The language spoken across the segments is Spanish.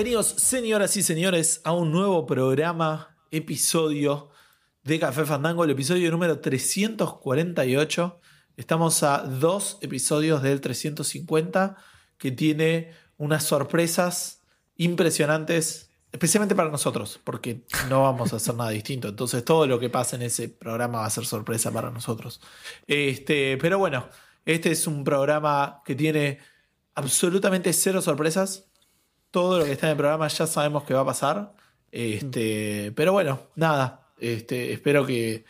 Bienvenidos, señoras y señores, a un nuevo programa, episodio de Café Fandango, el episodio número 348. Estamos a dos episodios del 350 que tiene unas sorpresas impresionantes, especialmente para nosotros, porque no vamos a hacer nada distinto. Entonces todo lo que pasa en ese programa va a ser sorpresa para nosotros. Este, pero bueno, este es un programa que tiene absolutamente cero sorpresas. Todo lo que está en el programa ya sabemos que va a pasar. Este, pero bueno, nada. Este, espero que,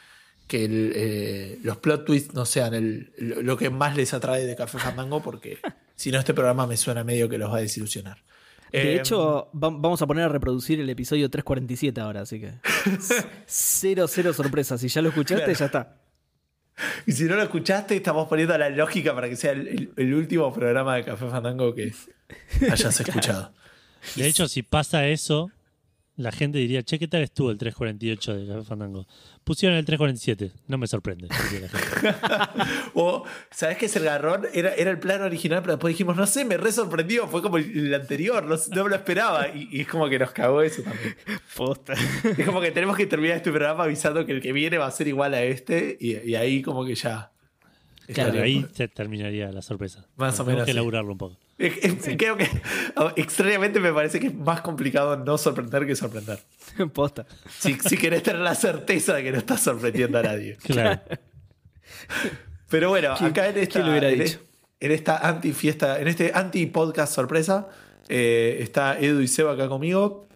que el, eh, los plot twists no sean el, lo que más les atrae de Café Fandango, porque si no, este programa me suena medio que los va a desilusionar. De Eh, hecho, va- vamos a poner a reproducir el episodio 347 ahora, así que. cero, cero sorpresas. Si ya lo escuchaste, Claro. ya está. Y si no lo escuchaste, estamos poniendo la lógica para que sea el, el- el último programa de Café Fandango que hayas escuchado. De hecho, si pasa eso, la gente diría, che, ¿qué tal estuvo el 348 de Café Fandango? Pusieron el 347, no me sorprende. O, ¿sabes qué es el garrón? Era, era el plan original, pero después dijimos, no sé, me re sorprendió, fue como el, anterior, no, no me lo esperaba. Y, y es como que nos cagó eso también. Posta. Es como que tenemos que terminar este programa avisando que el que viene va a ser igual a este, y, y ahí como que ya. Claro, ahí se terminaría la sorpresa. Más o Tenemos menos, que sí. elaborarlo un poco. Creo que extrañamente me parece que es más complicado no sorprender que sorprender. Posta. Si, si querés tener la certeza de que no estás sorprendiendo a nadie. Claro. Pero bueno, ¿Quién- acá en esta, quién lo hubiera en, dicho? en esta anti fiesta, en este anti podcast sorpresa, eh, está Edu y Seba acá conmigo.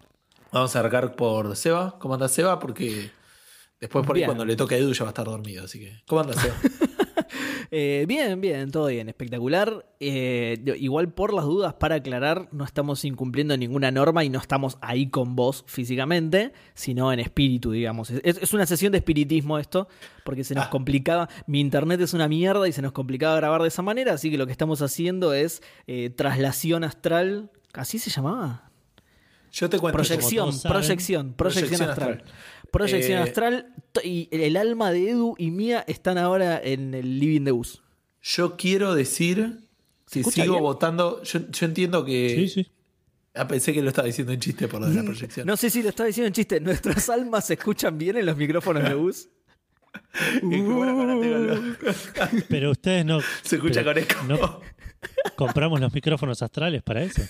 Vamos a arrancar por Seba. ¿Cómo anda Seba? Porque después por ahí Bien. cuando le toque a Edu ya va a estar dormido. Así que, ¿cómo anda Seba? Eh, bien, bien, todo bien, espectacular. Eh, igual por las dudas, para aclarar, no estamos incumpliendo ninguna norma y no estamos ahí con vos físicamente, sino en espíritu, digamos. Es, es una sesión de espiritismo esto, porque se nos Ah. complicaba, mi internet es una mierda y se nos complicaba grabar de esa manera, así que lo que estamos haciendo es eh, traslación astral, ¿así se llamaba? Yo te cuento. Proyección, proyección, proyección, Proyección astral. astral. Proyección Eh, astral y el alma de Edu y mía están ahora en el living de bus. Yo quiero decir ¿Se que sigo bien? votando. Yo, yo entiendo que. Sí, sí. Ah, pensé que lo estaba diciendo en chiste por lo de la proyección. No sé si lo estaba diciendo en chiste. ¿Nuestras almas se escuchan bien en los micrófonos de bus? Pero ustedes no. Se escucha pero con eco. ¿no compramos los micrófonos astrales para eso.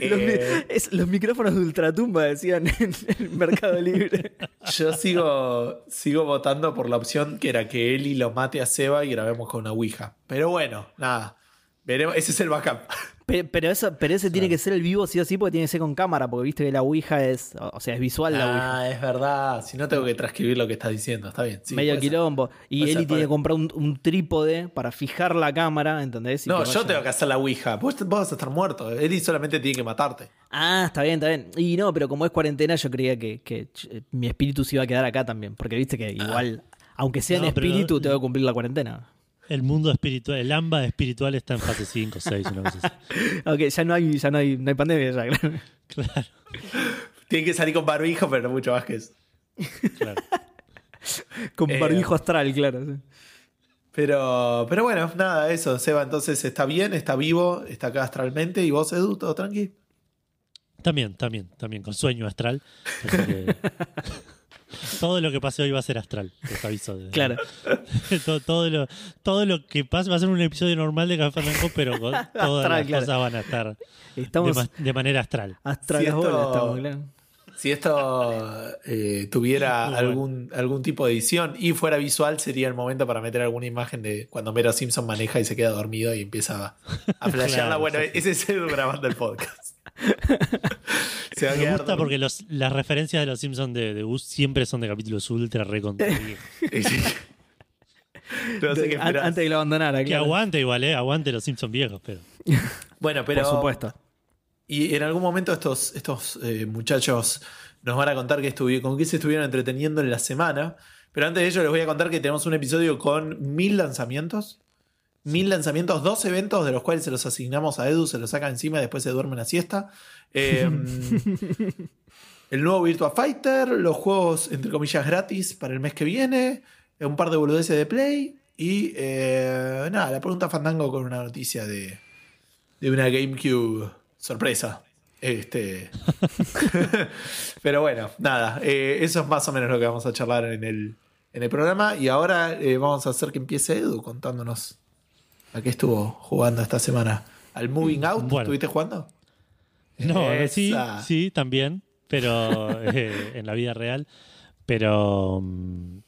Los, Eh, es- los micrófonos de ultratumba decían en el Mercado Libre. Yo sigo, sigo votando por la opción que era que Eli lo mate a Seba y grabemos con una Ouija. Pero bueno, nada. Veremos. Ese es el backup. Pe- Pero, eso, pero ese tiene que ser el vivo sí o sí porque tiene que ser con cámara, porque viste que la Ouija es, o sea, es visual la Ouija. Ah, es verdad. Si no tengo que transcribir lo que estás diciendo. Está bien. sí, Medio ser. quilombo. Y Eli tiene que comprar un, un trípode para fijar la cámara, ¿entendés? Y No, yo tengo que hacer la Ouija. Vos, vos vas a estar muerto. Eli solamente tiene que matarte. Ah, está bien, está bien. Y no, pero como es cuarentena, yo creía que, que, ch- mi espíritu se iba a quedar acá también. Porque viste que igual, aunque sea en No, pero- espíritu, tengo que cumplir la cuarentena. El mundo espiritual, el AMBA espiritual está en fase 5, 6, una cosa así. Ok, ya no hay, ya no hay, no hay pandemia ya, claro. Claro, Tiene que salir con barbijo, pero no mucho más que eso. claro. Con Eh, barbijo astral, claro. sí. Pero, pero bueno, nada, eso. Seba entonces está bien, está vivo, está acá astralmente. ¿Y vos, Edu, todo tranqui? También, también, también, con sueño astral. Así que- todo lo que pase hoy va a ser astral, les aviso. de- Claro. todo, todo lo, todo lo que pase va a ser un episodio normal de Café Fandango, pero con todas Astral, las claro. cosas van a estar de, Estamos ma- de manera astral. astral Si esto- bolas, estamos, claro. Si esto eh, tuviera Muy bueno. algún, algún tipo de edición y fuera visual, sería el momento para meter alguna imagen de cuando Mero Simpson maneja y se queda dormido y empieza a, a flashearla. Claro, bueno, sí, ese es Edu grabando el podcast. se va a Me gusta porque los, las referencias de los Simpsons de, de Gus siempre son de capítulos ultra recontra. No sé qué An- esperás. antes que lo abandonara, que claro. aguante igual, ¿eh? Aguante los Simpsons viejos, pero. Bueno, pero. Por supuesto. Y en algún momento estos, estos eh, muchachos nos van a contar que con qué se estuvieron entreteniendo en la semana. Pero antes de ello les voy a contar que tenemos un episodio con mil lanzamientos. Mil lanzamientos, dos eventos de los cuales se los asignamos a Edu, se los saca encima y después se duerme una siesta. Eh, el nuevo Virtua Fighter, los juegos entre comillas gratis para el mes que viene, un par de boludeces de Play y eh, nada, la pregunta Fandango con una noticia de, de una GameCube sorpresa. Este. Pero bueno, nada. eh, eso es más o menos lo que vamos a charlar en el, en el programa. Y ahora eh, vamos a hacer que empiece Edu contándonos a qué estuvo jugando esta semana. ¿Al Moving Out? Bueno. ¿Estuviste jugando? No, sí, Esa. sí, también, pero eh, en la vida real. Pero, mm,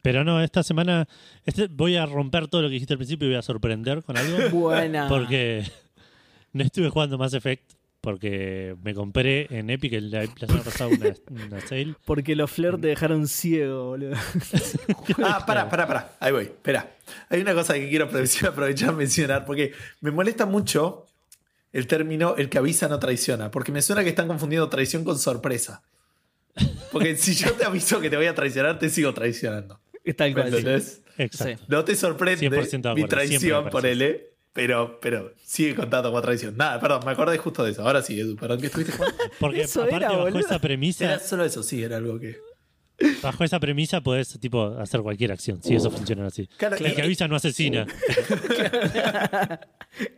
pero no, esta semana este, voy a romper todo lo que dijiste al principio y voy a sorprender con algo. Buena. Porque no estuve jugando Mass Effect porque me compré en Epic el- la, semana pasada una, una sale. Porque los flares te dejaron ciego, boludo. Ah, pará, pará, pará. Ahí voy. Espera. Hay una cosa que quiero aprovechar, aprovechar a mencionar, porque me molesta mucho el término el que avisa no traiciona, porque me suena que están confundiendo traición con sorpresa. Porque si yo te aviso que te voy a traicionar, te sigo traicionando. ¿Me cual. sí. entendés? Exacto. No te sorprende 100% de mi traición me por él, pero, pero sigue contando como traición. Nada, perdón, me acordé justo de eso. Ahora sí, Edu, perdón, ¿qué estuviste jugando? Porque Eso aparte era, bajo boludo. esa Era premisa, solo eso, sí, era algo que. bajo esa premisa podés tipo hacer cualquier acción, si eso funciona así. Claro, el que avisa no asesina.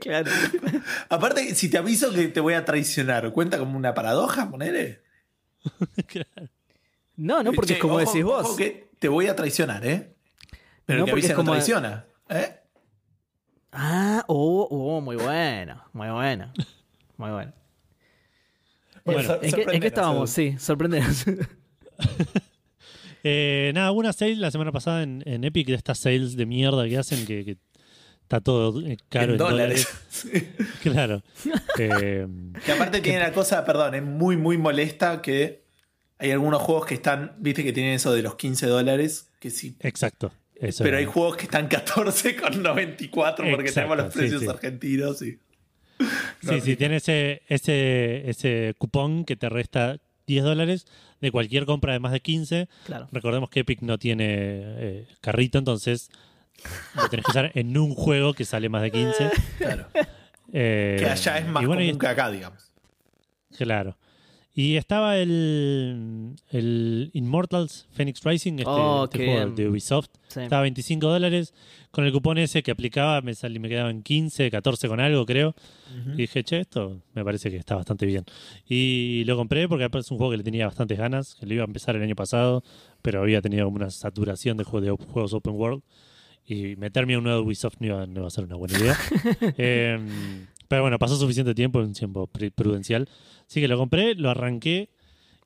Claro. Aparte, si te aviso que te voy a traicionar, ¿cuenta como una paradoja, ponele? No, no, porque Che, es como ojo- decís vos. ojo que te voy a traicionar, ¿eh? Pero No, el que avisa es no como- traiciona. ¿eh? Ah, oh, oh, muy bueno. Muy bueno. Muy bueno. Bueno, ¿En qué, en sorpréndenos, qué estábamos? Edu. Sí, sorprendenos. Eh, nada, hubo una sale la semana pasada en, en Epic de estas sales de mierda que hacen que, que está todo eh, caro en, En dólares. dólares. Claro. Eh, que aparte tiene la cosa, perdón, es muy, muy molesta que hay algunos juegos que están, viste que tienen eso de los 15 dólares, que sí. exacto. Eso Pero hay juegos que están 14,94 porque Exacto, tenemos los precios sí. argentinos. Y... Sí, sí, tiene ese, ese, ese cupón que te resta 10 dólares de cualquier compra de más de 15. Claro. Recordemos que Epic no tiene eh, carrito, entonces lo tenés que usar en un juego que sale más de 15. Claro. Eh, Que allá es más y bueno, y común que acá, digamos. Claro. Y estaba el, el Immortals Phoenix Rising, este, Oh, este juego de Ubisoft. Sí. Estaba a 25 dólares. Con el cupón ese que aplicaba me, salí, me quedaban 15, 14 con algo, creo. Y dije, che, esto me parece que está bastante bien. Y lo compré porque es un juego que le tenía bastantes ganas, que lo iba a empezar el año pasado, pero había tenido como una saturación de, juegos de juegos open world. Y meterme a un nuevo Ubisoft no iba, no iba a ser una buena idea. Em, pero bueno, pasó suficiente tiempo, un tiempo pr- prudencial. Así que lo compré, lo arranqué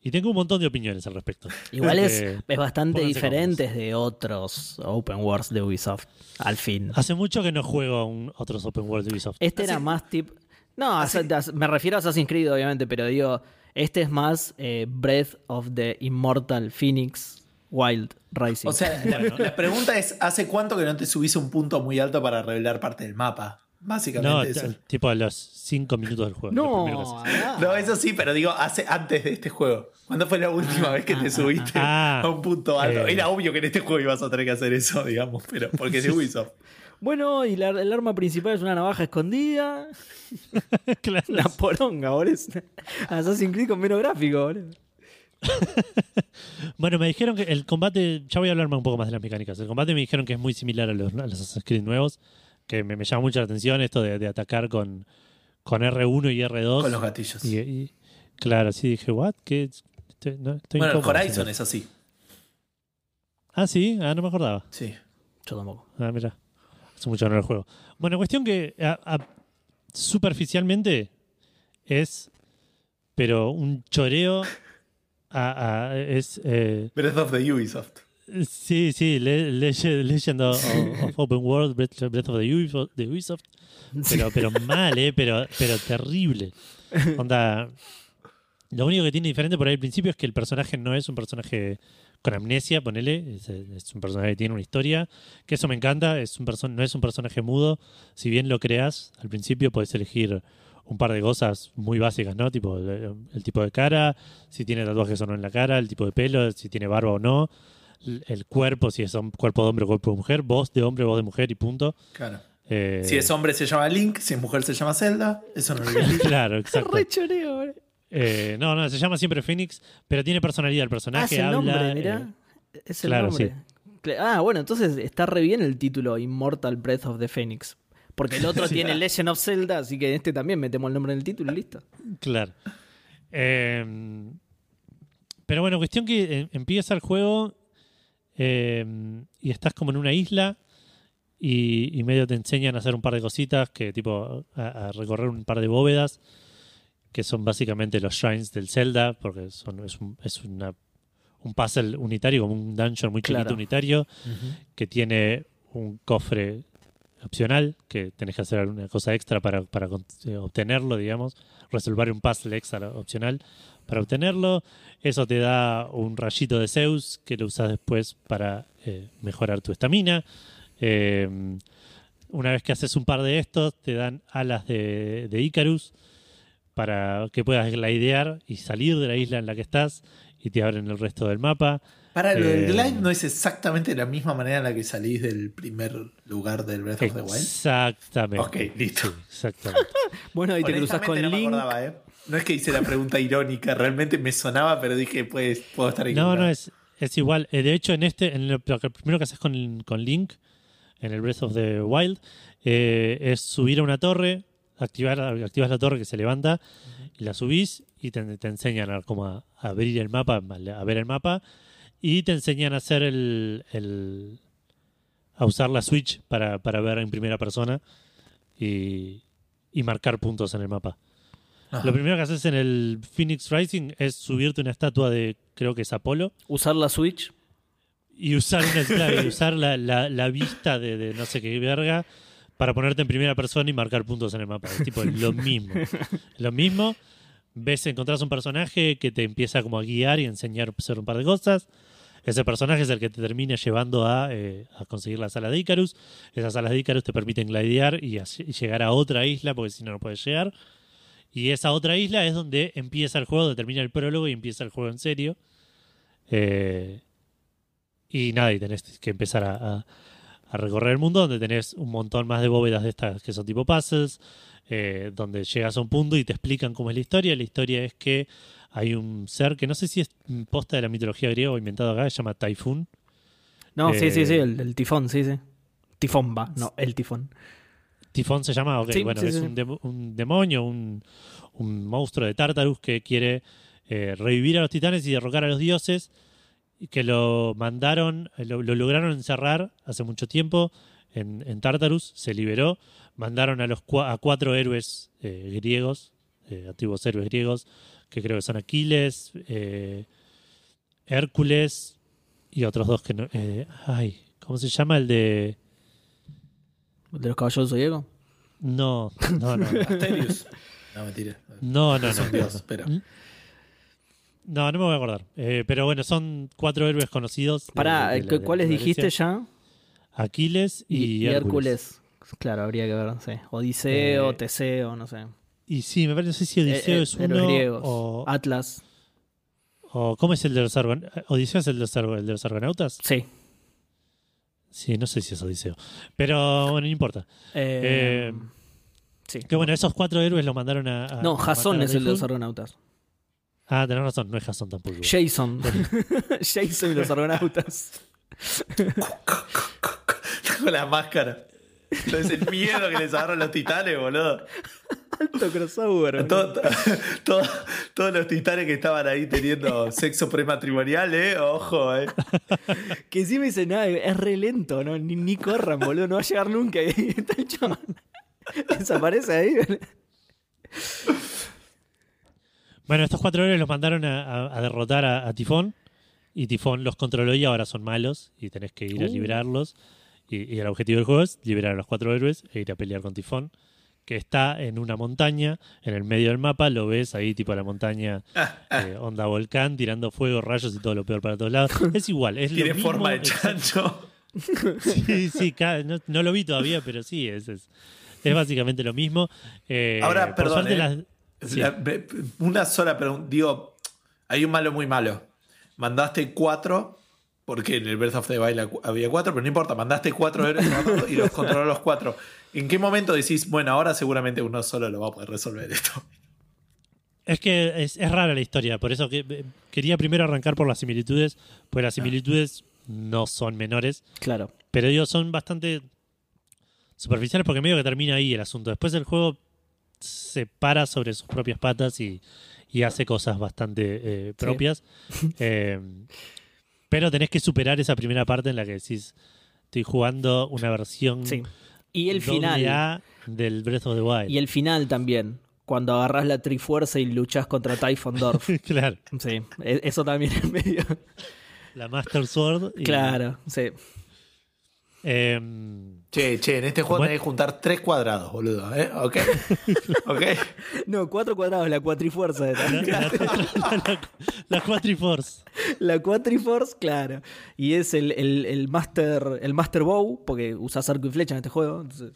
y tengo un montón de opiniones al respecto. Igual es, Eh, es bastante diferente de otros open worlds de Ubisoft. Al fin. Hace mucho que no juego a un- otros open world de Ubisoft. Este era más tip. No, Así- me refiero a Assassin's Creed, obviamente, pero digo, este es más eh, Breath of the Immortal Phoenix Wild Rising. O sea, la, la pregunta es: ¿hace cuánto que no te subís un punto muy alto para revelar parte del mapa? Básicamente No, eso. tipo a los 5 minutos del juego. no, ah, No, eso sí, pero digo, hace antes de este juego. ¿Cuándo fue la última vez que te subiste ah, a un punto alto? eh. Era obvio que en este juego ibas a tener que hacer eso, digamos, pero porque es de Ubisoft. Bueno, y la- el arma principal es una navaja escondida. Claro. Una poronga, boludo. Assassin's Creed con menos gráfico, boludo. Bueno, me dijeron que el combate, ya voy a hablarme un poco más de las mecánicas. El combate me dijeron que es muy similar a los, a los Assassin's Creed nuevos, que me, me llama mucho la atención esto de, de atacar con, con R1 y R2. Con los gatillos. Y, y- claro, sí dije, ¿what? ¿Qué? Estoy, no, estoy bueno, el Horizon es así. Ah, sí, ah, no me acordaba. Sí. Yo tampoco. Ah, mira. Hace mucho no lo juego. Bueno, cuestión que a- a- superficialmente es, pero un choreo. a- a- es. eh, Breath of the Ubisoft. Sí, sí, Le- Legend, of, of Open World, Breath, of the Ubisoft. Pero, pero mal, ¿eh? Pero, pero terrible. Onda. Lo único que tiene diferente por ahí al principio es que el personaje no es un personaje con amnesia, ponele. Es, es un personaje que tiene una historia. Que eso me encanta. Es un person no es un personaje mudo. Si bien lo creas, al principio puedes elegir un par de cosas muy básicas, ¿no? Tipo el, el tipo de cara, si tiene tatuajes o no en la cara, el tipo de pelo, si tiene barba o no, el, cuerpo, si es un cuerpo de hombre o cuerpo de mujer, voz de hombre, voz de mujer y punto. Claro. Eh, Si es hombre se llama Link, si es mujer se llama Zelda. Eso no lo. Claro, exacto. Re choreo. Eh, no, no, se llama siempre Phoenix, pero tiene personalidad el Ah, personaje, es el habla. nombre, eh. Es el claro, nombre. Cla- Ah, bueno, entonces está re bien el título Immortal Breath of the Phoenix. Porque el otro tiene Legend of Zelda, así que en este también metemos el nombre en el título y listo. Claro. Eh, pero bueno, cuestión que empieza el juego eh, y estás como en una isla y, y medio te enseñan a hacer un par de cositas, que tipo a, a recorrer un par de bóvedas, que son básicamente los shrines del Zelda, porque son, es, un, es una, un puzzle unitario, como un dungeon muy chiquito Claro. unitario, que tiene un cofre opcional, que tenés que hacer alguna cosa extra para, para eh, obtenerlo, digamos, resolver un puzzle extra opcional para obtenerlo. Eso te da un rayito de Zeus que lo usas después para eh, mejorar tu estamina. Eh, una vez que haces un par de estos, te dan alas de, de Icarus para que puedas glidear y salir de la isla en la que estás y te abren el resto del mapa. Para lo del Eh, glide no es exactamente la misma manera en la que salís del primer lugar del Breath of the Wild. Exactamente. Ok, listo. Sí, exactamente. Bueno, ahí te cruzas con no me Link. acordaba, ¿eh? No es que hice la pregunta irónica, realmente me sonaba, pero dije, pues, puedo estar No, equivocado. no, es, es igual. Eh, De hecho, en este, en lo, primero que haces con, con Link, en el Breath of the Wild, eh, es subir a una torre, activar, activas la torre que se levanta, y la subís y te, te enseñan a, como a, a abrir el mapa, a ver el mapa, y te enseñan a hacer el, el- a usar la Switch para, para ver en primera persona y, y marcar puntos en el mapa. Ajá. Lo primero que haces en el Phoenix Rising es subirte una estatua de, creo que es Apolo, Usar la Switch. y usar, una, claro, y usar la, la- la vista de, de no sé qué verga para ponerte en primera persona y marcar puntos en el mapa. Es tipo lo mismo. Lo mismo. Ves, encontrás un personaje que te empieza como a guiar y a enseñar a hacer un par de cosas. Ese personaje es el que te termina llevando a, eh, a conseguir la sala de Icarus. Esas salas de Icarus te permiten glidear y, y llegar a otra isla, porque si no, no puedes llegar. Y esa otra isla es donde empieza el juego, donde termina el prólogo y empieza el juego en serio. Eh, y nada, y tenés que empezar a, a- a recorrer el mundo donde tenés un montón más de bóvedas de estas que son tipo puzzles, eh, donde llegas a un punto y te explican cómo es la historia. La historia es que hay un ser que no sé si es posta de la mitología griega o inventado acá, se llama Typhoon. No, sí, sí, sí, Eh, el, el tifón, sí, sí. Tifón va, no, el tifón. Tifón se llama, ok, Sí, bueno, sí, es sí. Un, demo- un demonio, un, un monstruo de Tartarus que quiere eh, revivir a los titanes y derrocar a los dioses, y que lo mandaron, eh, lo, lo lograron encerrar hace mucho tiempo en, en Tartarus, se liberó, mandaron a los a cuatro héroes eh, griegos, eh, antiguos héroes griegos, que creo que son Aquiles, Hércules y otros dos que no... ay, ¿cómo se llama el de...? ¿El de los caballos zodíaco? No, no, no. Asterius. No, mentira. No, no, Es no. un dios, pero. No, no me voy a acordar. Eh, pero bueno, son cuatro héroes conocidos. Pará, de la- de ¿cuáles dijiste ya? Aquiles y, y Hércules. Claro, habría que ver, sí. Odiseo, Eh, Teseo, no sé. Y sí, me parece, no sé si Odiseo Eh, eh, es uno griegos. o, Atlas. o- ¿Cómo es el de los argonautas? ¿Odiseo es el de los, argo- el de los argonautas? Sí. Sí, no sé si es Odiseo. Pero bueno, no importa. Eh, Eh, sí. Que bueno, esos cuatro héroes lo mandaron a... a- No, Jason es el de los argonautas. Ah, tenés razón, no es Jason tampoco. Jason. Jason y los argonautas. Con la máscara. Entonces el miedo que les agarran los titanes, boludo. Alto crossover. Todo- todo- todo- todos los titanes que estaban ahí teniendo sexo prematrimonial, eh. Ojo, eh. Que sí me dice, nada, es re lento, ¿no? Ni, ni corran, boludo, no va a llegar nunca. Y ahí está el chabón. Desaparece ahí. Bueno, estos cuatro héroes los mandaron a, a- a derrotar a, a Tifón. Y Tifón los controló y ahora son malos. Y tenés que ir a Uh. liberarlos. Y, y el objetivo del juego es liberar a los cuatro héroes e ir a pelear con Tifón. Que está en una montaña, en el medio del mapa. Lo ves ahí, tipo la montaña, eh, onda volcán, tirando fuego, rayos y todo lo peor para todos lados. Es igual, es lo Tiene mismo, forma de chancho. Sí, sí, no, no lo vi todavía, pero sí, es, es, es básicamente lo mismo. Eh, Ahora, perdón, eh. las- Sí. La- be- una sola pregunta. Digo, hay un malo muy malo. Mandaste cuatro, porque en el Breath of the Wild había cuatro, pero no importa. Mandaste cuatro héroes y los controló los cuatro. ¿En qué momento decís, bueno, ahora seguramente uno solo lo va a poder resolver esto? Es que es, es rara la historia, por eso que, quería primero arrancar por las similitudes, pues las similitudes no son menores, Claro. pero digo, son bastante superficiales porque medio que termina ahí el asunto. Después el juego se para sobre sus propias patas y, y hace cosas bastante eh, propias. Eh, pero tenés que superar esa primera parte en la que decís, estoy jugando una versión Sí. Y el final. A del Breath of the Wild. Y el final también. Cuando agarras la Trifuerza y luchas contra Typhon Dorf. claro, Sí, e- eso también es medio. la Master Sword. y- Claro, sí. Em, Che, che, en este juego tenés que juntar tres cuadrados, boludo. ¿eh? ¿Ok? ¿Ok? No, cuatro cuadrados, la cuatrifuerza. de la, la, la, la Quatriforce. La Quatriforce, claro. Y es el, el, el Master el Master Bow, porque usas arco y flecha en este juego. entonces-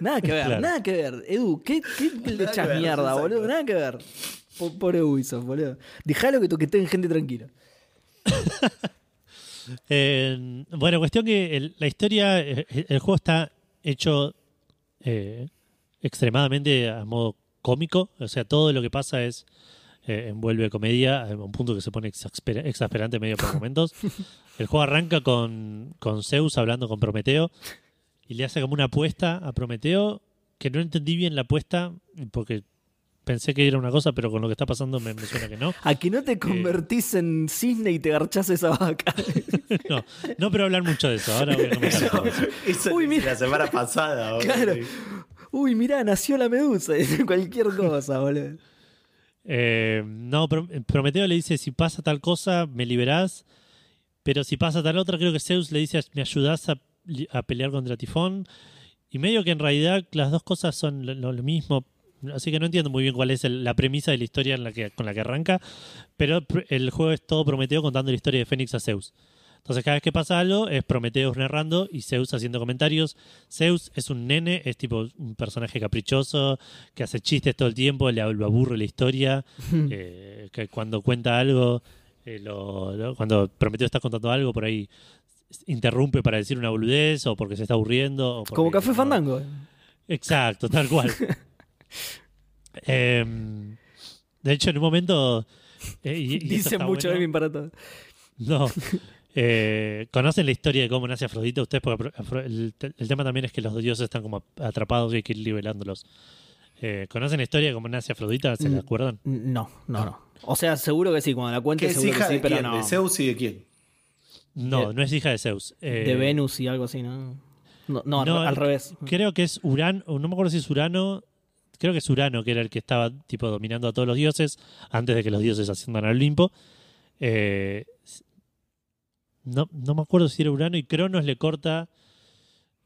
Nada que ver, Claro. nada que ver. Edu, ¿qué, qué le echas mierda, exacto. boludo? Nada que ver. Po- Pobre Ubisoft, boludo. Dejalo que toqueteen gente tranquila. Eh, bueno, cuestión que el- la historia, eh, el juego está hecho eh, extremadamente a modo cómico, o sea, todo lo que pasa es eh, envuelve comedia a un punto que se pone exasper- exasperante medio por momentos. El juego arranca con, con Zeus hablando con Prometeo y le hace como una apuesta a Prometeo que no entendí bien la apuesta porque pensé que era una cosa, pero con lo que está pasando me, me suena que no. A que no te convertís en cisne y te garchás esa vaca. no. No, pero hablar mucho de eso. Ahora voy a comentar Eso, Uy, mira. la semana pasada. boludo. Claro. Uy, mirá, nació la medusa. Cualquier cosa, boludo. Eh, no, Pro- Prometeo le dice, si pasa tal cosa, me liberás. Pero si pasa tal otra, creo que Zeus le dice, me ayudás a, pelear contra Tifón. Y medio que en realidad las dos cosas son lo mismo. Así que no entiendo muy bien cuál es el- la premisa de la historia en la que, con la que arranca. Pero el juego es todo Prometeo contando la historia de Fénix a Zeus. Entonces cada vez que pasa algo es Prometeus narrando y Zeus haciendo comentarios. Zeus es un nene, es tipo un personaje caprichoso que hace chistes todo el tiempo, le aburre la historia. eh, que cuando cuenta algo, eh, lo- lo- cuando Prometeo está contando algo, por ahí interrumpe para decir una boludez o porque se está aburriendo. o porque Como Café no- Fandango. Exacto, tal cual. Em, de hecho, en un momento. eh, y- y mucho bueno. de mí para todo. No. Eh, ¿Conocen la historia de cómo nace Afrodita ustedes? Porque el, el tema también es que los dioses están como atrapados y hay que ir liberándolos. Eh, ¿Conocen la historia de cómo nace Afrodita? ¿Se Mm. la acuerdan? No, no, no. O sea, seguro que sí, cuando la ¿Qué cuentes es hija que sí, de pero quién? no. ¿De Zeus y de quién? No, De- no es hija de Zeus. Eh, de Venus y algo así, ¿no? No, no, al- No, al revés. Creo que es Urano, no me acuerdo si es Urano, creo que es Urano que era el que estaba tipo dominando a todos los dioses antes de que los dioses asciendan al Olimpo. Eh, no, no me acuerdo si era Urano y Cronos le corta.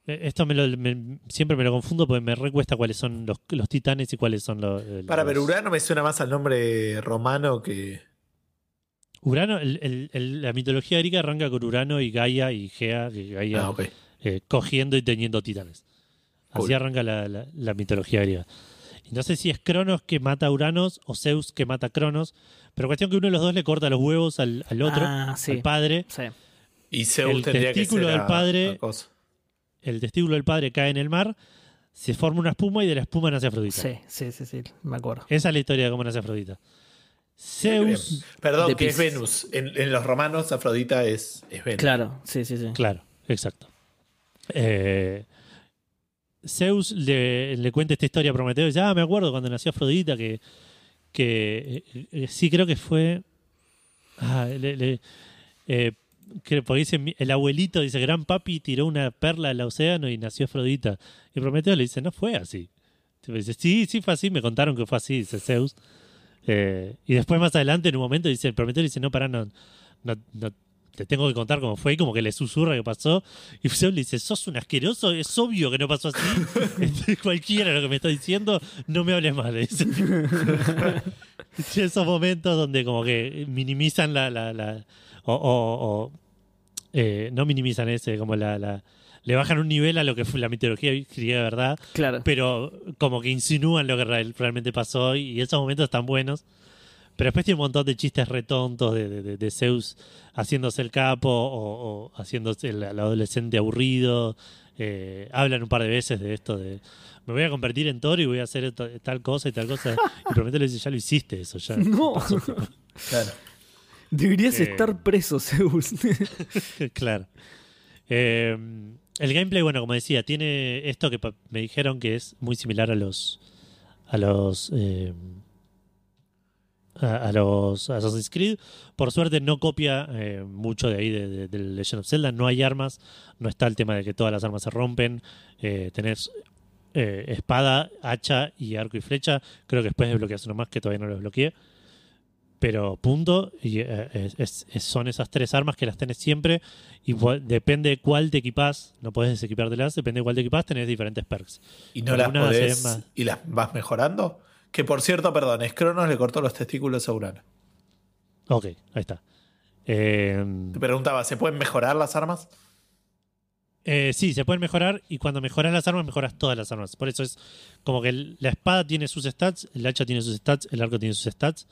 eh, Esto me lo- me- siempre me lo confundo porque me recuesta cuáles son los, los titanes y cuáles son los. eh, Para ver, los- Urano me suena más al nombre romano que. Urano, el- el- el- la mitología griega arranca con Urano y Gaia y Gea, que Gaia Ah, eh, cogiendo y teniendo titanes. Así arranca la, la- la mitología griega. Y no sé si es Cronos que mata a Uranos o Zeus que mata a Cronos, pero cuestión que uno de los dos le corta los huevos al, al otro, Ah, sí. al padre. Sí. Y Zeus El tendría que testículo ser del a- padre-. El testículo del padre cae en el mar, se forma una espuma y de la espuma nace Afrodita. Sí, sí, sí, sí, me acuerdo. Esa es la historia de cómo nace Afrodita. Zeus, Perdón, que es. Venus. En, en los romanos, Afrodita es, es Venus. Claro, sí, sí, sí. Claro, exacto. Eh, Zeus le, le cuenta esta historia a Prometeo y dice, ah, me acuerdo cuando nació Afrodita, que, que eh, eh, sí creo que fue... Ah, le- le- eh, que, porque dice, el abuelito dice, gran papi tiró una perla al océano y nació Afrodita. Y Prometeo le dice, no fue así. Dice, sí, sí fue así, me contaron que fue así, dice Zeus. Eh, y después más adelante, en un momento, dice, el Prometeo dice, no, pará, no, no, no te tengo que contar cómo fue, y como que le susurra que pasó. Y Zeus le dice, sos un asqueroso, es obvio que no pasó así. Este, Cualquiera lo que me está diciendo, no me hables. Sí, Esos momentos donde como que minimizan la... la, la- o, o- o, eh, no minimizan ese, como la, la... Le bajan un nivel a lo que fue la mitología griega verdad, Claro. pero como que insinúan lo que real- realmente pasó y esos momentos están buenos. Pero después tiene un montón de chistes retontos de, de- Zeus haciéndose el capo o, o haciéndose el, el adolescente aburrido. Eh, hablan un par de veces de esto de me voy a convertir en toro y voy a hacer esto- tal cosa y tal cosa. Y Prometeo le dice, ya lo hiciste eso, ya. No. pasó". Claro. Deberías Eh. estar preso, Zeus. claro. Eh, el gameplay, bueno, como decía, tiene esto que me dijeron que es muy similar a los. a los. eh, a, a los Assassin's Creed. Por suerte no copia eh, mucho de ahí de, de- del Legend of Zelda. No hay armas, no está el tema de que todas las armas se rompen. Eh, tenés eh, espada, hacha y arco y flecha. Creo que después desbloqueas uno más que todavía no lo desbloqueé. Pero punto, y eh, es- es- es- son esas tres armas que las tenés siempre. Y depende de cuál te equipás, no podés desequipártelas, depende de cuál te equipás, tenés diferentes perks. ¿Y no las Algunas se podés y las vas mejorando? Que por cierto, perdón, Scronos le cortó los testículos a Urano. Ok, ahí está. Eh, Te preguntaba, ¿se pueden mejorar las armas? Eh, sí, se pueden mejorar y cuando mejoras las armas, mejoras todas las armas. Por eso es como que el- la espada tiene sus stats, el hacha tiene sus stats, el arco tiene sus stats.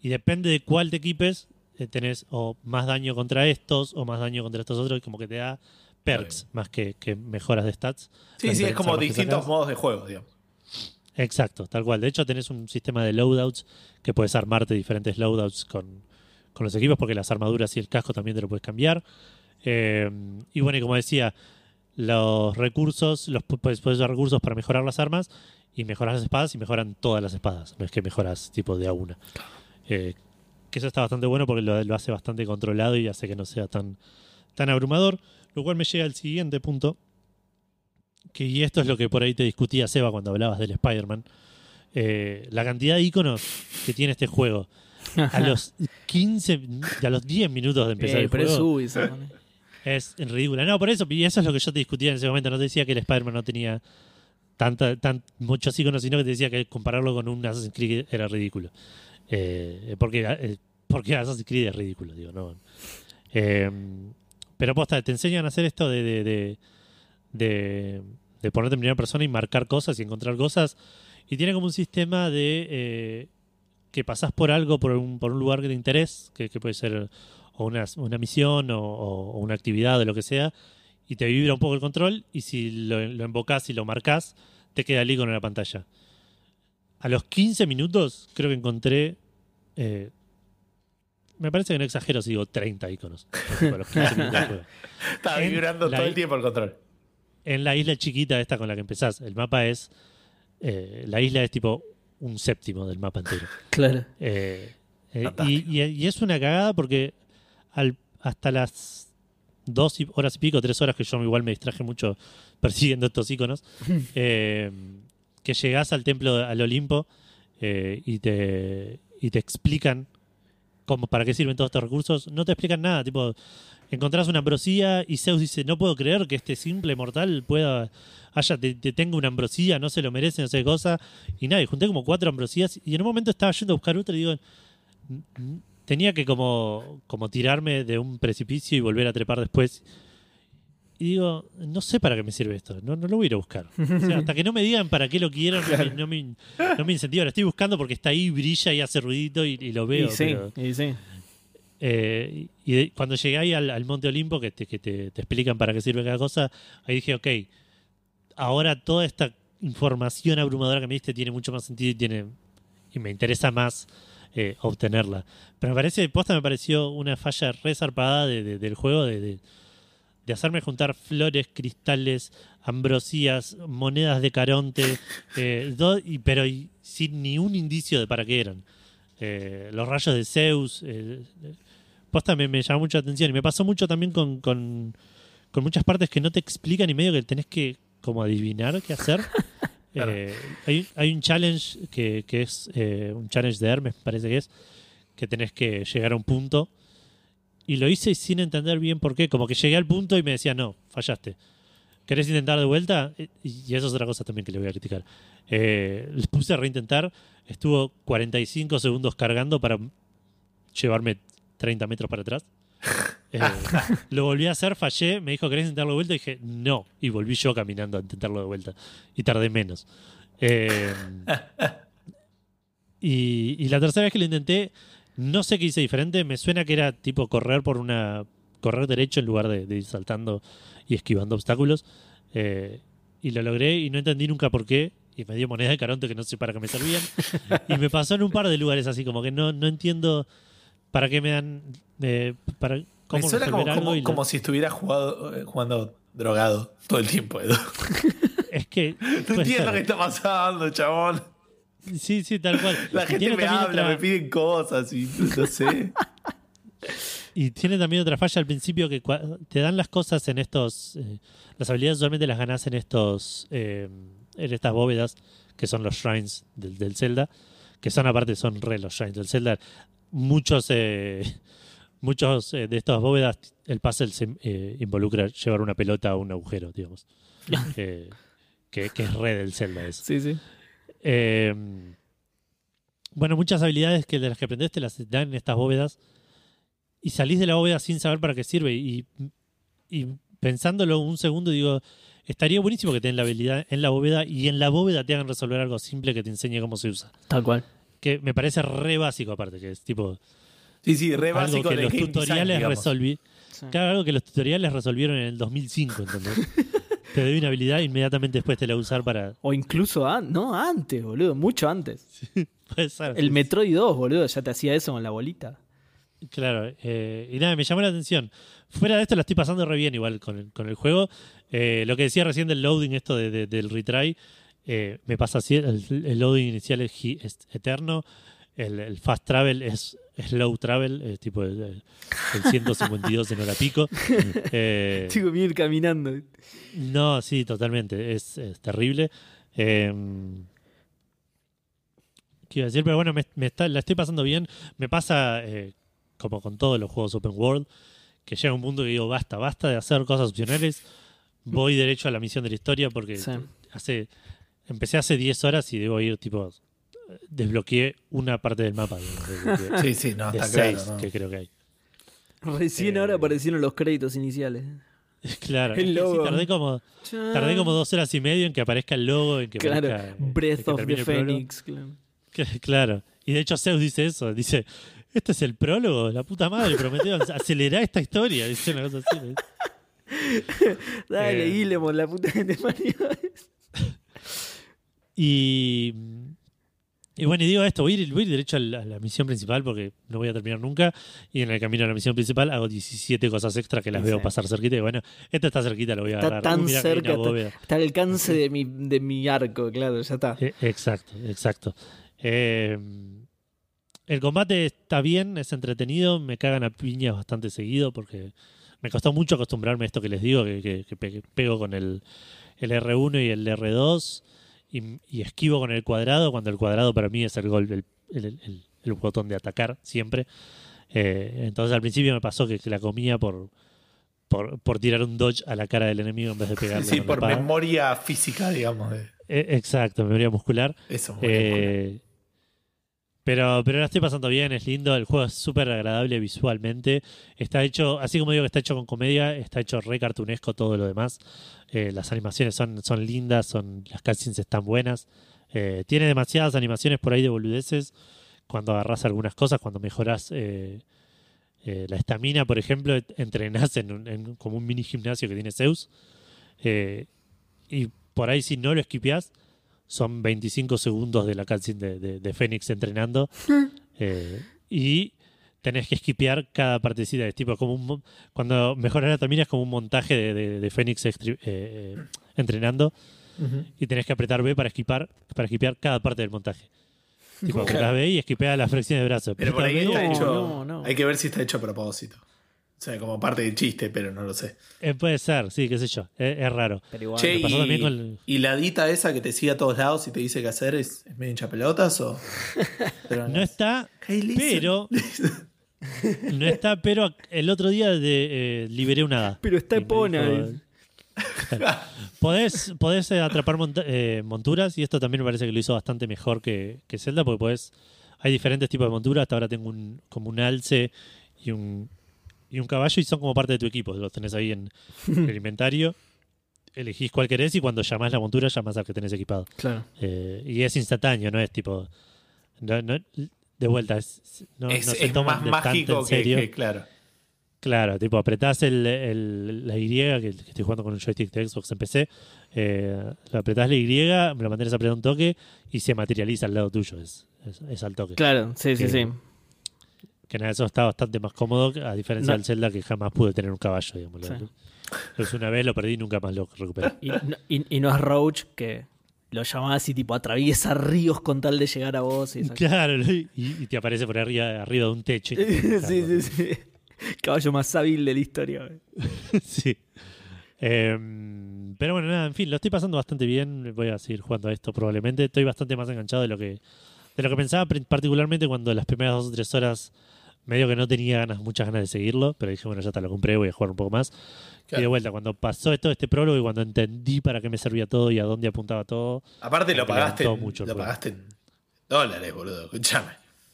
Y depende de cuál te equipes, eh, tenés o más daño contra estos o más daño contra estos otros, y como que te da perks más que, que mejoras de stats. Sí, sí, es como distintos modos de juego, digamos. Exacto, tal cual. De hecho, tenés un sistema de loadouts que puedes armarte diferentes loadouts con, con los equipos, porque las armaduras y el casco también te lo puedes cambiar. Eh, y bueno, y como decía, los recursos, los pu- puedes, usar recursos para mejorar las armas y mejorar las espadas y mejoran todas las espadas. No es que mejoras tipo de a una. Eh, que eso está bastante bueno porque lo, lo hace bastante controlado y hace que no sea tan, tan abrumador. Lo cual me llega al siguiente punto. Que, y esto es lo que por ahí te discutía Seba cuando hablabas del Spider-Man. Eh, la cantidad de iconos que tiene este juego. A los 15, a los 10 minutos de empezar Eh, el juego es ridícula. No, por eso, y eso es lo que yo te discutía en ese momento. No te decía que el Spider-Man no tenía tanta, tan, muchos iconos, sino que te decía que compararlo con un Assassin's Creed era ridículo. Eh, porque, eh, porque Assassin's Creed es ridículo, digo, no. Eh, pero posta, te enseñan a hacer esto de, de, de, de, de ponerte en primera persona y marcar cosas y encontrar cosas. Y tiene como un sistema de eh, que pasás por algo, por un, por un lugar de interés, que, que puede ser o una, una misión o, o- o una actividad o lo que sea, y te vibra un poco el control, y si lo, lo y lo marcás, te queda el icono en la pantalla. A los 15 minutos creo que encontré... eh, me parece que no exagero si digo 30 iconos. A los 15 minutos. Estaba vibrando todo el tiempo el control. En la isla chiquita esta con la que empezás, el mapa es... eh, la isla es tipo un séptimo del mapa entero. Claro. Eh, eh, y, Fantástico. y- y es una cagada porque al- hasta las dos y- horas y pico, tres horas que yo igual me distraje mucho persiguiendo estos iconos, eh, que llegás al templo, al Olimpo, eh, y, te, y te explican cómo, para qué sirven todos estos recursos. No te explican nada, tipo, encontrás una ambrosía y Zeus dice, no puedo creer que este simple mortal pueda, haya, te, te una ambrosía, no se lo merece, no sé qué cosa. Y nada, y junté como cuatro ambrosías y en un momento estaba yendo a buscar otra y digo, "N- n- tenía que como, como tirarme de un precipicio y volver a trepar después. Y digo, no sé para qué me sirve esto, no, no lo voy a ir a buscar. O sea, hasta que no me digan para qué lo quiero, no, me, no, me, no me incentiva. Lo estoy buscando porque está ahí, brilla y hace ruidito y, y lo veo. y sí, pero- y sí. eh, y de- cuando llegué ahí al, al Monte Olimpo, que, te, que te, te explican para qué sirve cada cosa, ahí dije, ok, ahora toda esta información abrumadora que me diste tiene mucho más sentido y, tiene, y me interesa más eh, obtenerla. Pero me parece, posta me pareció una falla re zarpada de- de- del juego de, de- hacerme juntar flores, cristales, ambrosías, monedas de Caronte, eh, do- y- pero y sin ni un indicio de para qué eran. Eh, los rayos de Zeus. eh, posta me, me llamó mucha atención. Y me pasó mucho también con, con, con muchas partes que no te explican y medio que tenés que como adivinar qué hacer. Claro. Eh, hay, hay un challenge que, que es eh, un challenge de Hermes, parece que es, que tenés que llegar a un punto. Y lo hice sin entender bien por qué. Como que llegué al punto y me decía, no, fallaste. ¿Querés intentar de vuelta? Y eso es otra cosa también que le voy a criticar. Eh, le puse a reintentar. Estuvo 45 segundos cargando para llevarme 30 metros para atrás. Eh, lo volví a hacer, fallé. Me dijo, ¿querés intentarlo de vuelta? Y dije, no. Y volví yo caminando a intentarlo de vuelta. Y tardé menos. Eh, y, y la tercera vez que lo intenté, no sé qué hice diferente. Me suena que era tipo correr por una. correr derecho en lugar de, de ir saltando y esquivando obstáculos. Eh, y lo logré y no entendí nunca por qué. Y me dio moneda de caronte que no sé para qué me servían. y me pasó en un par de lugares así, como que no, no entiendo para qué me dan. eh, para, cómo Me suena como, como, y la- como si estuviera jugado- eh, jugando drogado todo el tiempo, Edu. Es que. No entiendo ser. qué está pasando, chabón. Sí, sí, tal cual. La gente tiene me habla, otra- me piden cosas y no sé. Y tiene también otra falla al principio que te dan las cosas en estos. eh, las habilidades usualmente las ganas en estos. eh, en estas bóvedas que son los shrines del, del Zelda. Que son aparte, son re los shrines del Zelda. Muchos. eh, muchos eh, de estas bóvedas, el puzzle se eh, involucra llevar una pelota a un agujero, digamos. Que, que es re del Zelda eso. Sí, sí. Eh, bueno, muchas habilidades que de las que aprendes te las dan en estas bóvedas y salís de la bóveda sin saber para qué sirve. Y, y pensándolo un segundo, digo, estaría buenísimo que te den la habilidad en la bóveda y en la bóveda te hagan resolver algo simple que te enseñe cómo se usa. Tal cual. Que me parece re básico, aparte, que es tipo Sí, sí, re algo básico que de los design, tutoriales resolvi Claro, algo que los tutoriales resolvieron en el 2005, ¿entendés? te doy una habilidad inmediatamente después te la voy a usar para. O incluso an- no, antes, boludo, mucho antes. Puede ser, El sí. Metroid 2, boludo, ya te hacía eso con la bolita. Claro, eh, y nada, me llamó la atención. Fuera de esto la estoy pasando re bien igual con el, con el juego. Eh, lo que decía recién del loading, esto de- de- del retry, eh, me pasa así, el, el loading inicial es eterno, el, el fast travel es slow travel, es tipo el, el- el 152 en hora pico. Eh, Chico, ir caminando. no, sí, totalmente, es, es terrible. Eh, ¿Qué iba a decir? Pero bueno, me, me está- la estoy pasando bien. Me pasa, eh, como con todos los juegos open world, que llega un punto que digo, basta, basta de hacer cosas opcionales. Voy derecho a la misión de la historia porque Sí. hace empecé hace 10 horas y debo ir, tipo, desbloqueé una parte del mapa. digamos, de, de- Sí, sí, no, de está seis claro. ¿no? que creo que hay. Recién Eh, ahora aparecieron los créditos iniciales. Claro, El sí, tardé como Tardé como dos horas y medio en que aparezca el logo, en que Claro, aparezca, eh, Breath que of the. Phoenix. Claro. Y de hecho Zeus dice eso, dice, este es el prólogo, la puta madre, prometió acelerar esta historia, dice una cosa así. Dale, Eh. Guillemot, la puta que te. Y, y bueno, y digo esto, voy a ir, voy a ir derecho a la, a la misión principal porque no voy a terminar nunca. Y en el camino a la misión principal hago 17 cosas extra que las veo pasar cerquita. Y bueno, esta está cerquita, la voy a Está agarrar. tan Uy, mirá que hay una cerca, está-. Está al alcance de mi, de mi arco, claro, ya está. Eh, exacto, exacto. Eh, el combate está bien, es entretenido, me cagan a piñas bastante seguido porque me costó mucho acostumbrarme a esto que les digo, que, que- que pe- pego con el, el R1 y el R2 y, y esquivo con el cuadrado, cuando el cuadrado para mí es el, gol, el, el- el- el botón de atacar siempre. Eh, entonces al principio me pasó que, que la comía por, por, por tirar un dodge a la cara del enemigo en vez de pegarle Sí, por memoria física, digamos. Eh, exacto, memoria muscular. eso. memoria muscular. Pero, pero la estoy pasando bien, es lindo, el juego es súper agradable visualmente. Está hecho, así como digo que está hecho con comedia, está hecho re cartunesco todo lo demás. Eh, las animaciones son, son lindas, son, las cutscenes están buenas. Eh, tiene demasiadas animaciones por ahí de boludeces. Cuando agarras algunas cosas, cuando mejoras eh, la estamina, por ejemplo, entrenás en, en como un mini gimnasio que tiene Zeus. Y por ahí si no lo esquipeás, son 25 segundos de la cutscene de, de, de Fénix entrenando. Eh, y tenés que esquipear cada partecita. Es tipo como un, cuando mejoras la estamina es como un montaje de, de, de Fénix extri- eh, eh, entrenando. Y tenés que apretar B para esquipar, para esquipear cada parte del montaje. Tipo, Claro. apretás B y esquipea las flexiones de brazo. Pero por ahí B, está No, hecho. no, no. Hay que ver si está hecho a propósito. O sea, como parte del chiste, pero no lo sé. eh, puede ser, sí, qué sé yo. Es, es raro. Pero igual. Che, pasó y, también con el- y la dita esa que te sigue a todos lados y te dice qué hacer es, es medio hincha pelotas o. Pero No está, Hey, pero no está, pero el otro día de, eh, liberé una hada. Pero está Epona. Podés, podés eh, atrapar eh, monturas y esto también me parece que lo hizo bastante mejor que, que Zelda porque podés, hay diferentes tipos de monturas. Hasta ahora tengo un, como un alce y un, y un caballo y son como parte de tu equipo. Los tenés ahí en el inventario. Elegís cuál querés y cuando llamás la montura llamás al que tenés equipado. Claro. Eh, y es instantáneo, no es tipo... no- no- de vuelta, es, no, es no se es toman más de tanto mágico en que, serio. que- claro. Claro, tipo, apretás el, el- la Y, que, estoy jugando con un joystick de Xbox en PC, eh, lo apretás la Y, me lo mantienes apretado un toque y se materializa al lado tuyo, es, es, es al toque. Claro, sí, sí, sí. Que nada, eso está bastante más cómodo, a diferencia No. del Zelda que jamás pude tener un caballo, digamos. Sí. Entonces una vez lo perdí y nunca más lo recuperé. Y, no- y- y no es Roach que lo llamás y tipo atraviesa ríos con tal de llegar a vos. Y Claro, y, y te aparece por arriba, arriba de un techo. sí, sí, sí. Caballo más hábil de la historia. Sí. Eh, pero bueno, nada, en fin, lo estoy pasando bastante bien. Voy a seguir jugando a esto probablemente. Estoy bastante más enganchado de lo que, de lo que pensaba, particularmente cuando las primeras dos o tres horas medio que no tenía ganas, muchas ganas de seguirlo, pero dije, bueno, ya está, lo compré, voy a jugar un poco más. Y de Claro. vuelta, cuando pasó todo este prólogo y cuando entendí para qué me servía todo y a dónde apuntaba todo, Aparte lo pagaste, en- mucho lo juego. pagaste en dólares, boludo. Escuchame.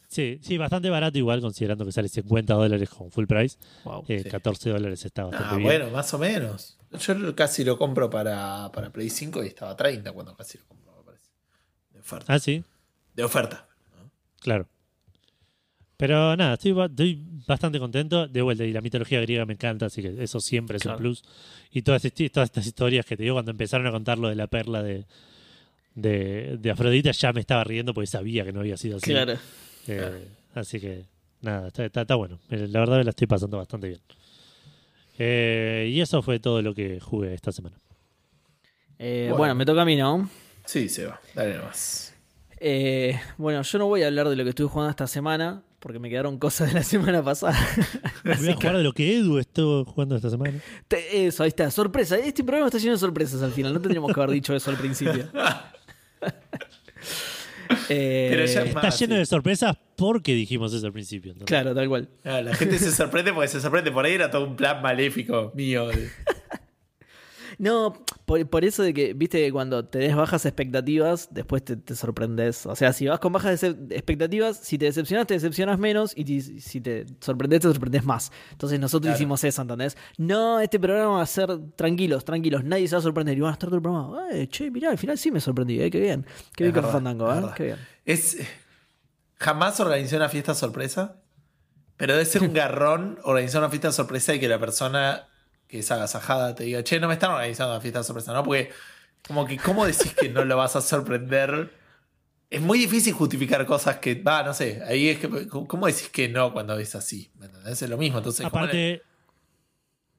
sí, sí, bastante barato igual, considerando que sale 50 dólares con full price. Wow. Eh, Sí. 14 dólares está bastante Ah, bien. bueno, más o menos. Yo casi lo compro para, para Play 5 y estaba a 30 cuando casi lo compro, me parece. De oferta. Ah, sí, De oferta. Claro. Pero nada, estoy, ba- estoy bastante contento. De vuelta, y la mitología griega me encanta, así que eso siempre es Claro. un plus. Y todas, estas historias que te digo cuando empezaron a contar lo de la perla de, de, de Afrodita, ya me estaba riendo porque sabía que no había sido así. Claro. Eh, Así que nada, está, está- está bueno. Eh, La verdad me la estoy pasando bastante bien. Eh, y eso fue todo lo que jugué esta semana. Eh, Bueno. bueno. me toca a mí, ¿no? Sí, se va. Dale nomás. Eh, bueno, yo no voy a hablar de lo que estuve jugando esta semana, porque me quedaron cosas de la semana pasada. Voy a jugar de lo que Edu estuvo jugando esta semana. Te- Eso, ahí está, sorpresa. Este programa está lleno de sorpresas al final, no tendríamos que haber dicho eso al principio. Eh, Pero ya- Está Más, lleno sí. de sorpresas porque dijimos eso al principio. entonces. Claro, tal cual. Ah, la gente se sorprende porque se sorprende. Por ahí era todo un plan maléfico mío. No, por, por eso de que, viste, que cuando te des bajas expectativas, después te, te sorprendes. O sea, si vas con bajas expectativas, si te decepcionas, te decepcionas menos y ti- si te sorprendes, te sorprendes más. Entonces nosotros Claro. hicimos eso, ¿entendés? No, este programa va a ser tranquilos, tranquilos, nadie se va a sorprender. Y van a estar todo el programa. Eh, che, mirá, al final sí me sorprendí, eh, qué bien. Qué Es bien verdad, Fandango, eh, qué bien. Es, jamás organizé una fiesta sorpresa, pero debe ser un garrón organizar una fiesta sorpresa y que la persona que es agasajada te diga, che, no me están organizando una fiesta sorpresa, ¿no? Porque, como que, ¿cómo decís que no lo vas a sorprender? Es muy difícil justificar cosas que, va, no sé, ahí es que, ¿cómo decís que no cuando es así? ¿Me entendés? Es lo mismo, entonces, ¿cómo le- Aparte,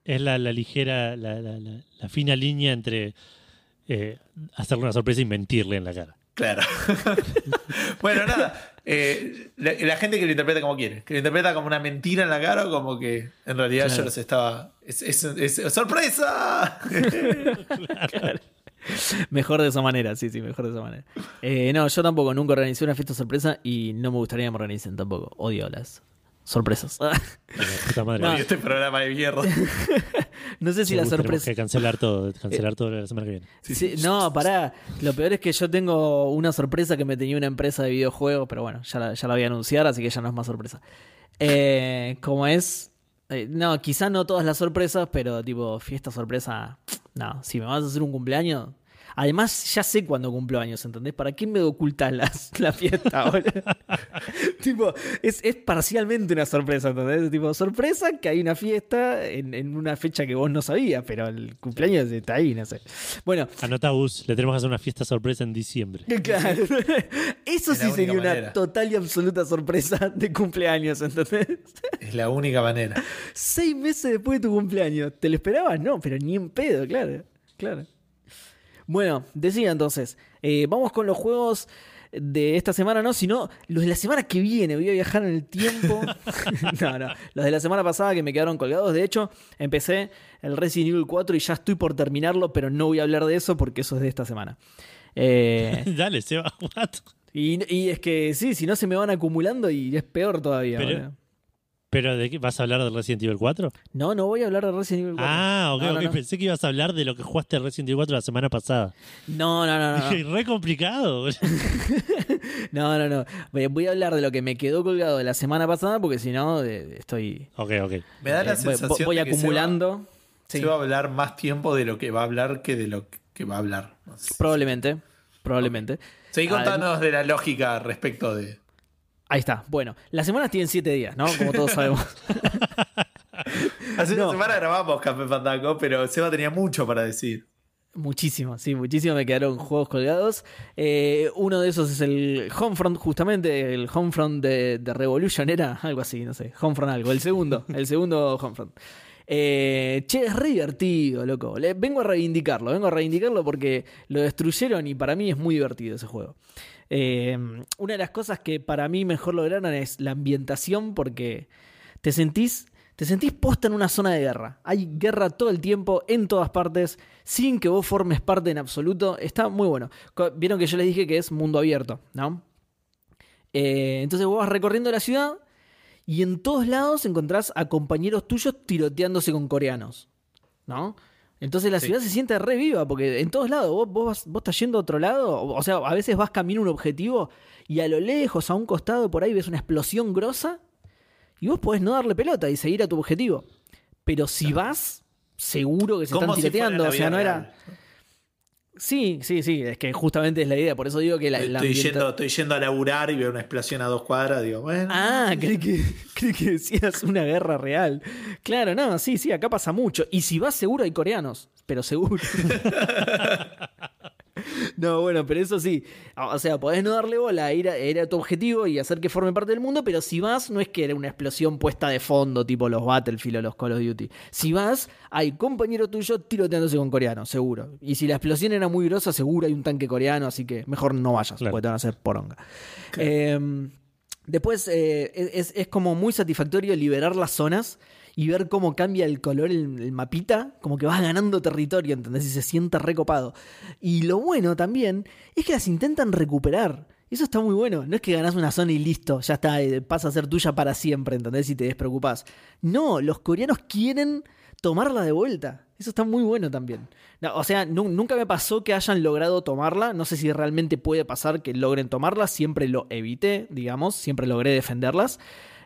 es la, la ligera, la, la- la- la fina línea entre eh, hacerle una sorpresa y mentirle en la cara. Claro. bueno, nada. Eh, la, la gente que lo interpreta como quiere. Que lo interpreta como una mentira en la cara o como que en realidad Claro. yo los estaba. Es, es- es- ¡Sorpresa! Mejor de esa manera, sí, sí, mejor de esa manera. Eh, no, yo tampoco, nunca organicé una fiesta sorpresa y no me gustaría que me organicen tampoco. Odio las sorpresas. Pero, puta madre. No. Este programa de mierda. no sé si Sí, la sorpresa. que cancelar todo, cancelar todo la semana que viene. Sí, no, pará. Lo peor es que yo tengo una sorpresa que me tenía una empresa de videojuegos, pero bueno, ya la, ya la voy a anunciar, así que ya no es más sorpresa. Eh, como es. eh, no, quizá no todas las sorpresas, pero tipo, fiesta sorpresa. No, si me vas a hacer un cumpleaños. Además, ya sé cuándo cumplo años, ¿entendés? ¿Para qué me ocultas las- la fiesta, boludo? tipo, es, es parcialmente una sorpresa, ¿entendés? Tipo, sorpresa que hay una fiesta en, en una fecha que vos no sabías, pero el cumpleaños está ahí, no sé. Bueno, Anota Gus, le tenemos que hacer una fiesta sorpresa en diciembre. Claro. Eso Es sí sería una manera. total y absoluta sorpresa de cumpleaños, ¿entendés? es la única manera. Seis meses después de tu cumpleaños. ¿Te lo esperabas? No, pero ni en pedo, claro. Claro. Bueno, decía entonces, eh, vamos con los juegos de esta semana, no, sino los de la semana que viene. Voy a viajar en el tiempo. no, no. Los de la semana pasada que me quedaron colgados. De hecho, empecé el Resident Evil 4 y ya estoy por terminarlo, pero no voy a hablar de eso porque eso es de esta semana. Eh, Dale, Seba, what? y, y es que sí, si no se me van acumulando y es peor todavía. Pero-. ¿Pero de qué? ¿Vas a hablar de Resident Evil 4? No, no voy a hablar de Resident Evil 4. Ah, ok, No, no, ok. no. Pensé que ibas a hablar de lo que jugaste Resident Evil 4 la semana pasada. No, no, no, no. Re complicado. No, no, no. Voy- Voy a hablar de lo que me quedó colgado de la semana pasada porque si no, eh, estoy. ok, ok. Me da la eh, voy- sensación voy de que Seba- acumulando. Sí, Se va a hablar más tiempo de lo que va a hablar que de lo que va a hablar. No sé. probablemente. Probablemente. Seguí Ah, contándonos de la lógica respecto de. Ahí está. Bueno, las semanas tienen siete días, ¿no? Como todos sabemos. Hace No. una semana grabamos Café Fandango, pero Seba tenía mucho para decir. Muchísimo, sí, muchísimo me quedaron juegos colgados. Eh, uno de esos es el Homefront, justamente, el Homefront de, de Revolution era algo así, no sé, Homefront algo, el segundo, el segundo Homefront. Eh, che, es re divertido, loco. Le- vengo a reivindicarlo, vengo a reivindicarlo porque lo destruyeron y para mí es muy divertido ese juego. Eh, una de las cosas que para mí mejor lograron es la ambientación porque te sentís, te sentís posta en una zona de guerra. Hay guerra todo el tiempo, en todas partes, sin que vos formes parte en absoluto. Está muy bueno. Vieron que yo les dije que es mundo abierto, ¿no? Eh, entonces vos vas recorriendo la ciudad y en todos lados encontrás a compañeros tuyos tiroteándose con coreanos, ¿no? Entonces la Sí. ciudad se siente re viva, porque en todos lados vos, vos, vas- vos estás yendo a otro lado, o sea, a veces vas camino a un objetivo y a lo lejos, a un costado por ahí, ves una explosión grosa y vos podés no darle pelota y seguir a tu objetivo. Pero si vas, seguro que se están tiroteando, o sea, no era... Sí, sí, sí, es que justamente es la idea, por eso digo que la... la estoy, ambienta- yendo, estoy yendo a laburar y veo una explosión a dos cuadras. Digo, bueno. Ah, creí que, creí que decías una guerra real. Claro, no, sí, sí, acá pasa mucho. Y si vas seguro hay coreanos, pero seguro. No, bueno, pero eso sí. O sea, podés no darle bola, ir a, ir a tu objetivo y hacer que forme parte del mundo, pero si vas, no es que era una explosión puesta de fondo, tipo los Battlefield o los Call of Duty. Si vas, hay compañero tuyo tiroteándose con coreanos, seguro. Y si la explosión era muy grosa, seguro hay un tanque coreano, así que mejor no vayas, Claro. porque te van a hacer poronga. Eh, Después eh, es, es como muy satisfactorio liberar las zonas y ver cómo cambia el color el, el mapita, como que vas ganando territorio, ¿entendés? Y se siente recopado. Y lo bueno también es que las intentan recuperar. Eso está muy bueno. No es que ganás una zona y listo, ya está, pasa a ser tuya para siempre, ¿entendés? Y te despreocupás. No, los coreanos quieren tomarla de vuelta. Eso está muy bueno también. O sea, nu- nunca me pasó que hayan logrado tomarla. No sé si realmente puede pasar que logren tomarla. Siempre lo evité, digamos. Siempre logré defenderlas.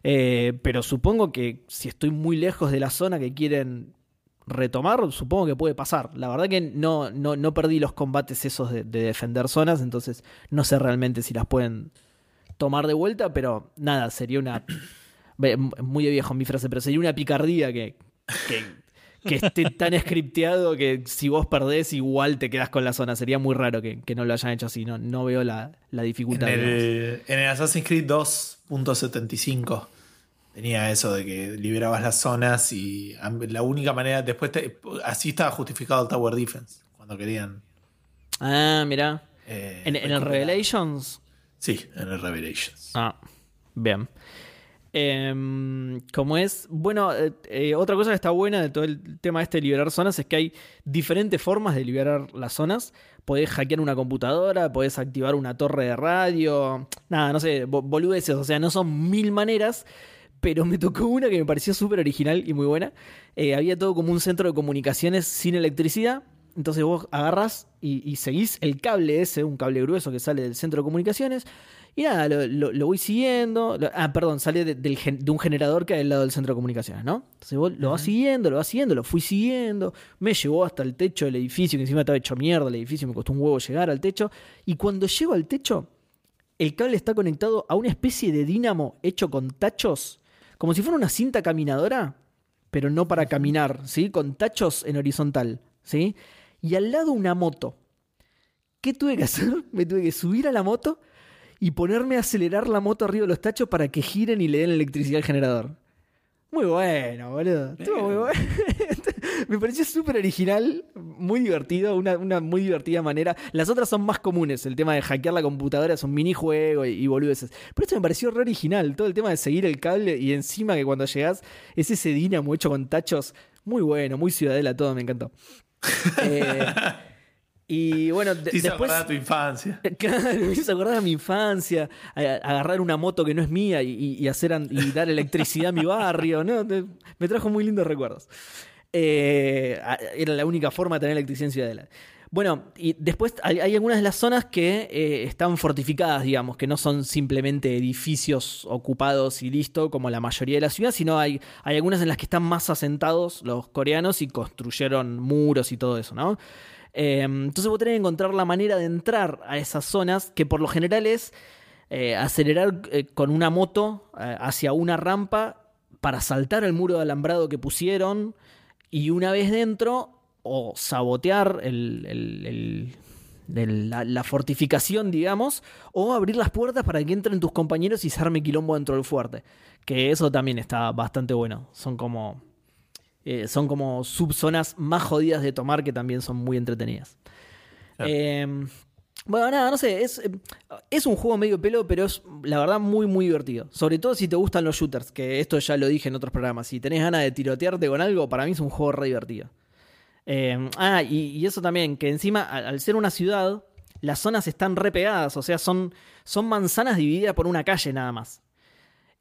Eh, pero supongo que si estoy muy lejos de la zona que quieren retomar, supongo que puede pasar. La verdad que no, no, no perdí los combates esos de, de defender zonas, entonces no sé realmente si las pueden tomar de vuelta, pero nada, sería una... Muy de viejo mi frase, pero sería una picardía que, que, que esté tan scripteado que si vos perdés igual te quedás con la zona. Sería muy raro que, que no lo hayan hecho así, no, no veo la, la En dificultad. digamos. el, en el Assassin's Creed 2.75 tenía eso de que liberabas las zonas y la única manera, después te- así estaba justificado el Tower Defense, cuando querían... Ah, mirá. eh, En, en el. Revelations Sí, en el Revelations. Ah, bien. Em, como es, bueno, eh, eh, otra cosa que está buena de todo el tema este de liberar zonas es que hay diferentes formas de liberar las zonas. Podés hackear una computadora, podés activar una torre de radio, nada, no sé, bo- boludeces, o sea, no son mil maneras, pero me tocó una que me pareció súper original y muy buena. Eh, había todo como un centro de comunicaciones sin electricidad. Entonces vos agarras y, y seguís el cable ese, un cable grueso que sale del centro de comunicaciones. Y nada, lo, lo- lo voy siguiendo. Lo- ah, perdón, sale de, del de un generador que hay al lado del centro de comunicaciones, ¿no? Entonces vos lo vas siguiendo, lo vas siguiendo, lo fui siguiendo. Me llevó hasta el techo del edificio, que encima estaba hecho mierda el edificio, me costó un huevo llegar al techo. Y cuando llego al techo, el cable está conectado a una especie de dínamo hecho con tachos, como si fuera una cinta caminadora, pero no para caminar, ¿sí? Con tachos en horizontal, ¿sí? Y al lado una moto. ¿Qué tuve que hacer? Me tuve que subir a la moto y ponerme a acelerar la moto arriba de los tachos para que giren y le den electricidad al generador. Muy bueno, boludo. Estuvo muy bueno. Me pareció súper original, muy divertido, una, una muy divertida manera. Las otras son más comunes, el tema de hackear la computadora es un minijuego y, y boludeces. Pero esto me pareció re original, todo el tema de seguir el cable y encima que cuando llegás es ese dínamo hecho con tachos. Muy bueno, muy ciudadela todo, me encantó. Eh, y bueno, de- Te hizo después... acordar a tu infancia. Claro, me hizo acordar a mi infancia, a- a agarrar una moto que no es mía y, hacer y dar electricidad a mi barrio, ¿no? Te- Me trajo muy lindos recuerdos. Eh, era la única forma de tener electricidad en Ciudadela. Bueno, y después hay, hay algunas de las zonas que eh, están fortificadas, digamos, que no son simplemente edificios ocupados y listo, como la mayoría de la ciudad, sino hay, hay algunas en las que están más asentados los coreanos y construyeron muros y todo eso, ¿no? Eh, entonces vos tenés que encontrar la manera de entrar a esas zonas, que por lo general es eh, acelerar eh, con una moto eh, hacia una rampa para saltar el muro de alambrado que pusieron y una vez dentro, o sabotear el- la, la fortificación, digamos, o abrir las puertas para que entren tus compañeros y se arme quilombo dentro del fuerte. Que eso también está bastante bueno. Son como. Eh, son como subzonas más jodidas de tomar que también son muy entretenidas. Claro. Eh, bueno, nada, no sé, es, eh, es un juego medio pelo, pero es la verdad muy, muy divertido. Sobre todo si te gustan los shooters, que esto ya lo dije en otros programas. Si tenés ganas de tirotearte con algo, para mí es un juego re divertido. Eh, ah, y, y eso también, que encima, al, al ser una ciudad, las zonas están re pegadas, o sea, son, son manzanas divididas por una calle nada más.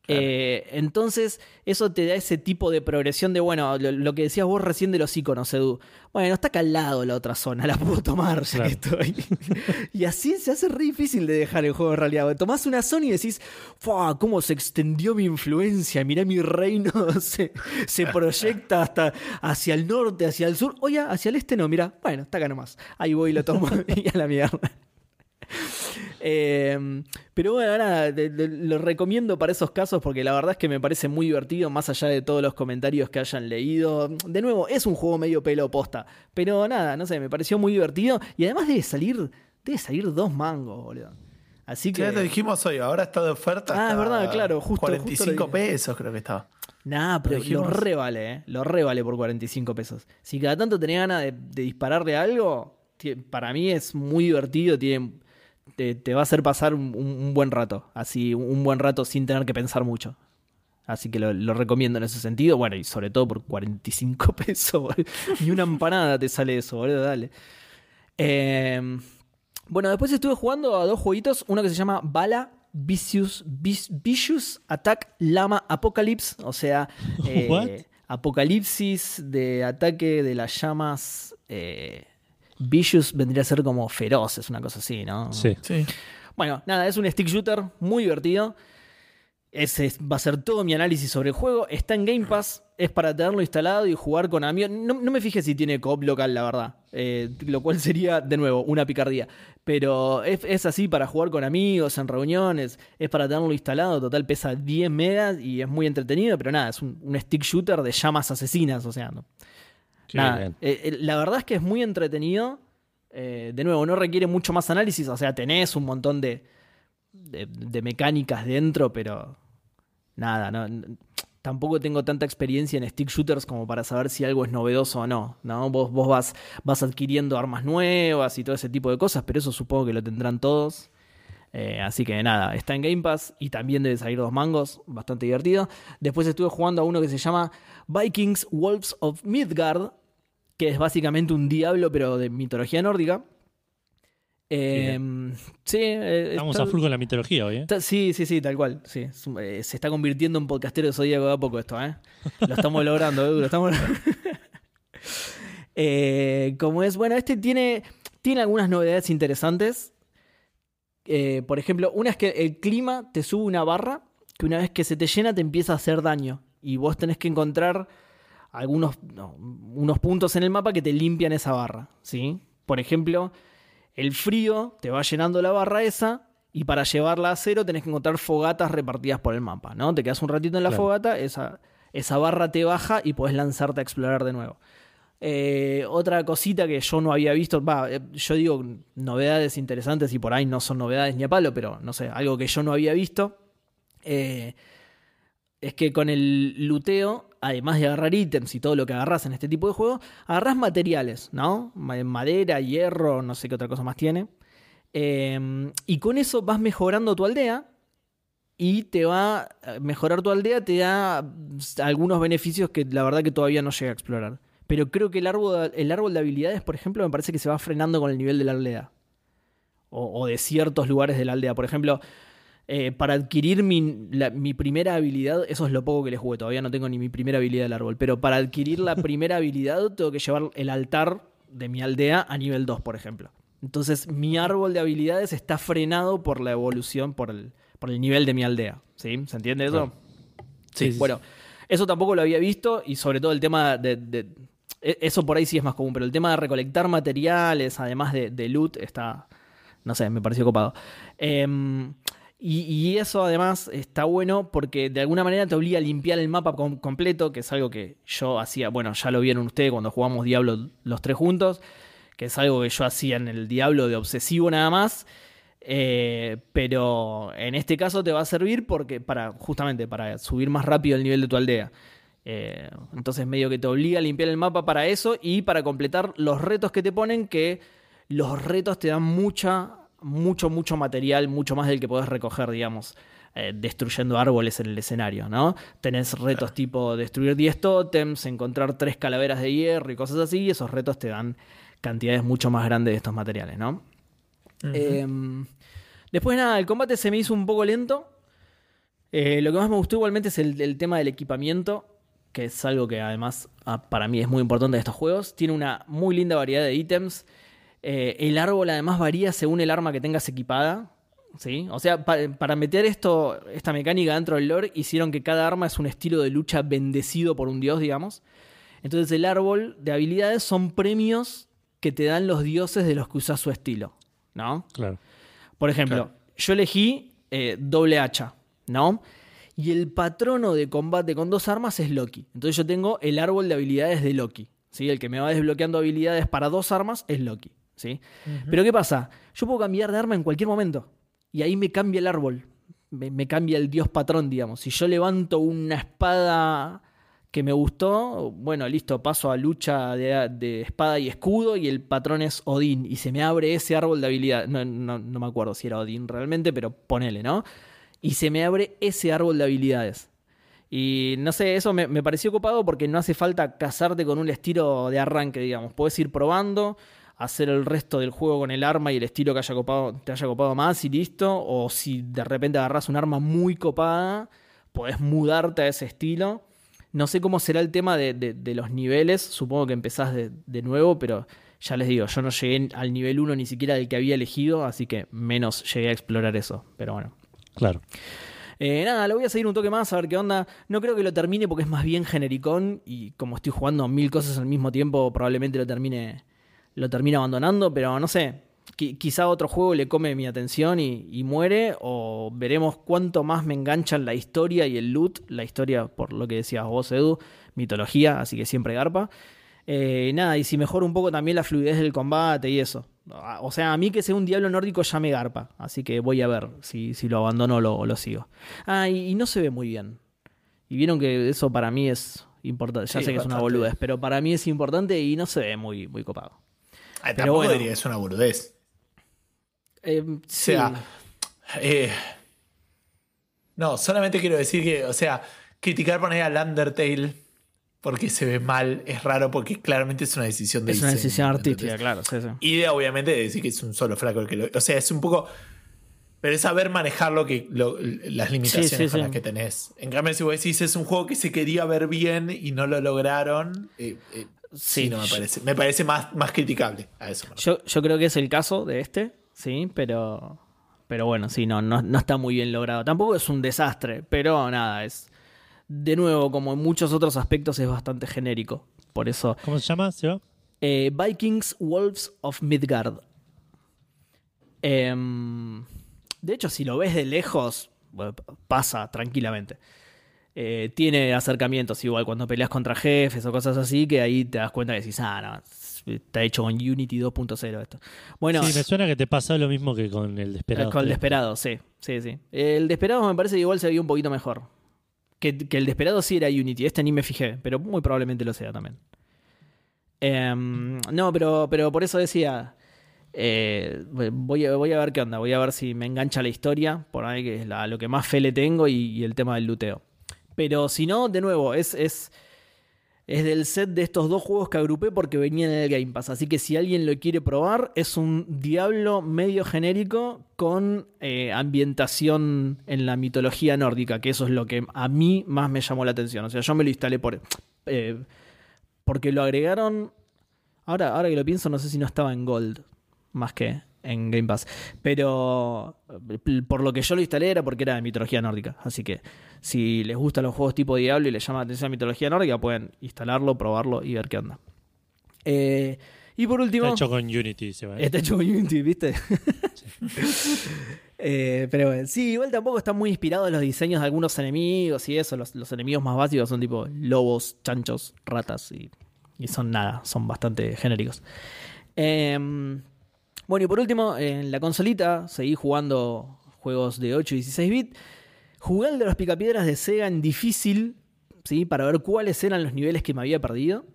Claro. Eh, entonces, eso te da ese tipo de progresión de, bueno, lo, lo que decías vos recién de los iconos, Edu. Bueno, está acá al lado la otra zona, la puedo tomar ya que estoy. y así se hace re difícil de dejar el juego en realidad. Tomás una zona y decís, ¡Fua! ¿Cómo se extendió mi influencia? Mirá mi reino, se, se proyecta hasta hacia el norte, hacia el sur. Oye, hacia el este no, mira. Bueno, está acá nomás. Ahí voy y lo tomo y a la mierda. Eh, pero bueno, nada, lo recomiendo para esos casos porque la verdad es que me parece muy divertido, más allá de todos los comentarios que hayan leído. De nuevo, es un juego medio pelo posta, pero nada, no sé, me pareció muy divertido y además debe salir, debe salir dos mangos, boludo. Así que. Ya lo dijimos hoy, ahora está de oferta. Ah, es verdad, claro, justo- 45 justo pesos creo que estaba. Nah, pero Lo lo, dijimos. re vale, ¿eh? Lo re vale por 45 pesos. Si cada tanto tenés ganas de, de dispararle algo, para mí es muy divertido, tiene, te, te va a hacer pasar un, un- buen rato. Así, un, buen rato sin tener que pensar mucho. Así que lo, lo recomiendo en ese sentido. Bueno, y sobre todo por 45 pesos. boludo. Ni una empanada te sale eso, boludo, dale. Eh, bueno, después estuve jugando a dos jueguitos. Uno que se llama Bala Vicious, Vicious Attack Lama Apocalypse. O sea, eh, apocalipsis de ataque de las llamas. Eh, Vicious vendría a ser como feroces, una cosa así, ¿no? Sí. Sí. Bueno, nada, es un stick shooter muy divertido. Ese es- va a ser todo mi análisis sobre el juego. Está en Game Pass, es para tenerlo instalado y jugar con amigos. No, no me fijé si tiene co-op local, la verdad. Eh, lo cual sería, de nuevo, una picardía. Pero es, es así para jugar con amigos, en reuniones. Es para tenerlo instalado. Total, pesa 10 megas y es muy entretenido. Pero nada, es un, un stick shooter de llamas asesinas. O sea, no, Nada, eh, eh, la verdad es que es muy entretenido. Eh, de nuevo, no requiere mucho más análisis. O sea, tenés un montón de, de, de mecánicas dentro, pero nada, no, tampoco tengo tanta experiencia en stick shooters como para saber si algo es novedoso o no. ¿no? Vos, vos vas, vas adquiriendo armas nuevas y todo ese tipo de cosas, pero eso supongo que lo tendrán todos. Eh, así que nada, está en Game Pass y también debe salir dos mangos, bastante divertido. Después estuve jugando a uno que se llama Vikings Wolves of Midgard, que es básicamente un diablo, pero de mitología nórdica. Eh, sí, eh, Estamos está- a full con la mitología hoy, ¿eh? está- sí, sí, sí, tal cual. Sí. Eh, se está convirtiendo en podcastero de Zodíaco de a poco esto, ¿eh? Lo estamos logrando, lo estamos como es, bueno, este tiene, tiene algunas novedades interesantes. Por ejemplo, una es que el clima te sube una barra que una vez que se te llena te empieza a hacer daño. Y vos tenés que encontrar algunos no, unos puntos en el mapa que te limpian esa barra. ¿sí? Por ejemplo, el frío te va llenando la barra esa. Y para llevarla a cero tenés que encontrar fogatas repartidas por el mapa. ¿no? Te quedas un ratito en la Claro. fogata, esa, esa barra te baja y podés lanzarte a explorar de nuevo. Eh, otra cosita que yo no había visto, va, eh, yo digo novedades interesantes y por ahí no son novedades ni a palo, pero no sé, algo que yo no había visto, eh, es que con el luteo, además de agarrar ítems y todo lo que agarras en este tipo de juego, agarras materiales, ¿no? Ma- Madera, hierro, no sé qué otra cosa más tiene. Eh, y con eso vas mejorando tu aldea y te va a mejorar tu aldea, te da algunos beneficios que la verdad que todavía no llega a explorar. Pero creo que el árbol, el árbol de habilidades, por ejemplo, me parece que se va frenando con el nivel de la aldea. O, o de ciertos lugares de la aldea. Por ejemplo, eh, para adquirir mi, la- mi primera habilidad, eso es lo poco que le jugué, todavía no tengo ni mi primera habilidad del árbol, pero para adquirir la primera habilidad tengo que llevar el altar de mi aldea a nivel 2, por ejemplo. Entonces mi árbol de habilidades está frenado por la evolución, por el, por el nivel de mi aldea. ¿Sí? ¿Se entiende eso? Claro. Sí, bueno, eso tampoco lo había visto y sobre todo el tema de, de- e- Eso por ahí sí es más común, pero el tema de recolectar materiales, además de, de loot, está... No sé, me pareció copado. Em, Y, eso además está bueno porque de alguna manera te obliga a limpiar el mapa com- completo, que es algo que yo hacía, bueno, ya lo vieron ustedes cuando jugamos Diablo los tres juntos, que es algo que yo hacía en el Diablo de obsesivo nada más. Eh, pero en este caso te va a servir porque para justamente para subir más rápido el nivel de tu aldea. Eh, entonces medio que te obliga a limpiar el mapa para eso y para completar los retos que te ponen, que los retos te dan mucha, mucho, mucho material, mucho más del que podés recoger, digamos, eh, destruyendo árboles en el escenario, ¿no? Tenés retos tipo destruir 10 tótems, encontrar tres calaveras de hierro y cosas así, y esos retos te dan cantidades mucho más grandes de estos materiales, ¿no? Eh, después nada, el combate se me hizo un poco lento. Eh, lo que más me gustó igualmente es el, el tema del equipamiento, que es algo que además ah, para mí es muy importante de estos juegos. Tiene una muy linda variedad de ítems. Eh, el árbol además varía según el arma que tengas equipada. ¿sí? O sea, pa- para meter esto, esta mecánica dentro del lore, hicieron que cada arma es un estilo de lucha bendecido por un dios, digamos. Entonces el árbol de habilidades son premios que te dan los dioses de los que usas su estilo. ¿No? Claro. Por ejemplo, Claro. yo elegí eh, doble hacha, ¿no? Y el patrono de combate con dos armas es Loki. Entonces yo tengo el árbol de habilidades de Loki. ¿sí? El que me va desbloqueando habilidades para dos armas es Loki. ¿Sí? Pero ¿qué pasa? Yo puedo cambiar de arma en cualquier momento. Y ahí me cambia el árbol. Me, me cambia el dios patrón, digamos. Si yo levanto una espada que me gustó, bueno, listo, paso a lucha de, de espada y escudo y el patrón es Odín y se me abre ese árbol de habilidad. No, no, no me acuerdo si era Odín realmente, pero ponele, ¿no? Y se me abre ese árbol de habilidades. Y no sé, eso me, me pareció copado porque no hace falta casarte con un estilo de arranque, digamos. Puedes ir probando, hacer el resto del juego con el arma y el estilo que haya copado, te haya copado más y listo. O si de repente agarras un arma muy copada, podés mudarte a ese estilo. No sé cómo será el tema de, de- de los niveles. Supongo que empezás de, de nuevo, pero ya les digo, yo no llegué al nivel 1 ni siquiera del que había elegido, así que menos llegué a explorar eso. Pero bueno. Claro. Eh, nada, lo voy a seguir un toque más a ver qué onda. No creo que lo termine porque es más bien genericón y como estoy jugando mil cosas al mismo tiempo, probablemente lo termine, lo termine abandonando, pero no sé. Qui- quizá otro juego le come mi atención y, y muere, o veremos cuánto más me enganchan la historia y el loot. La historia, por lo que decías vos, Edu, mitología, así que siempre garpa. Eh, nada, y si mejora un poco también la fluidez del combate y eso. Ah, O sea, a mí que sea un diablo nórdico ya me garpa. Así que voy a ver si, si lo abandono o lo, lo sigo. Ah, y, y no se ve muy bien. Y vieron que eso para mí es importante. Ya Sí, sé que es una boludez, pero para mí es importante y no se ve muy, muy copado. Ay, Pero tampoco bueno. diría que es una burudez. Eh, O sea, eh, no, solamente quiero decir que, o sea, criticar poner al Undertale porque se ve mal es raro porque claramente es una decisión de es una decisión artística, claro. sí, sí. Y de, obviamente de decir que es un solo flaco el que lo. O sea, es un poco. Pero es saber manejar lo que, lo- las limitaciones Sí, con las que tenés. En cambio, si vos decís es un juego que se quería ver bien y no lo lograron, eh, eh, sí, Sí, no me yo- parece. Me parece más, más criticable a eso. Yo, yo creo que es el caso de este, sí, pero. Pero bueno, sí, no, no, no está muy bien logrado. Tampoco es un desastre, pero nada, es. De nuevo, como en muchos otros aspectos, es bastante genérico. Por eso. ¿Cómo se llama, Seba? Eh, Vikings Wolves of Midgard. Em, de hecho, si lo ves de lejos, pasa tranquilamente. Eh, tiene acercamientos igual cuando peleas contra jefes o cosas así, que ahí te das cuenta que decís, ah, no, está hecho con Unity 2.0 esto. Bueno, Sí, me suena que te pasa lo mismo que con el Desperado. con el 3. Desperado, sí, sí, sí. El Desperado me parece que igual se veía un poquito mejor. Que, que el Desperado sí era Unity, este ni me fijé, pero muy probablemente lo sea también. Em, no, pero, pero por eso decía, eh, voy, a, voy a ver qué onda, voy a ver si me engancha la historia, por ahí que es la- lo que más fe le tengo y, y el tema del luteo. Pero si no, de nuevo, es, es, es del set de estos dos juegos que agrupé porque venían en el Game Pass. Así que si alguien lo quiere probar, es un Diablo medio genérico con eh, ambientación en la mitología nórdica, que eso es lo que a mí más me llamó la atención. O sea, yo me lo instalé por, eh, porque lo agregaron. Ahora, ahora que lo pienso, no sé si no estaba en Gold, más que en Game Pass. Pero eh, por lo que yo lo instalé era porque era de mitología nórdica. Así que si les gustan los juegos tipo Diablo y les llama la atención la mitología nórdica, pueden instalarlo, probarlo y ver qué onda. Eh, y por último. Está hecho con Unity, Seba. ¿eh? Está hecho con Unity, ¿viste? Eh, pero bueno, sí, igual tampoco están muy inspirados los diseños de algunos enemigos y eso. Los, los enemigos más básicos son tipo lobos, chanchos, ratas y, y son nada, son bastante genéricos. Em, bueno, y por último, en la consolita seguí jugando juegos de 8 y 16 bits. Jugué el de los picapiedras de Sega en difícil, ¿sí? Para ver cuáles eran los niveles que me había perdido.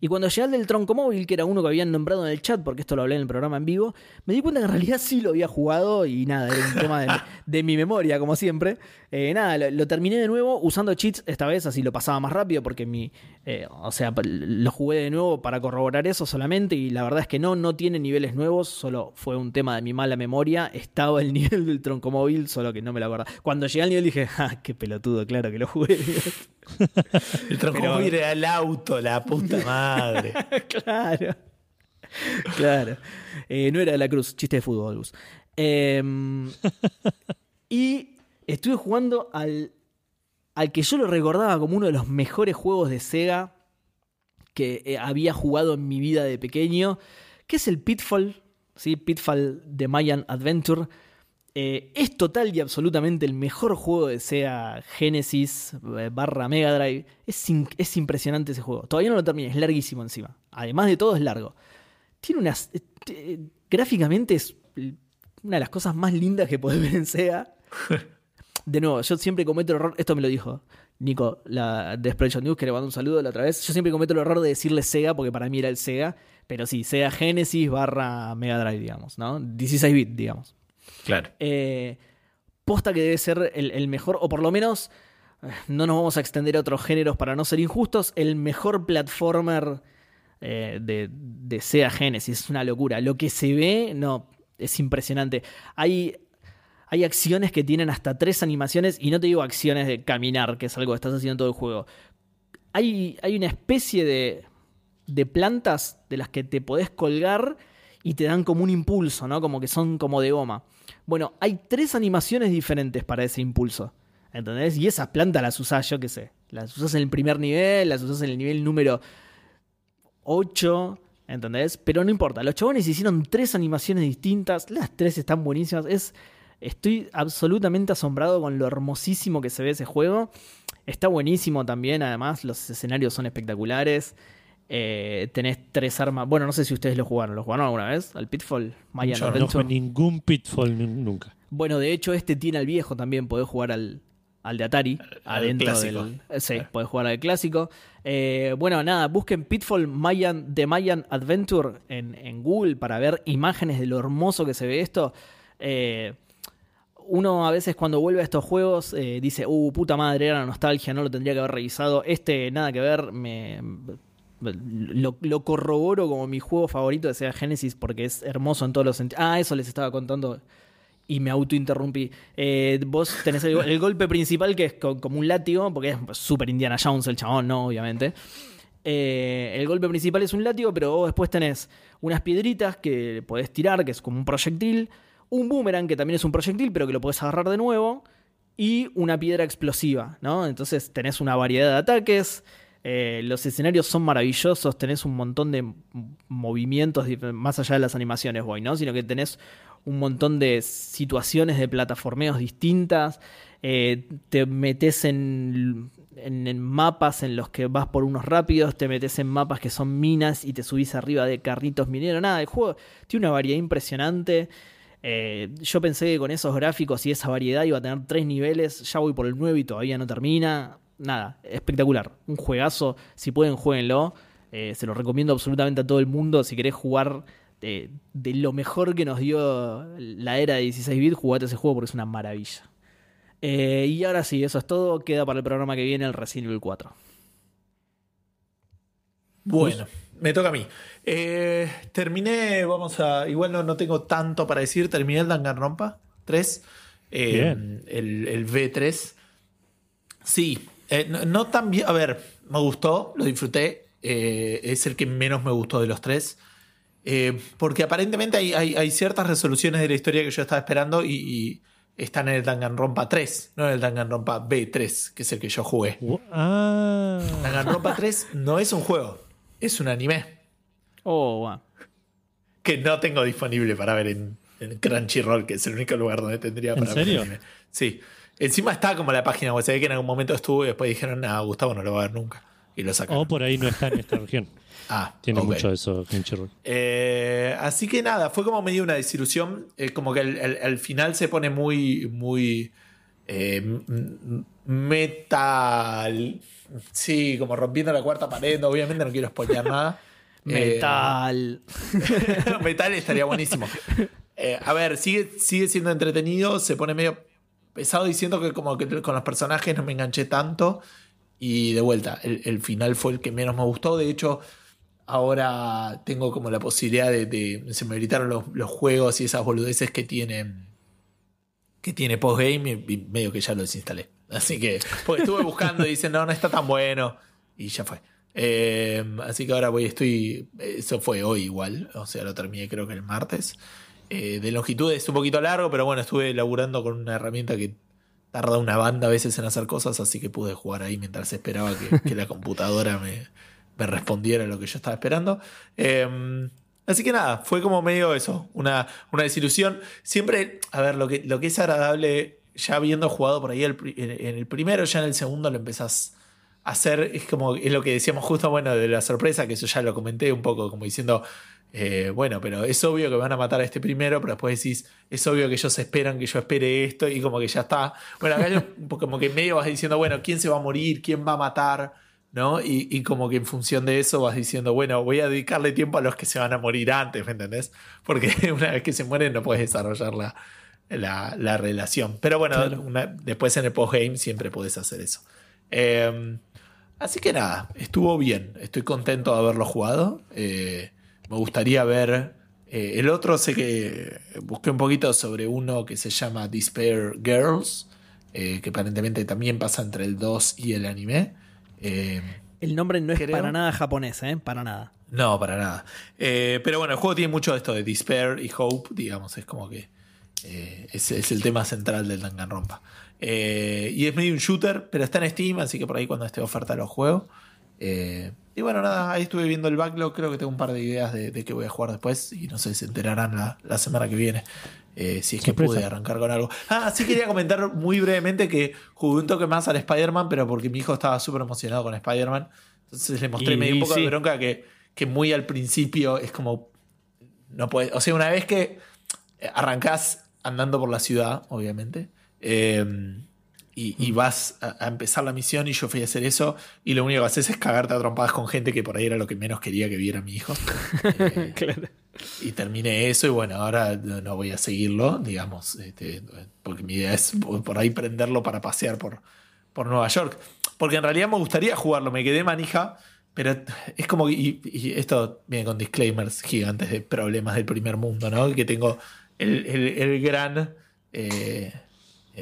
Y cuando llegué al del tronco móvil, que era uno que habían nombrado en el chat, porque esto lo hablé en el programa en vivo, me di cuenta que en realidad sí lo había jugado y nada, era un tema de, mi memoria, como siempre. Eh, nada, lo, lo terminé de nuevo usando cheats esta vez, así lo pasaba más rápido, porque mi. eh, o sea, lo jugué de nuevo para corroborar eso solamente, y la verdad es que no, no tiene niveles nuevos, solo fue un tema de mi mala memoria. Estaba el nivel del tronco móvil, solo que no me lo acuerdo. Cuando llegué al nivel dije, ah, qué pelotudo, claro que lo jugué. El tronco Pero- era el auto, la puta madre. claro. Claro. Eh, no era de la Cruz, chiste de fútbol, Gus. Em, y estuve jugando al, al que yo lo recordaba como uno de los mejores juegos de Sega que eh, había jugado en mi vida de pequeño, que es el Pitfall, ¿sí? Pitfall de Mayan Adventure. Eh, es total y absolutamente el mejor juego de Sega Genesis eh, barra Mega Drive. Es, es impresionante ese juego. Todavía no lo terminé, es larguísimo encima. Además de todo, es largo. Tiene unas. eh, gráficamente es una de las cosas más lindas que podés ver en Sega. De nuevo, yo siempre cometo el error. Esto me lo dijo Nico la, de Spreadshot News, que le mandó un saludo la otra vez. Yo siempre cometo el error de decirle Sega porque para mí era el Sega. Pero sí, Sega Genesis barra Mega Drive, digamos, ¿no? 16 bit, digamos. Claro. Eh, posta que debe ser el, mejor, o por lo menos, eh, no nos vamos a extender a otros géneros para no ser injustos, el mejor platformer eh, de, de Sega Genesis. Es una locura. Lo que se ve, no, es impresionante. Hay, hay acciones que tienen hasta tres animaciones, y no te digo acciones de caminar, que es algo que estás haciendo en todo el juego. Hay, hay una especie de, de plantas de las que te podés colgar y te dan como un impulso, ¿no? Como que son como de goma. Bueno, hay tres animaciones diferentes para ese impulso. ¿Entendés? Y esas plantas las usás, yo qué sé. Las usás en el primer nivel, las usás en el nivel número 8. ¿Entendés? Pero no importa. Los chabones hicieron tres animaciones distintas. Las tres están buenísimas. Es. Estoy absolutamente asombrado con lo hermosísimo que se ve ese juego. Está buenísimo también, además, los escenarios son espectaculares. Eh, tenés tres armas. Bueno, no sé si ustedes lo jugaron. ¿Lo jugaron alguna vez? ¿Al Pitfall? Mayan Yo no fue ningún pitfall nunca. Bueno, de hecho, este tiene al viejo también. Podés jugar al, al de Atari. Al adentro clásico. del. eh, Sí, Claro. podés jugar al clásico. Eh, bueno, nada, busquen Pitfall Mayan, de Mayan Adventure en, en Google para ver imágenes de lo hermoso que se ve esto. Eh, uno a veces cuando vuelve a estos juegos eh, dice, uh, puta madre, era nostalgia, no lo tendría que haber revisado. Este, nada que ver, me, lo, corroboro como mi juego favorito de Sega Genesis porque es hermoso en todos los sentidos. Ah, eso les estaba contando y me autointerrumpí. Eh, vos tenés el, golpe principal que es co- como un látigo, porque es super Indiana Jones el chabón, ¿no? Obviamente. Eh, el golpe principal es un látigo, pero vos después tenés unas piedritas que podés tirar, que es como un proyectil, un boomerang que también es un proyectil, pero que lo podés agarrar de nuevo, y una piedra explosiva, ¿no? Entonces tenés una variedad de ataques. Eh, los escenarios son maravillosos, tenés un montón de movimientos, más allá de las animaciones, voy, ¿no? Sino que tenés un montón de situaciones de plataformeos distintas. eh, te metes en mapas en los que vas por unos rápidos, te metes en mapas que son minas y te subís arriba de carritos mineros. Nada, el juego tiene una variedad impresionante. Eh, yo pensé que con esos gráficos y esa variedad iba a tener tres niveles. Ya voy por el 9 y todavía no termina. Nada, espectacular. Un juegazo. Si pueden, jueguenlo. Eh, se lo recomiendo absolutamente a todo el mundo. Si querés jugar de, de lo mejor que nos dio la era de 16 bits, jugate ese juego porque es una maravilla. Eh, y ahora sí, eso es todo. Queda para el programa que viene el Resident Evil 4. Bueno, me toca a mí. Eh, terminé, vamos a. Igual no, no tengo tanto para decir. Terminé el Danganronpa 3. eh, Bien. el, el V3. Sí, eh, no, no tan bien. A ver, me gustó, lo disfruté. eh, es el que menos me gustó de los tres. Eh, porque aparentemente hay, hay- hay ciertas resoluciones de la historia que yo estaba esperando y, y están en el Danganronpa 3, no en el Danganronpa B3, que es el que yo jugué. Gu- Ah. Danganronpa 3 no es un juego, es un anime Oh, wow. que no tengo disponible para ver en en Crunchyroll, que es el único lugar donde tendría ¿En para ver serio? anime. Sí. Encima está como la página web. Se ve que en algún momento estuvo y después dijeron, nada, Gustavo no lo va a ver nunca. Y lo sacaron. O por ahí no está en esta región. ah, Tiene mucho de eso, Crunchyroll. Eh, así que nada, fue como medio una desilusión. eh, como que al, al- al final se pone muy, muy eh, metal. Sí, como rompiendo la cuarta pared. Obviamente no quiero spoilear nada. Eh, Metal. metal estaría buenísimo. Eh, a ver, sigue, sigue siendo entretenido. Se pone medio pesado y siento que como que con los personajes no me enganché tanto. Y de vuelta, el, final fue el que menos me gustó. De hecho, ahora tengo como la posibilidad de. se me habilitaron los, juegos y esas boludeces que tienen. Que tiene postgame y, y medio que ya lo desinstalé. Así que. Porque estuve buscando y dicen, no, no está tan bueno. Y ya fue. Eh, así que ahora voy, estoy. Eso fue hoy igual. O sea, lo terminé creo que el martes. Eh, de longitud es un poquito largo, pero bueno, estuve laburando con una herramienta que tarda una banda a veces en hacer cosas, así que pude jugar ahí mientras esperaba que, la computadora me, me respondiera lo que yo estaba esperando. Eh, así que nada, fue como medio eso, una, una desilusión. Siempre, a ver, lo que, lo que es agradable, ya habiendo jugado por ahí el en el primero, ya en el segundo lo empezás a hacer, es como, es lo que decíamos justo, bueno, de la sorpresa, que eso ya lo comenté un poco, como diciendo, eh, bueno, pero es obvio que van a matar a este primero, pero después decís, es obvio que ellos esperan que yo espere esto y como que ya está. Bueno, acá yo como que medio vas diciendo, bueno, ¿quién se va a morir? ¿Quién va a matar? ¿No? Y, y como que en función de eso vas diciendo, bueno, voy a dedicarle tiempo a los que se van a morir antes, ¿me entendés? Porque una vez que se mueren no puedes desarrollar la, la, la relación. Pero bueno, Claro. una- después en el postgame siempre puedes hacer eso. Eh, así que nada, estuvo bien. Estoy contento de haberlo jugado. Eh, me gustaría ver. eh, el otro sé que busqué un poquito sobre uno que se llama Despair Girls, eh, que aparentemente también pasa entre el 2 y el anime. Eh, El nombre no es Creo. para nada japonés, ¿eh? Para nada. no, para nada. Pero bueno, el juego tiene mucho de esto de Despair y Hope, digamos, es como que es, es el tema central del Danganronpa. Y es medio un shooter, pero está en Steam, así que por ahí cuando esté oferta lo juego. Eh, y bueno, nada, ahí estuve viendo el backlog, creo que tengo un par de ideas de, de qué voy a jugar después y no sé, se enterarán la, la semana que viene. eh, si es que Sorpresa. pude arrancar con algo. Ah, sí quería comentar muy brevemente que jugué un toque más al Spider-Man, pero porque mi hijo estaba súper emocionado con Spider-Man. Entonces le mostré Y- medio un poco sí. de bronca que, que muy al principio es como. No puede. O sea, una vez que arrancás andando por la ciudad, obviamente. eh, y, y vas a, a empezar la misión y yo fui a hacer eso y lo único que haces es cagarte a trompadas con gente que por ahí era lo que menos quería que viera mi hijo. Eh, Claro. y terminé eso y bueno, ahora no voy a seguirlo, digamos, este, porque mi idea es por por ahí prenderlo para pasear por, por Nueva York. Porque en realidad me gustaría jugarlo, me quedé manija, pero es como, que- y, y esto viene con disclaimers gigantes de problemas del primer mundo, ¿no? Que tengo el, el- el gran, eh,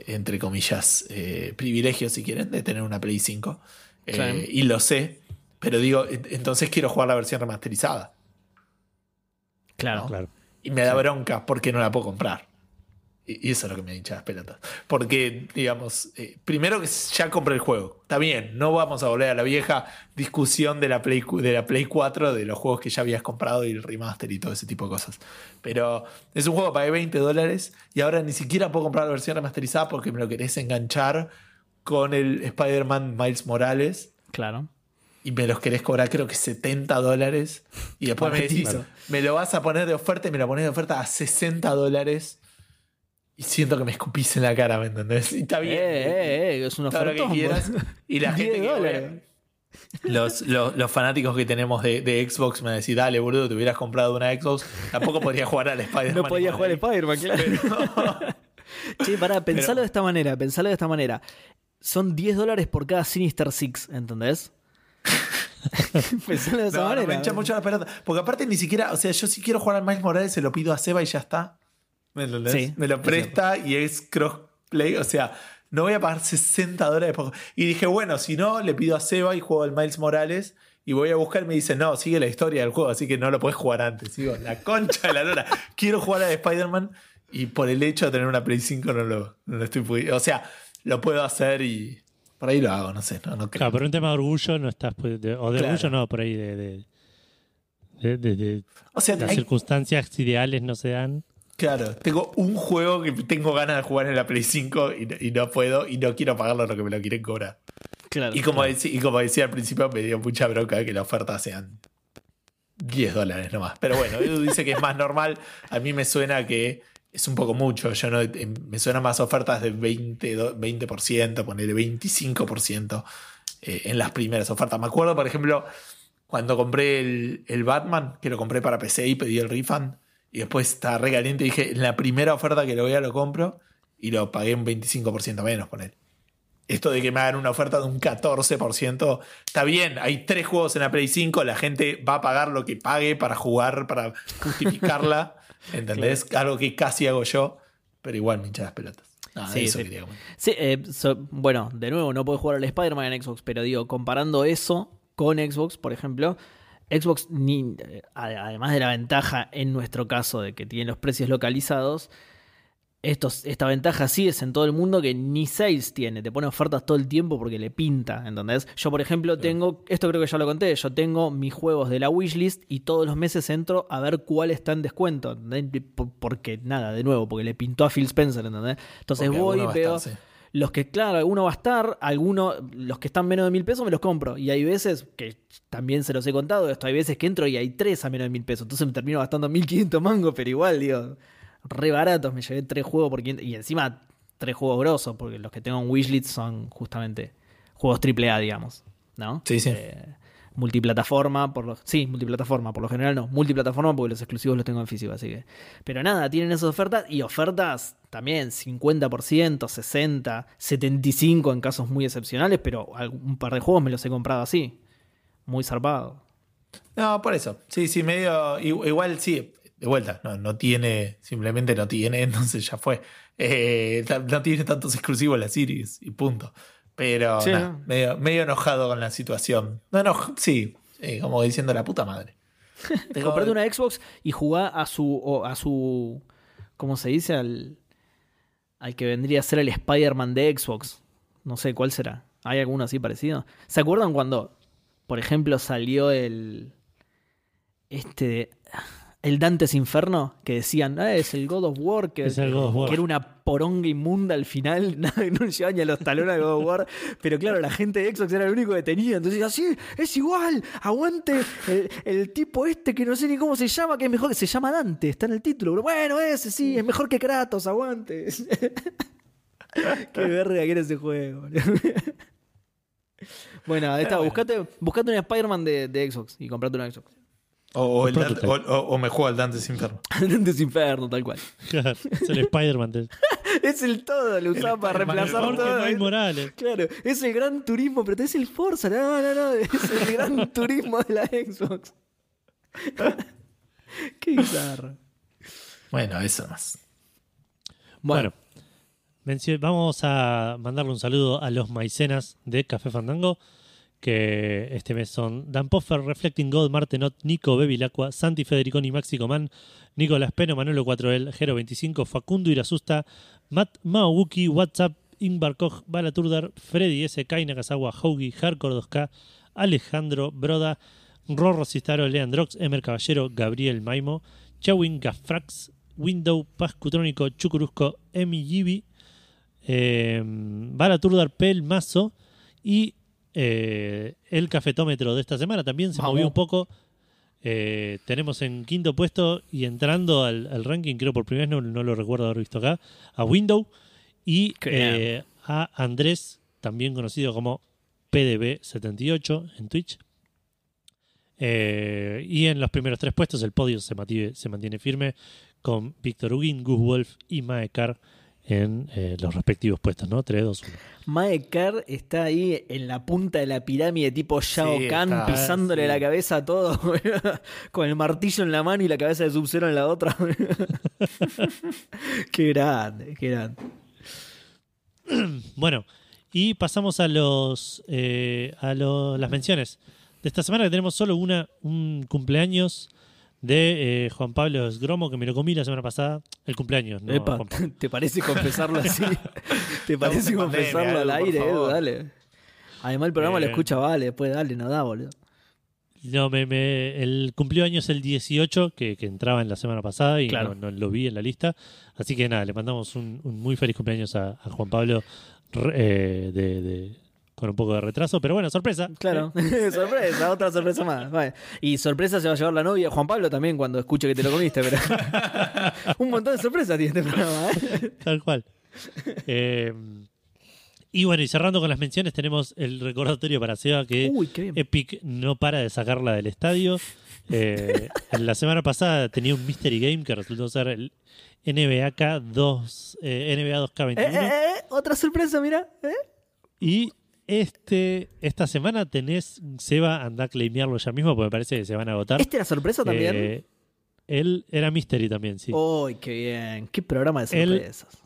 entre comillas, eh, privilegio, si quieren, de tener una Play 5. Eh, Claro. Y lo sé, pero digo, entonces quiero jugar la versión remasterizada. Claro. Claro. Y me da bronca porque no la puedo comprar. Y eso es lo que me hincha las pelotas. Porque, digamos, eh, primero que ya compré el juego. Está bien, no vamos a volver a la vieja discusión de la, Play, de la Play 4, de los juegos que ya habías comprado y el remaster y todo ese tipo de cosas. Pero es un juego que pagué 20 dólares y ahora ni siquiera puedo comprar la versión remasterizada porque me lo querés enganchar con el Spider-Man Miles Morales Claro. y me los querés cobrar creo que 70 dólares y después me decís, me lo vas a poner de oferta y me lo pones de oferta a 60 dólares y siento que me escupís en la cara, ¿me entendés? Y está bien. Eh, eh, eh, es una quieras. boludo. Y la 10 gente que los, los, los fanáticos que tenemos de, de Xbox me decís, dale, boludo, te hubieras comprado una Xbox, tampoco podría jugar al Spider-Man. No podía jugar igual. Spider-Man, claro. Che, pará, pensalo Pero- de esta manera, pensalo de esta manera. Son 10 dólares por cada Sinister Six, ¿entendés? pensalo de esa No, no, manera. me hincha mucho la pelota. Porque aparte ni siquiera, o sea, yo si quiero jugar al Miles Morales se lo pido a Seba y ya está. ¿Me entendés? Sí, me lo es presta y es crossplay. O sea, no voy a pagar 60 dólares. por- Y dije, bueno, si no, le pido a Seba y juego al Miles Morales. Y voy a buscar y me dice, no, sigue la historia del juego, así que no lo puedes jugar antes. Digo, la concha de la lora. Quiero jugar a de Spider-Man y por el hecho de tener una Play 5 no lo, no lo estoy pudiendo. O sea, lo puedo hacer y por ahí lo hago, no sé. No, no creo. Claro, por un tema de orgullo no estás. de- o de Claro. orgullo no, por ahí de. de, de- de- de- o sea, las hay- circunstancias ideales no se dan. Claro, tengo un juego que tengo ganas de jugar en la Play 5 y, no- y no puedo y no quiero pagarlo lo que me lo quieren cobrar. Claro. Y como, decí- y como decía al principio, me dio mucha bronca que la oferta sean 10 dólares nomás. Pero bueno, Edu dice que es más normal. A mí me suena que es un poco mucho. Yo no, eh, me suenan más ofertas de 20, do- 20% ponerle 25% eh, en las primeras ofertas. Me acuerdo, por ejemplo, cuando compré el, el Batman, que lo compré para PC y pedí el refund. Y después estaba re caliente y dije, en la primera oferta que lo vea lo compro. Y lo pagué un 25% menos con él esto de que me hagan una oferta de un 14%, está bien, hay tres juegos en la Play 5, la gente va a pagar lo que pague para jugar, para justificarla, ¿entendés? Algo que casi hago yo, pero igual me hincha las pelotas. Nada, Sí, eso sí. quería comentar. Sí, eh, so- bueno, de nuevo, no puedes jugar al Spider-Man en Xbox, pero digo, comparando eso con Xbox, por ejemplo, Xbox, ni, ade- además de la ventaja en nuestro caso de que tiene los precios localizados, estos, esta ventaja sí es en todo el mundo que ni sales tiene, te pone ofertas todo el tiempo porque le pinta, ¿entendés? Yo, por ejemplo, tengo, esto creo que ya lo conté, yo tengo mis juegos de la wishlist y todos los meses entro a ver cuál está en descuento, ¿entendés? Por- porque nada, de nuevo, porque le pintó a Phil Spencer, ¿entendés? Entonces Porque voy veo... estar, sí. Los que, claro, alguno va a estar, alguno, los que están menos de mil pesos me los compro. Y hay veces, que también se los he contado, esto hay veces que entro y hay tres a menos de mil pesos. Entonces me termino gastando 1500 mangos, pero igual, digo, re baratos. Me llevé tres juegos por 500. Y encima, tres juegos grosos, porque los que tengo en Wishlist son justamente juegos AAA, digamos. ¿No? Sí, sí. Eh, multiplataforma, por lo, sí, multiplataforma, por lo general no, multiplataforma porque los exclusivos los tengo en físico, así que. Pero nada, tienen esas ofertas y ofertas también 50%, 60, 75 en casos muy excepcionales, pero un par de juegos me los he comprado así, muy zarpado. No, por eso. Sí, sí, medio. Igual sí, de vuelta, no, no tiene, simplemente no tiene, entonces ya fue. Eh, no tiene tantos exclusivos la series y punto. Pero Sí, nada, ¿no? medio, medio enojado con la situación. No, no, sí, eh, como diciendo la puta madre. Tengo- Comprate una Xbox y jugá a su, a su, ¿cómo se dice? Al, al que vendría a ser el Spider-Man de Xbox. No sé cuál será. ¿Hay alguno así parecido? ¿Se acuerdan cuando, por ejemplo, salió el, este, de- el Dantes Inferno? Que decían, ah, es el God of War, que, Es el God of War. que era una poronga inmunda al final, nada, no llevaba ni a los talones al God of War, pero claro, la gente de Xbox era el único que tenía, entonces decía, sí, es igual, aguante el, el tipo este que no sé ni cómo se llama, que es mejor, que se llama Dante, está en el título, pero bueno, ese sí, es mejor que Kratos, aguante. Qué verga que era ese juego. Bueno, está, buscate, buscate un Spider-Man de, de Xbox y comprate una Xbox. O, o el. Dante- o- o- o me juego al Dante's Inferno. Dantes Inferno, tal cual. Claro, es el Spider-Man. del- Es el todo, lo usaba para reemplazar todo. Miles Morales. Claro, es el gran turismo, pero es el Forza. No, no, no, es el gran turismo de la Xbox. Qué bizarro. Bueno, eso más. Bueno, mencio- vamos a mandarle un saludo a los maicenas de Café Fandango, que este mes son Dan Poffer, Reflecting God, Martenot, Nico Bevilacqua, Santi Federiconi, Maxi Comán, Nicolás Peno, Manuelo 4L, Gero 25, Facundo Irasusta, Matt Maowuki, WhatsApp, Ingvar Koch, Balaturdar, Freddy S. Kai Nakazawa, Hoagie, Hardcore 2K, Alejandro Broda, Rorro Cistaro, Leandrox, Emer Caballero, Gabriel Maimo, Chawin Gafrax, Window, Pascutrónico, Chucurusco, Emi Gibi, eh, Pel Mazo y eh, el cafetómetro de esta semana también se Vamos. movió un poco. Eh, tenemos en quinto puesto y entrando al, al ranking, creo por primera vez, no, no lo recuerdo haber visto acá, a Window y eh, a Andrés, también conocido como PDB78 en Twitch. Y en los primeros tres puestos el podio se mantiene, se mantiene firme con Víctor Huguín, Gus Wolf y Maekar en eh, los respectivos puestos, ¿no? 3, 2, 1. Maekar está ahí en la punta de la pirámide tipo Shao Sí, Kahn está, pisándole sí. la cabeza a todo con el martillo en la mano y la cabeza de Sub-Zero en la otra. qué grande, qué grande. Bueno, y pasamos a los eh, a lo- las menciones de esta semana que tenemos solo una un cumpleaños de eh, Juan Pablo Esgromo que me lo comí la semana pasada el cumpleaños no Epa. ¿te parece confesarlo así? ¿Te parece pandemia, confesarlo al aire, Edu? Dale. Además el programa lo Bien. escucha Vale, después dale, no da, boludo. No, me, me, el cumplió años el 18, que, que entraba en la semana pasada y Claro. no, no lo vi en la lista. Así que nada, le mandamos un, un muy feliz cumpleaños a, a Juan Pablo eh, de, de- con un poco de retraso. Pero bueno, sorpresa. Claro, sorpresa, otra sorpresa más. Vale. Y sorpresa se va a llevar la novia, Juan Pablo también cuando escuche que te lo comiste, pero un montón de sorpresas tiene este programa. ¿eh? Tal cual. Eh, y bueno, y cerrando con las menciones, tenemos el recordatorio para Seba que Uy. Epic no para de sacarla del estadio. Eh, la semana pasada tenía un Mystery Game que resultó ser el NBA 2, eh, NBA 2K21. Eh, eh, eh, otra sorpresa, mira. ¿eh? Y este, esta semana tenés, Seba, anda a claimearlo ya mismo porque me parece que se van a agotar. ¿Este era sorpresa también? Eh, él era Mystery también, sí. Uy, qué bien. Qué programa de El- sorpresas.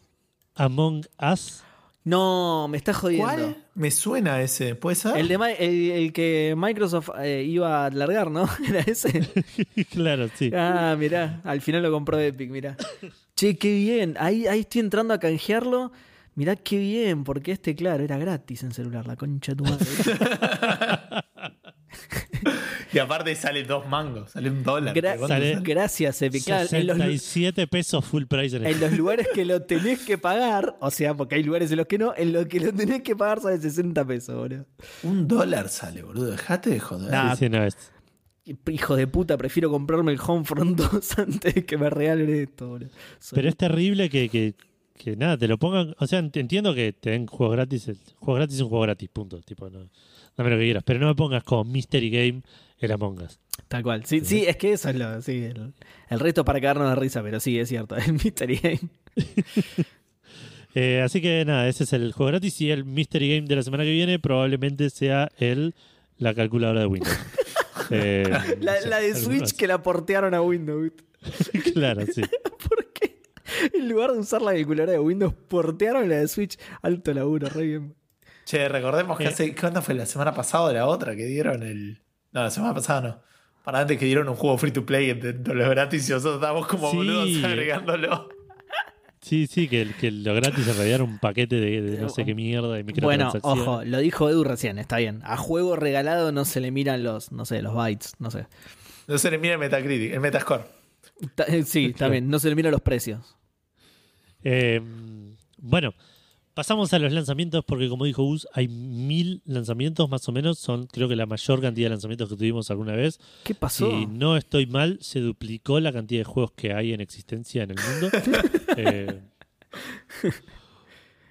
Among Us. No, me estás jodiendo. ¿Cuál? Me suena ese, ¿puede ser? El, de, el que Microsoft eh, iba a largar, ¿no? Era ese. claro, sí. Ah, mirá, al final lo compró Epic, mirá. Che, qué bien. Ahí, ahí estoy entrando a canjearlo. Mirá qué bien, porque este, claro, era gratis en celular, la concha de tu madre. Y aparte sale dos mangos, sale un dólar. Gracias, Epic. Claro, en, los, lu- 67 pesos full price en el en los lugares que lo tenés que pagar, o sea, porque hay lugares en los que no, en los que lo tenés que pagar sale 60 pesos, boludo. Un dólar sale, boludo. Dejate de joder. Nah. Sí, sí, no, es- Hijo de puta, prefiero comprarme el Homefront 2 antes de que me regalen esto, boludo. Soy- Pero es terrible que, que, que nada, te lo pongan. O sea, ent- entiendo que te den juegos gratis. El juego gratis es un juego gratis, punto. Tipo, no, dame lo que quieras. Pero no me pongas como Mystery Game el Among Us. Tal cual. Sí, sí, es que eso es lo. Sí, el, el resto es para cagarnos de risa, pero sí, es cierto. El Mystery Game. Eh, así que nada, ese es el juego gratis. Y el Mystery Game de la semana que viene probablemente sea el la calculadora de Windows. Eh, La, no sé, la de Switch que la portearon a Windows. claro, sí. ¿Por qué? En lugar de usar la calculadora de Windows, portearon la de Switch. Alto laburo, re bien. Che, recordemos que hace. ¿Cuándo fue? ¿La semana pasada o la otra? Que dieron el. No, la semana pasada no. Para antes que dieron un juego free to play de, de los gratis y nosotros estábamos como Sí. boludos agregándolo. Sí, sí, que, que lo gratis en realidad era un paquete de, de no sé qué mierda de Bueno, ojo, lo dijo Edu recién, está bien. A juego regalado no se le miran los, no sé, los bytes, no sé. No se le mira el Metacritic, el Metascore. Ta- eh, Sí, también, no se le miran los precios. Eh, bueno, pasamos a los lanzamientos porque como dijo Gus, hay mil lanzamientos más o menos. Son creo que la mayor cantidad de lanzamientos que tuvimos alguna vez. ¿Qué pasó? Si no estoy mal, se duplicó la cantidad de juegos que hay en existencia en el mundo. Eh,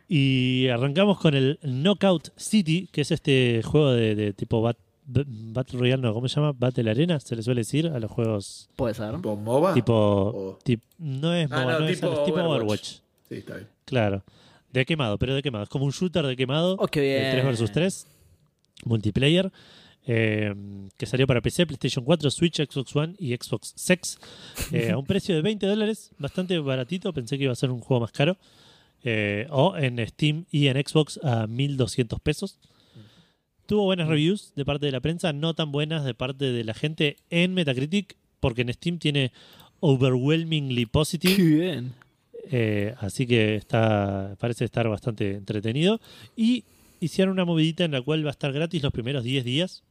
y arrancamos con el Knockout City, que es este juego de, de tipo bat- Battle Royale, no, ¿cómo se llama? Battle Arena, se le suele decir a los juegos Puede ser. ¿Tipo MOBA? tipo... O- tip- no es Ah, MOBA, no, no, es- tipo es tipo Overwatch. Overwatch. Sí, está bien. Claro. De quemado, pero de quemado. Es como un shooter de quemado. Oh, qué bien. 3 versus 3. Multiplayer. eh, que salió para PC, PlayStation 4, Switch, Xbox One y Xbox Sex. eh, a un precio de 20 dólares. Bastante baratito. Pensé que iba a ser un juego más caro. Eh, o en Steam y en Xbox a 1200 pesos. Tuvo buenas reviews de parte de la prensa, no tan buenas de parte de la gente en Metacritic, porque en Steam tiene overwhelmingly positive. Qué bien. Eh, así que está parece estar bastante entretenido. Y hicieron una movidita en la cual va a estar gratis los primeros 10 días.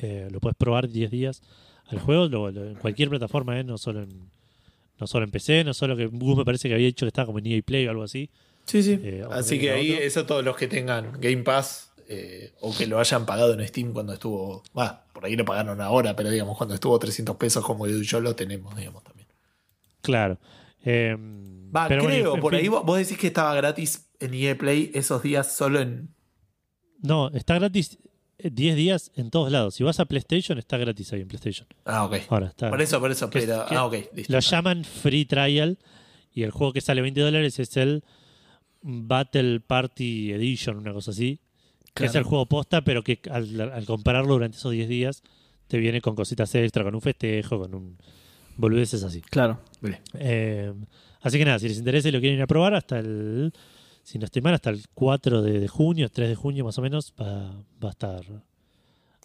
Eh, lo puedes probar 10 días al juego, lo- lo- en cualquier plataforma, eh, no solo en no solo en PC, no solo que Gus me parece que había dicho que estaba como en EA Play o algo así. Sí, sí. Eh, Así que ahí, eso todos los que tengan Game Pass eh, o que lo hayan pagado en Steam cuando estuvo. Va, por ahí lo pagaron ahora, pero digamos, cuando estuvo 300 pesos como yo lo tenemos, digamos también. Claro. Eh, Va, pero creo, por fin. ahí vos, decís que estaba gratis en EA Play esos días solo en. No, está gratis eh, 10 días en todos lados. Si vas a PlayStation, está gratis ahí en PlayStation. Ah, ok. Ahora está. Por eso, por eso, Que- pero. que ah, ok, listo. Lo llaman Free Trial y el juego que sale 20 dólares es el Battle Party Edition, una cosa así. Que es Claro. el juego posta, pero que al, al comprarlo durante esos 10 días te viene con cositas extra, con un festejo, con un boludeces así. Claro. Bien. Eh, así que nada, si les interesa y lo quieren ir a probar, hasta el, si no estoy mal, hasta el 4 de, de junio, 3 de junio más o menos, va, va a estar, va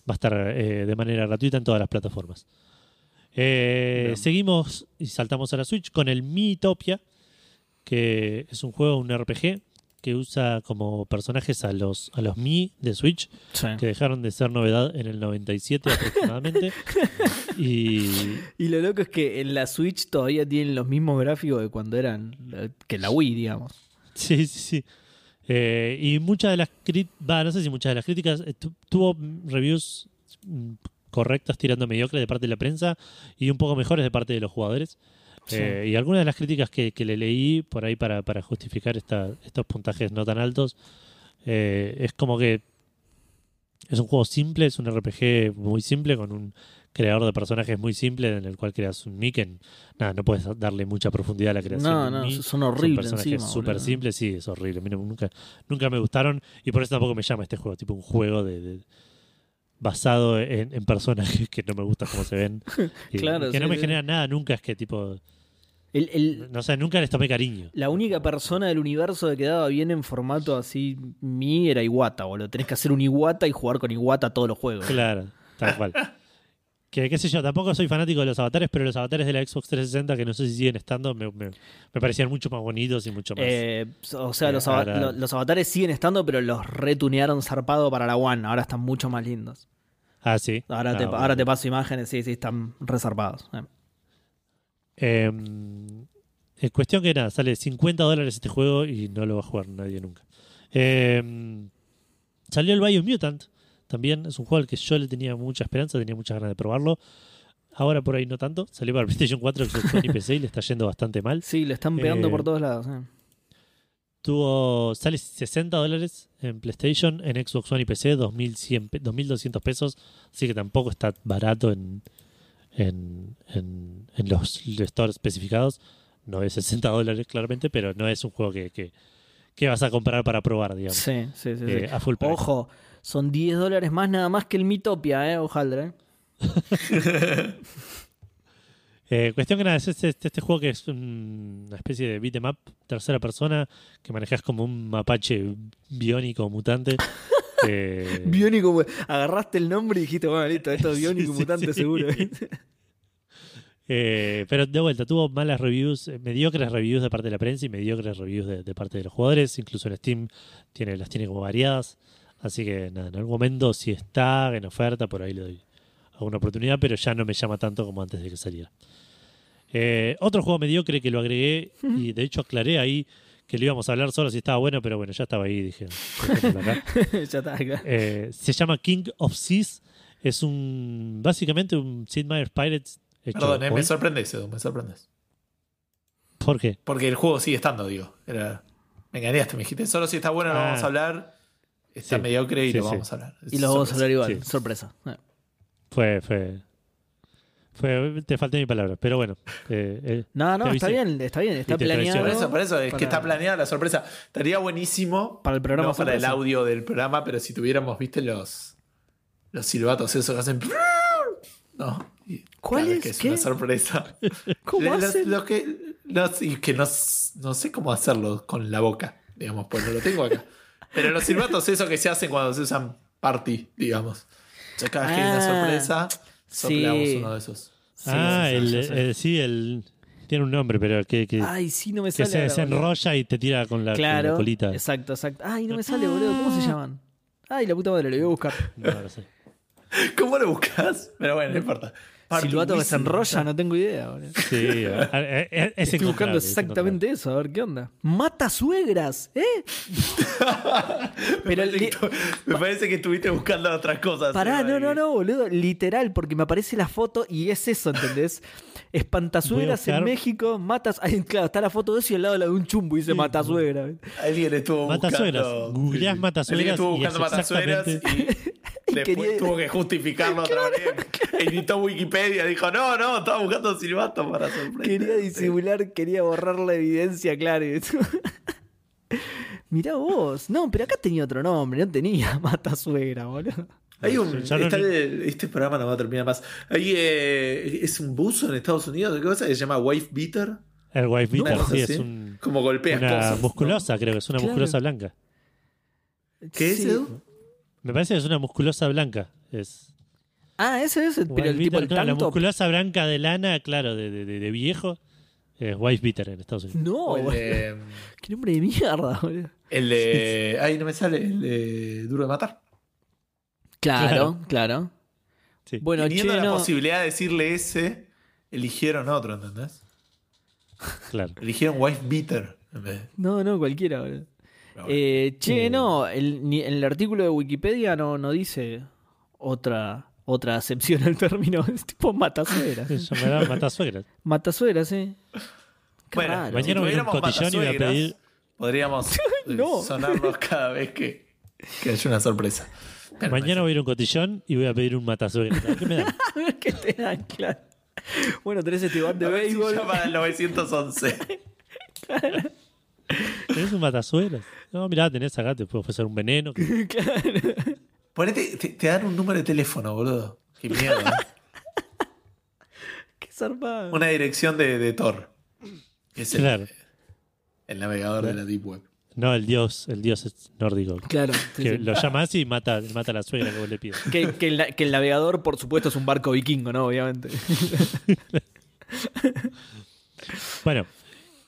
a estar eh, de manera gratuita en todas las plataformas. Eh, seguimos y saltamos a la Switch con el Miitopia, que es un juego, un RPG, que usa como personajes a los, a los Mi de Switch, Sí. que dejaron de ser novedad en el 97 aproximadamente. y Y lo loco es que en la Switch todavía tienen los mismos gráficos de cuando eran. que en la Wii, digamos. sí, sí, sí. Eh, y muchas de las críticas, no sé si muchas de las críticas, eh, tu- tuvo reviews mm, correctas tirando mediocre de parte de la prensa y un poco mejores de parte de los jugadores. Sí. Eh, y algunas de las críticas que, que le leí por ahí para, para justificar esta- estos puntajes no tan altos, eh, es como que es un juego simple, es un RPG muy simple con un creador de personajes muy simple en el cual creas un Mickey. Nada, no puedes darle mucha profundidad a la creación. No, no, son Son horribles personajes encima. súper simples, sí, es horrible. Nunca, nunca me gustaron y por eso tampoco me llama este juego, tipo un juego de, de- basado en, en personajes que no me gustan cómo se ven. y Claro, que no me sí. genera nada nunca, es que tipo, El- el- no sé, nunca les tomé cariño. la única persona del universo que quedaba bien en formato así mi era Iwata, boludo. Tenés que hacer un Iwata y jugar con Iwata todos los juegos. Claro, tal cual. Que qué sé yo, tampoco soy fanático de los avatares, pero los avatares de la Xbox 360, que no sé si siguen estando, me, me- me parecían mucho más bonitos y mucho más. Eh, o sea, Eh, los, ahora- los avatares siguen estando, pero los retunearon zarpado para la One. Ahora están mucho más lindos. Ah, sí. Ahora, Ah, te, bueno. ahora te paso imágenes, sí, sí, están resarpados. Eh. Eh, en cuestión que nada, sale 50 dólares este juego y no lo va a jugar nadie nunca. Eh, salió el Biomutant, también es un juego al que yo le tenía mucha esperanza, tenía muchas ganas de probarlo. Ahora por ahí no tanto. Salió para PlayStation 4, Xbox One y PC y le está yendo bastante mal. Sí, le están pegando Eh, por todos lados. Eh. Tuvo, sale 60 dólares en PlayStation, en Xbox One y PC, 2100, pe- 2200 pesos. Así que tampoco está barato en, en, en, en los stores especificados. No es 60 dólares, claramente, pero no es un juego que, que, que vas a comprar para probar, digamos. Sí, sí, sí. sí. Eh, a full price. Ojo, son 10 dólares más nada más que el Mitopia, ¿eh? Ojalá, ¿eh? Eh, cuestión que nada, es este, este juego que es un- una especie de beat'em up, tercera persona, que manejas como un mapache biónico mutante. Eh, Biónico, mu- agarraste el nombre y dijiste, bueno, listo, esto es Sí, biónico sí, mutante sí. seguro. Eh, pero de vuelta, tuvo malas reviews, mediocres reviews de parte de la prensa y mediocres reviews de, de parte de los jugadores. Incluso en Steam tiene, las tiene como variadas. Así que nada, en algún momento, si está en oferta, por ahí le doy alguna oportunidad, pero ya no me llama tanto como antes de que saliera. Eh, otro juego mediocre que lo agregué y de hecho aclaré ahí que lo íbamos a hablar solo si estaba bueno, pero bueno, ya estaba ahí, dije. dejémoslo acá. ya está acá. Eh, se llama King of Seas. Es un básicamente un Sid Meier's Pirates hecho Perdón, eh, me sorprendes, Edu, me sorprendes. ¿Por qué? Porque el juego sigue estando, digo. Era... Me engañaste, me dijiste, solo si está bueno lo Ah. vamos a hablar. Está Sí, mediocre y sí, lo sí. vamos a hablar. Y lo vamos a hablar igual, Sí. sorpresa. Eh. Fue, fue, fue, te falté mi palabra, pero bueno. eh, eh, No, no, está bien, está bien, está planeado. Por eso, por eso, es para- que está planeada la sorpresa. Estaría buenísimo. Para el programa no para el audio del programa, pero si tuviéramos, viste, los, los silbatos esos que hacen. No. y ¿Cuál claro, es? Que es ¿Qué? una sorpresa. ¿Cómo los, hacen? los que, los- y que no, no sé cómo hacerlo con la boca, digamos, pues no lo tengo acá. Pero los silbatos, esos que se hacen cuando se usan party, digamos. Cada vez que hay una Ah, sorpresa, soplamos sí. uno de esos. Ah, sí, el, sí, sí. el- sí, el, tiene un nombre, pero que, que, Ay, sí, no me que sale. se, ahora, se boludo. enrolla y te tira con la, con la Claro, colita. exacto, exacto. Ay, no me sale, boludo. ¿Cómo se llaman? Ay, la puta madre, lo voy a buscar. No, no sé. ¿Cómo lo buscas? Pero bueno, no importa. Party Silbato que se enrolla, no tengo idea, boludo. Sí, a- a- a- es Estoy buscando exactamente eso, a ver qué onda. Mata suegras, ¿eh? Me, Pero parece que me parece que estuviste buscando otras cosas. Pará, no, no, no, boludo. Literal, porque me aparece la foto y es eso, ¿entendés? Espantasuegras en México, matas. Ay, claro, está la foto de eso y al lado la de un chumbo y dice matasuegra. Alguien estuvo Matasuegras. buscando. Googleás matasuegras Alguien estuvo y buscando es matasuegras y después quería- tuvo que justificarlo otra vez. Editó Wikipedia, dijo: No, no, estaba buscando silbato para sorprender. Quería disimular, quería borrar la evidencia, claro. Mirá vos. No, pero acá tenía otro nombre, no tenía matasuegra, boludo. Hay un. Está este programa no va a terminar más. Ahí eh, es un buzo en Estados Unidos, ¿qué cosa? Que se llama Wife Beater. El wife beater, sí, así. es un- Como golpea una cosas. ¿no? musculosa, creo que es una Claro. musculosa blanca. ¿Qué es, Sí. Edu? Me parece que es una musculosa blanca. Es Ah, ese es, el- pero el tipo el claro, la musculosa blanca de lana, claro, de, de- de- de viejo. Es Wife Beater en Estados Unidos. No, el de, Qué nombre de mierda, boludo. el de. Ahí no me sale, el de Duro de Matar. Claro, Claro. claro. Sí. Bueno, Teniendo che, la no. posibilidad de decirle ese, eligieron otro, ¿entendés? Claro. Eligieron Wife Beater en vez de- No, no, cualquiera, boludo. Eh, che, Eh. no, el, ni- el artículo de Wikipedia no, no dice otra, otra acepción al término. Es tipo matasuegra. Se llamará Matasuegras. matasuegra, sí. Qué Bueno, raro. Mañana voy a ir a un cotillón y voy a matasuegras, pedir. Podríamos eh, No. sonarnos cada vez que, que haya una sorpresa. Pero Mañana no voy a ir a un cotillón y voy a pedir un Matasuegras. ¿Qué me dan? que te dan, claro. Bueno, tenés este bat de A ver si béisbol. llama al 911. ¿Tenés un Matasuegras? No, mirá, tenés acá, te puedo ofrecer un veneno. que- Ponete, te, te dan un número de teléfono, boludo. Qué mierda. ¿eh? Qué zarpado. Una dirección de. Que es el, Claro. el navegador de la Deep Web. No, el dios, el dios es nórdico. Claro. sí, Que sí. lo llamas y mata, mata a la suegra que vos le pides. Que, que el, que el navegador, por supuesto, es un barco vikingo, ¿no? Obviamente. Bueno,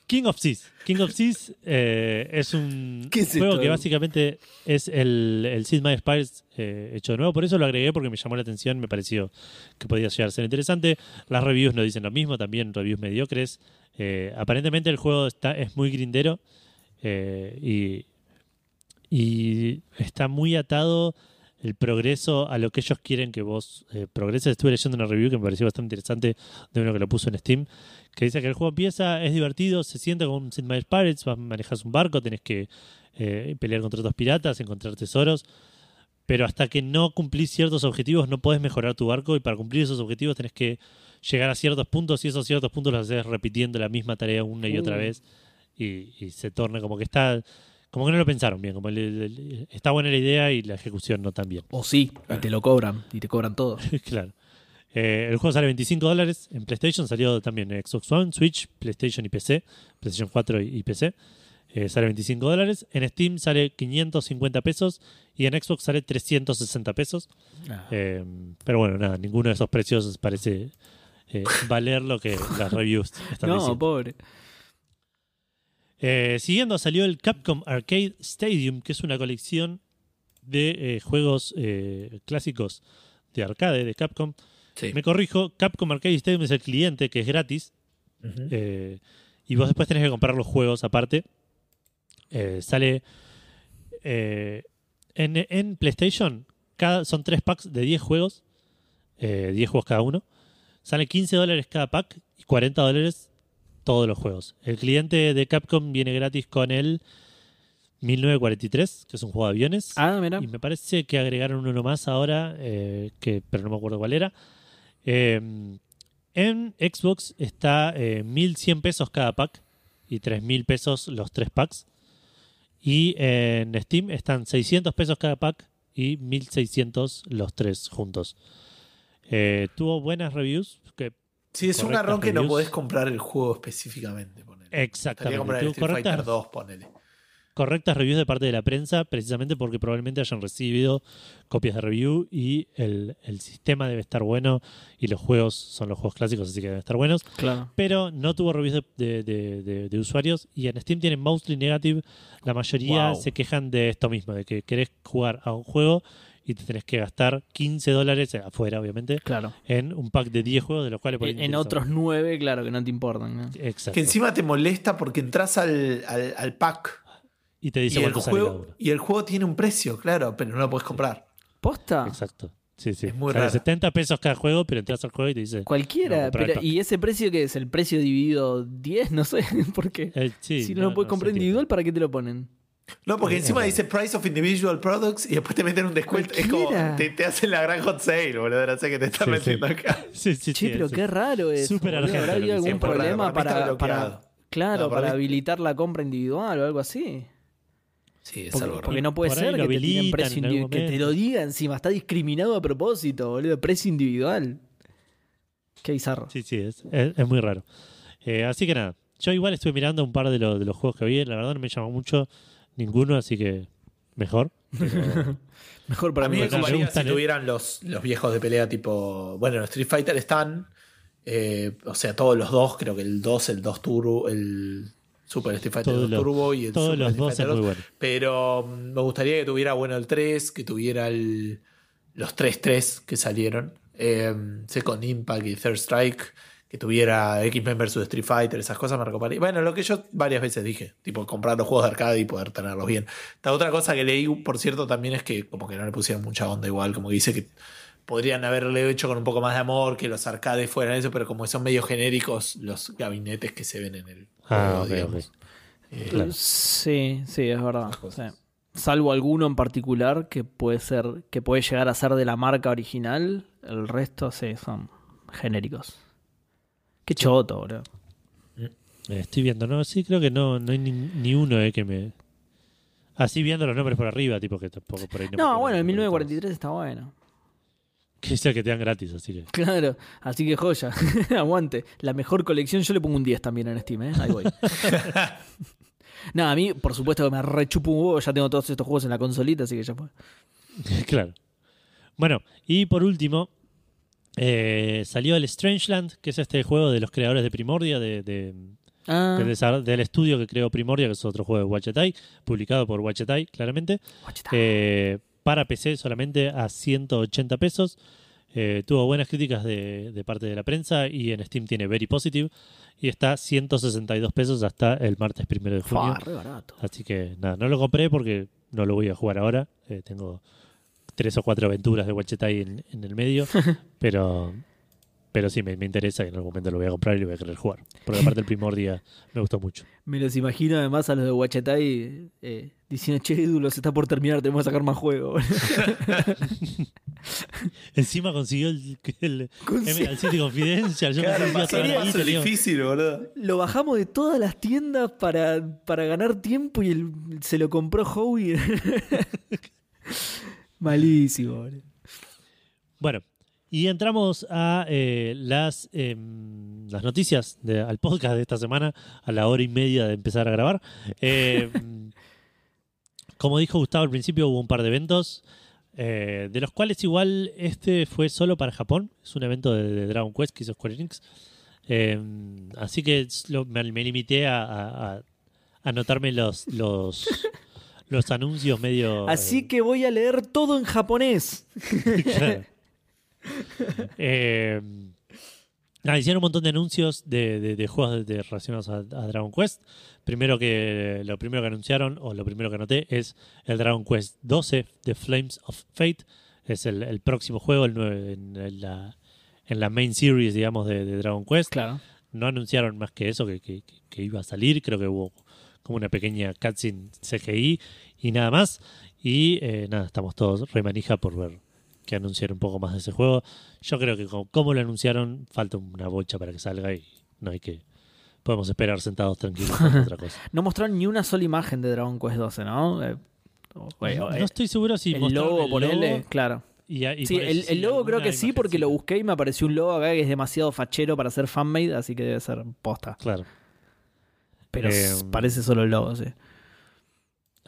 King of Seas. King of Seas eh, es un ¿Qué es juego esto? que básicamente es el, el Sid Meier's Pirates eh, hecho de nuevo. Por eso lo agregué porque me llamó la atención, me pareció que podía llegar a ser interesante. Las reviews no dicen lo mismo, también reviews mediocres. Eh, aparentemente el juego está, es muy grindero y, y está muy atado el progreso a lo que ellos quieren que vos eh, progreses. Estuve leyendo una review que me pareció bastante interesante de uno que lo puso en Steam, que dice que el juego empieza, es divertido, se siente como un Sid Meier's Pirates, vas, manejas un barco, tenés que eh, pelear contra otros piratas, encontrar tesoros, pero hasta que no cumplís ciertos objetivos no podés mejorar tu barco y para cumplir esos objetivos tenés que llegar a ciertos puntos y esos ciertos puntos los haces repitiendo la misma tarea una y otra Uh. vez y, y se torna como que está... Como que no lo pensaron bien, como el- el- el- está buena la idea y la ejecución no tan bien. O sí, y te lo cobran, y te cobran todo. claro. Eh, el juego sale 25 dólares. En PlayStation salió también en Xbox One, Switch, PlayStation y PC. PlayStation 4 y, y PC. Eh, sale 25 dólares. En Steam sale 550 pesos. Y en Xbox sale 360 pesos. Eh, pero bueno, nada, ninguno de esos precios parece eh, valer lo que las reviews están no, diciendo. pobre. Eh, siguiendo salió el Capcom Arcade Stadium, que es una colección de eh, juegos eh, clásicos de arcade de Capcom. Sí. Me corrijo, Capcom Arcade Stadium es el cliente que es gratis eh, y vos después tenés que comprar los juegos aparte. Eh, sale eh, en, en PlayStation, cada, son tres packs de 10 juegos, eh, 10 juegos cada uno. Sale 15 dólares cada pack y 40 dólares todos los juegos. El cliente de Capcom viene gratis con el 1943, que es un juego de aviones. Ah, mira. Y me parece que agregaron uno más ahora, eh, que, pero no me acuerdo cuál era. Eh, en Xbox está eh, 1.100 pesos cada pack y 3.000 pesos los tres packs. Y en Steam están 600 pesos cada pack y 1.600 los tres juntos. Eh, tuvo buenas reviews. Sí, es un garrón que no podés comprar el juego específicamente. Ponele. Exactamente. comprar el Street Fighter correctas, 2, ponele. correctas reviews de parte de la prensa, precisamente porque probablemente hayan recibido copias de review y el, el sistema debe estar bueno y los juegos son los juegos clásicos, así que deben estar buenos. Claro. Pero no tuvo reviews de, de- de- de- de usuarios y en Steam tienen mostly negative. La mayoría Wow. se quejan de esto mismo, de que querés jugar a un juego y te tenés que gastar 15 dólares, afuera obviamente, Claro. en un pack de 10 juegos, de los cuales por ahí En, otros nueve, claro, que no te importan. ¿no? Exacto. Que encima te molesta porque entras al, al, al pack y te y dice el, cuánto sale cada juego, y el juego tiene un precio, claro, pero no lo podés comprar. ¿Posta? Exacto. Sí, sí. Es muy raro. 70 pesos cada juego, pero entras al juego y te dice. Cualquiera. No, el pero. ¿Y ese precio que es? ¿El precio dividido 10? No sé. ¿Por qué? eh, sí, si no, lo puedes comprar individual, ¿para qué te lo ponen? No, porque encima dice Price of Individual Products y después te meten un descuento. Es como Cualquiera. te, te hacen la gran hot sale, boludo. No sé qué te están Sí, metiendo sí. acá. Sí, sí, Che, sí, pero sí. qué raro es. Súper argento ¿Habrá que habido algún problema para para. Claro, No, para habilitar la compra individual o algo así? Sí, es Porque, algo porque no puede ser que te tiren precio individual. Que te lo diga encima. Está discriminado a propósito, boludo. Precio individual. Qué bizarro. Sí, sí, es, es- es muy raro. Eh, así que nada, yo igual estuve mirando un par de, lo- de los juegos que vi, la verdad no me llamó mucho ninguno, así que mejor. Pero- Mejor para a mí mí. me gustan, si tuvieran los, los viejos de pelea tipo. Bueno, los Street Fighter están. Eh, o sea, todos los dos, creo que el 2, el 2 Turbo, el Super Street Fighter Todos 2 los- Turbo y el Todos Super los Street Fighter muy 2. bueno. Pero mm, me gustaría que tuviera bueno el 3, que tuviera el, los 3-3 que salieron. Eh, Second Impact y Third Strike. Que tuviera X-Men vs Street Fighter, esas cosas me recoparía. Bueno, lo que yo varias veces dije, tipo comprar los juegos de arcade y poder tenerlos bien. La otra cosa que leí, por cierto, también es que como que no le pusieron mucha onda igual, como que dice que podrían haberle hecho con un poco más de amor, que los arcades fueran eso, pero como son medio genéricos los gabinetes que se ven en el Ah, juego, digamos. Eh, Claro. Sí, sí, es verdad. Sí. Salvo alguno en particular que puede ser, que puede llegar a ser de la marca original, el resto sí son genéricos. Qué choto, bro. Eh, Estoy viendo, no, sí, creo que no, no hay ni, ni uno eh, que me. Así viendo los nombres por arriba, tipo que tampoco por ahí no. No, bueno, el de todos. 1943 está bueno. Que es el que te dan gratis, así que. Claro, así que joya. Aguante. La mejor colección, yo le pongo un 10 también en Steam, ¿eh? Ahí voy. Nada, a mí, por supuesto que me rechupo un huevo, ya tengo todos estos juegos en la consolita, así que ya fue. claro. Bueno, y por último, eh, salió el Strangeland, que es este juego de los creadores de Primordia, de, de- Ah, del, estudio que creó Primordia, que es otro juego de Wachetai, publicado por Wachetai, claramente. Eh, para PC solamente a 180 pesos. Eh, tuvo buenas críticas de, de parte de la prensa y en Steam tiene Very Positive y está a 162 pesos hasta el martes primero de junio. Fua, re barato. Así que nada, no lo compré porque no lo voy a jugar ahora. Eh, tengo tres o cuatro aventuras de Wachetai en, en el medio, pero pero sí me, me interesa y en algún momento lo voy a comprar y lo voy a querer jugar. Porque aparte el Primordia me gustó mucho. Me los imagino además a los de Wachetai eh, diciendo, che, se está por terminar, tenemos que sacar más juegos. Encima consiguió el, el Consi- Emerald City Confidential. Yo Claro, el paso digo, difícil, boludo. Lo bajamos de todas las tiendas para, para ganar tiempo y el- se lo compró Howie. Malísimo, boludo. Bueno, y entramos a eh, las, em, las noticias de- al podcast de esta semana, a la hora y media de empezar a grabar. Eh, como dijo Gustavo al principio, hubo un par de eventos, eh, de los cuales igual este fue solo para Japón. Es un evento de, de Dragon Quest que hizo Square Enix. Eh, así que lo- me, me limité a, a- a anotarme los, los, los anuncios medio... Así eh, que voy a leer todo en japonés. Claro. Eh, nada, hicieron un montón de anuncios de, de- de juegos de- de relacionados a, a Dragon Quest. Primero que lo primero que anunciaron, o lo primero que anoté, es el Dragon Quest 12 de Flames of Fate. Es el, el próximo juego el nueve- en, en la, en la main series, digamos, de, de Dragon Quest. Claro. No anunciaron más que eso, que, que- que- que iba a salir. Creo que hubo como una pequeña cutscene CGI y nada más. Y eh, nada, estamos todos remanija por ver que anunciar un poco más de ese juego. Yo creo que como, como lo anunciaron, falta una bocha para que salga y no hay que... Podemos esperar sentados tranquilos otra cosa. No mostraron ni una sola imagen de Dragon Quest 12, ¿no? Eh, no eh, estoy seguro si el logo, el logo claro. y, y Sí, el, logo creo que sí, porque lo busqué y me apareció un logo acá que es demasiado fachero para ser fanmade, así que debe ser posta. Claro. Pero Eh, parece solo el logo, sí.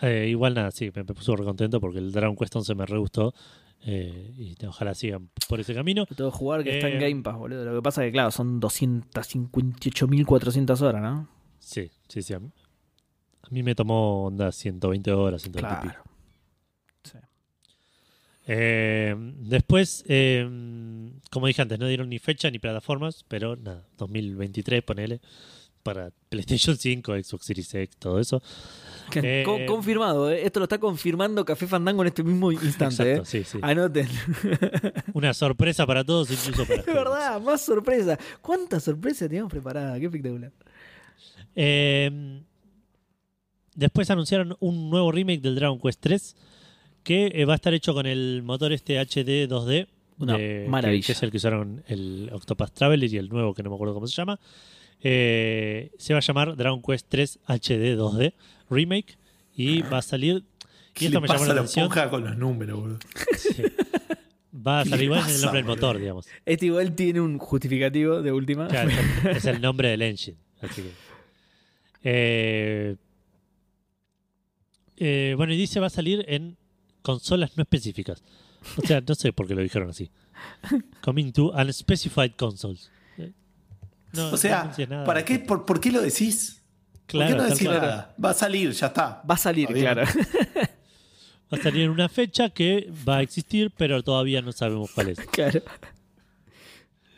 Eh, igual nada, sí, me, me puso re contento porque el Dragon Quest 11 me re gustó. eh, y ojalá sigan por ese camino. Que jugar que está en Eh, Game Pass, boludo. Lo que pasa es que, claro, son 258.400 horas, ¿no? Sí, sí, sí. A mí, a mí me tomó onda 120 horas, 120 y pico. Claro. Sí. Después, eh, como dije antes, no dieron ni fecha ni plataformas, pero nada, 2023, ponele, para PlayStation 5, Xbox Series X, todo eso. Eh, Co- confirmado, ¿eh? Esto lo está confirmando Café Fandango en este mismo instante, Exacto, ¿eh? sí, sí. Anoten. Una sorpresa para todos, incluso para Es verdad, más sorpresa. ¿Cuántas sorpresas teníamos preparadas? Qué espectacular. Eh, después anunciaron un nuevo remake del Dragon Quest 3 que eh, va a estar hecho con el motor este HD 2D. Una de- que- maravilla. Que, es el que usaron el Octopath Traveler y el nuevo que no me acuerdo cómo se llama. Eh, se va a llamar Dragon Quest 3 HD 2D Remake y va a salir. Y ¿Qué esto le me llamó pasa la la atención. con los números, boludo? Sí. Va a ¿Qué salir igual en el pasa, nombre del motor, digamos. Este igual tiene un justificativo de última. Claro, es el- es el nombre del engine. Así que. Eh, eh, bueno, y dice va a salir en consolas no específicas. O sea, no sé por qué lo dijeron así. Coming to unspecified consoles. No, o sea. ¿para qué, por, por qué lo decís? Claro, ¿Por qué no decís nada? Va a salir, ya está. Va a salir, claro. Va a salir en una fecha que va a existir, pero todavía no sabemos cuál es. claro.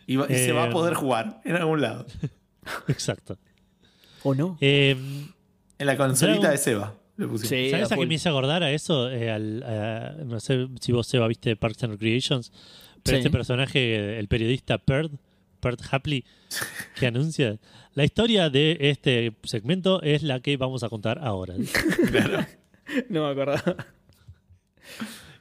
Y, va- y se va a Eh, poder jugar en algún lado. Exacto. ¿O no? Eh, En la consolita Dragon- de Seba. Sí. ¿Sabes a a qué me hizo acordar a eso? Eh, al- a- no sé si vos, Seba, viste Parks and Recreations, pero Sí. este personaje, el periodista Perd, Perd Hapley, que anuncia la historia de este segmento es la que vamos a contar ahora. Claro. No me acordaba.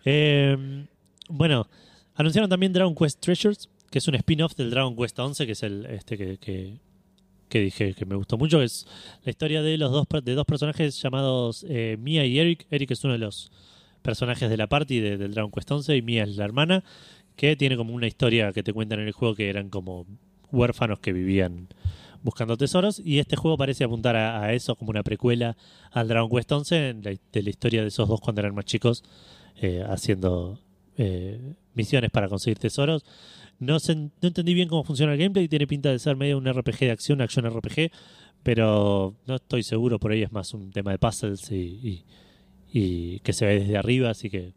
Eh, bueno, anunciaron también Dragon Quest Treasures, que es un spin-off del Dragon Quest 11, que es el este que, que, que dije que me gustó mucho, que es la historia de los dos de dos personajes llamados eh, Mia y Eric. Eric es uno de los personajes de la party de- del Dragon Quest 11 y Mia es la hermana, que tiene como una historia que te cuentan en el juego que eran como huérfanos que vivían buscando tesoros y este juego parece apuntar a, eso como una precuela al Dragon Quest 11 en la- de la historia de esos dos cuando eran más chicos eh, haciendo eh, misiones para conseguir tesoros. No, se- no entendí bien cómo funciona el gameplay, tiene pinta de ser medio un RPG de acción, acción RPG, pero no estoy seguro, por ahí es más un tema de puzzles y- y que se ve desde arriba, así que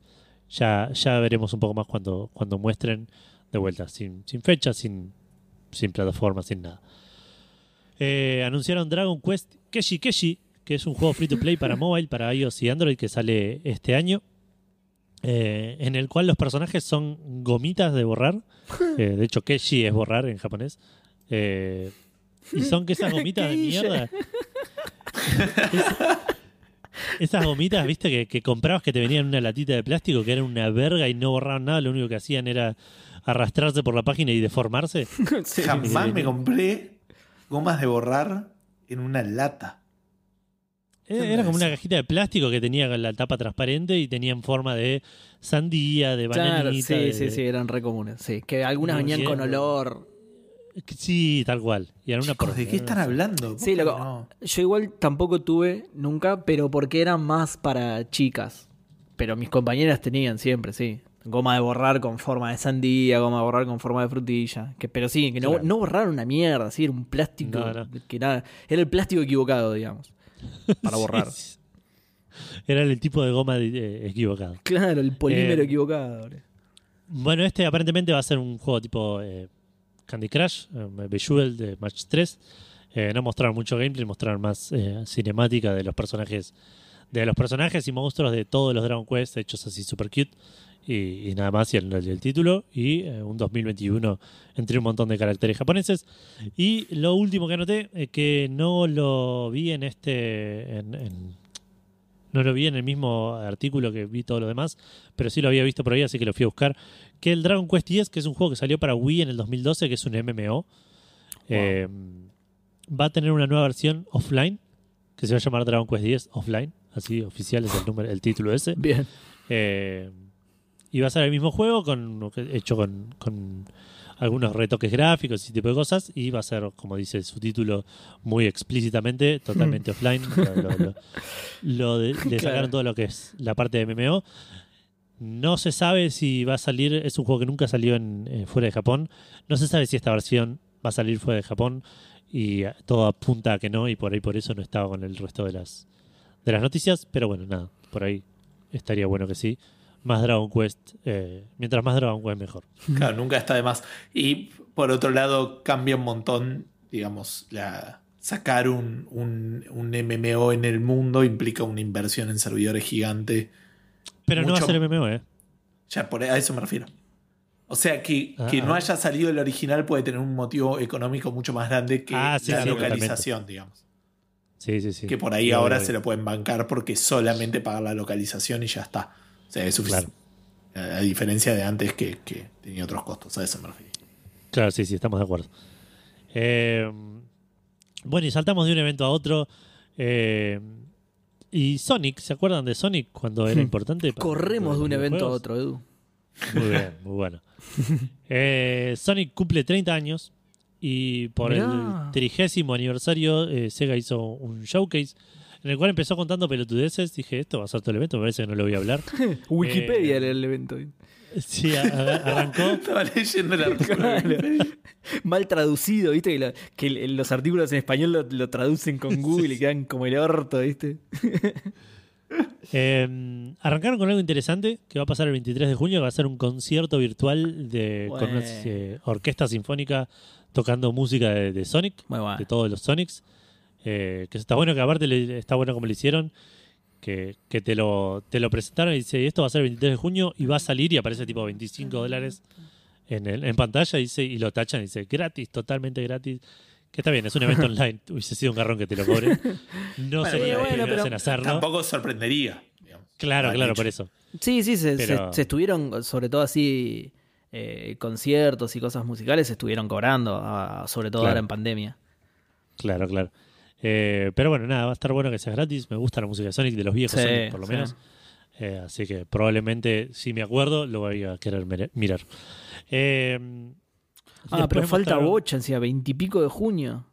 ya, ya veremos un poco más cuando, cuando muestren de vuelta, sin, sin fecha, sin, sin plataforma, sin nada. Eh, anunciaron Dragon Quest Keshi Keshi, que es un juego free to play para mobile, para iOS y Android que sale este año. eh, en el cual los personajes son gomitas de borrar. Eh, de hecho, Keshi es borrar en japonés. Y son que esas gomitas de mierda. Es- esas gomitas, viste, que, que comprabas que te venían en una latita de plástico, que eran una verga y no borraban nada, lo único que hacían era arrastrarse por la página y deformarse. Sí. Jamás sí. me compré gomas de borrar en una lata. Eh, ¿Qué Era como una cajita de plástico que tenía la tapa transparente y tenían forma de sandía, de Claro, bananita. sí, de- sí, sí, eran re comunes. Sí, que algunas venían sí, con olor. Sí, tal cual. Y era una Chicos, ¿De qué están hablando? Sí, loco. no. Yo igual tampoco tuve nunca, pero porque eran más para chicas. Pero mis compañeras tenían siempre, sí. Goma de borrar con forma de sandía, goma de borrar con forma de frutilla. Que, pero sí, que no, Claro. no borraron una mierda, sí, era un plástico No, no. que nada. Era el plástico equivocado, digamos. Para borrar. Sí, sí. Era el tipo de goma de- eh, equivocado. Claro, el polímero Eh, equivocado. bro. Bueno, este aparentemente va a ser un juego tipo eh, Candy Crush, eh, Bejeweled de Match 3. Eh, no mostraron mucho gameplay, mostraron más eh, cinemática de los personajes de los personajes y monstruos de todos los Dragon Quest hechos así super cute. Y, nada más y el, título y eh, un 2021 entre un montón de caracteres japoneses. Y lo último que anoté eh, que no lo vi en este en- no lo vi en el mismo artículo que vi todo lo demás pero sí lo había visto por ahí así que lo fui a buscar que el Dragon Quest X que es un juego que salió para Wii en el 2012 que es un MMO eh, va a tener una nueva versión offline que se va a llamar Dragon Quest X Offline así oficial es el número el título ese Bien. eh, y va a ser el mismo juego con, hecho con, con algunos retoques gráficos y ese tipo de cosas. Y va a ser, como dice su título, muy explícitamente, totalmente offline. Lo, lo- lo- lo de- le Claro. sacaron todo lo que es la parte de MMO. No se sabe si va a salir, es un juego que nunca salió en, eh, fuera de Japón. No se sabe si esta versión va a salir fuera de Japón. Y eh, todo apunta a que no, y por ahí por eso no estaba con el resto de las, de las noticias. Pero bueno, nada, por ahí estaría bueno que sí más Dragon Quest. eh, mientras más Dragon Quest, mejor. Claro, nunca está de más. Y por otro lado, cambia un montón, digamos, la, sacar un, un, un MMO en el mundo implica una inversión en servidores gigante. Pero no va a ser MMO, ¿eh? Ya, por, a eso me refiero. O sea, que, que Ah, no haya salido el original puede tener un motivo económico mucho más grande que Ah, sí, la sí, localización, digamos. Sí, sí, sí. Que por ahí Sí, ahora se lo pueden bancar porque solamente pagar la localización y ya está. O sea, es suficiente. A, a diferencia de antes que, que tenía otros costos. A eso me refiero. Claro, sí, sí, estamos de acuerdo. Eh, bueno, y saltamos de un evento a otro. eh, y Sonic, ¿se acuerdan de Sonic cuando era importante? para Corremos de un evento a otro, Edu. Muy bien, muy bueno. Eh, Sonic cumple 30 años y por Mirá. el trigésimo aniversario eh, Sega hizo un showcase en el cual empezó contando pelotudeces. Dije, esto va a ser todo el evento, me parece que no lo voy a hablar. Wikipedia Eh, era el evento. Sí, a- a- arrancó. Estaba leyendo el artículo. Claro. Mal traducido, ¿viste? Que, lo- que el- los artículos en español lo, lo traducen con Google y quedan como el orto, ¿viste? Eh, arrancaron con algo interesante que va a pasar el 23 de junio, que va a ser un concierto virtual de, con una eh, orquesta sinfónica tocando música de, de Sonic, bueno. de todos los Sonics. Eh, que está bueno que aparte le- está bueno como lo hicieron, que, que te, lo, te lo presentaron y dice, esto va a ser el 23 de junio y va a salir y aparece tipo 25 dólares en, el- en pantalla y, dice, y lo tachan y dice, gratis, totalmente gratis. Que está bien, es un evento online, hubiese sido un garrón que te lo cobren. No Bueno, sería bueno, los primeros pero en hacerlo. Tampoco sorprendería. digamos. Claro, claro, dicho. por eso. Sí, sí, se, Pero- se- se estuvieron, sobre todo así, eh, conciertos y cosas musicales, se estuvieron cobrando, ah, sobre todo Claro. ahora en pandemia. Claro, claro. Eh, pero bueno, nada, va a estar bueno que sea gratis. Me gusta la música de Sonic, de los viejos Sí, Sonic, por lo sí. menos. Eh, así que probablemente, si me acuerdo, lo voy a querer mirar. Eh, Ah, pero falta mostraron- bocha, encima, veintipico de junio.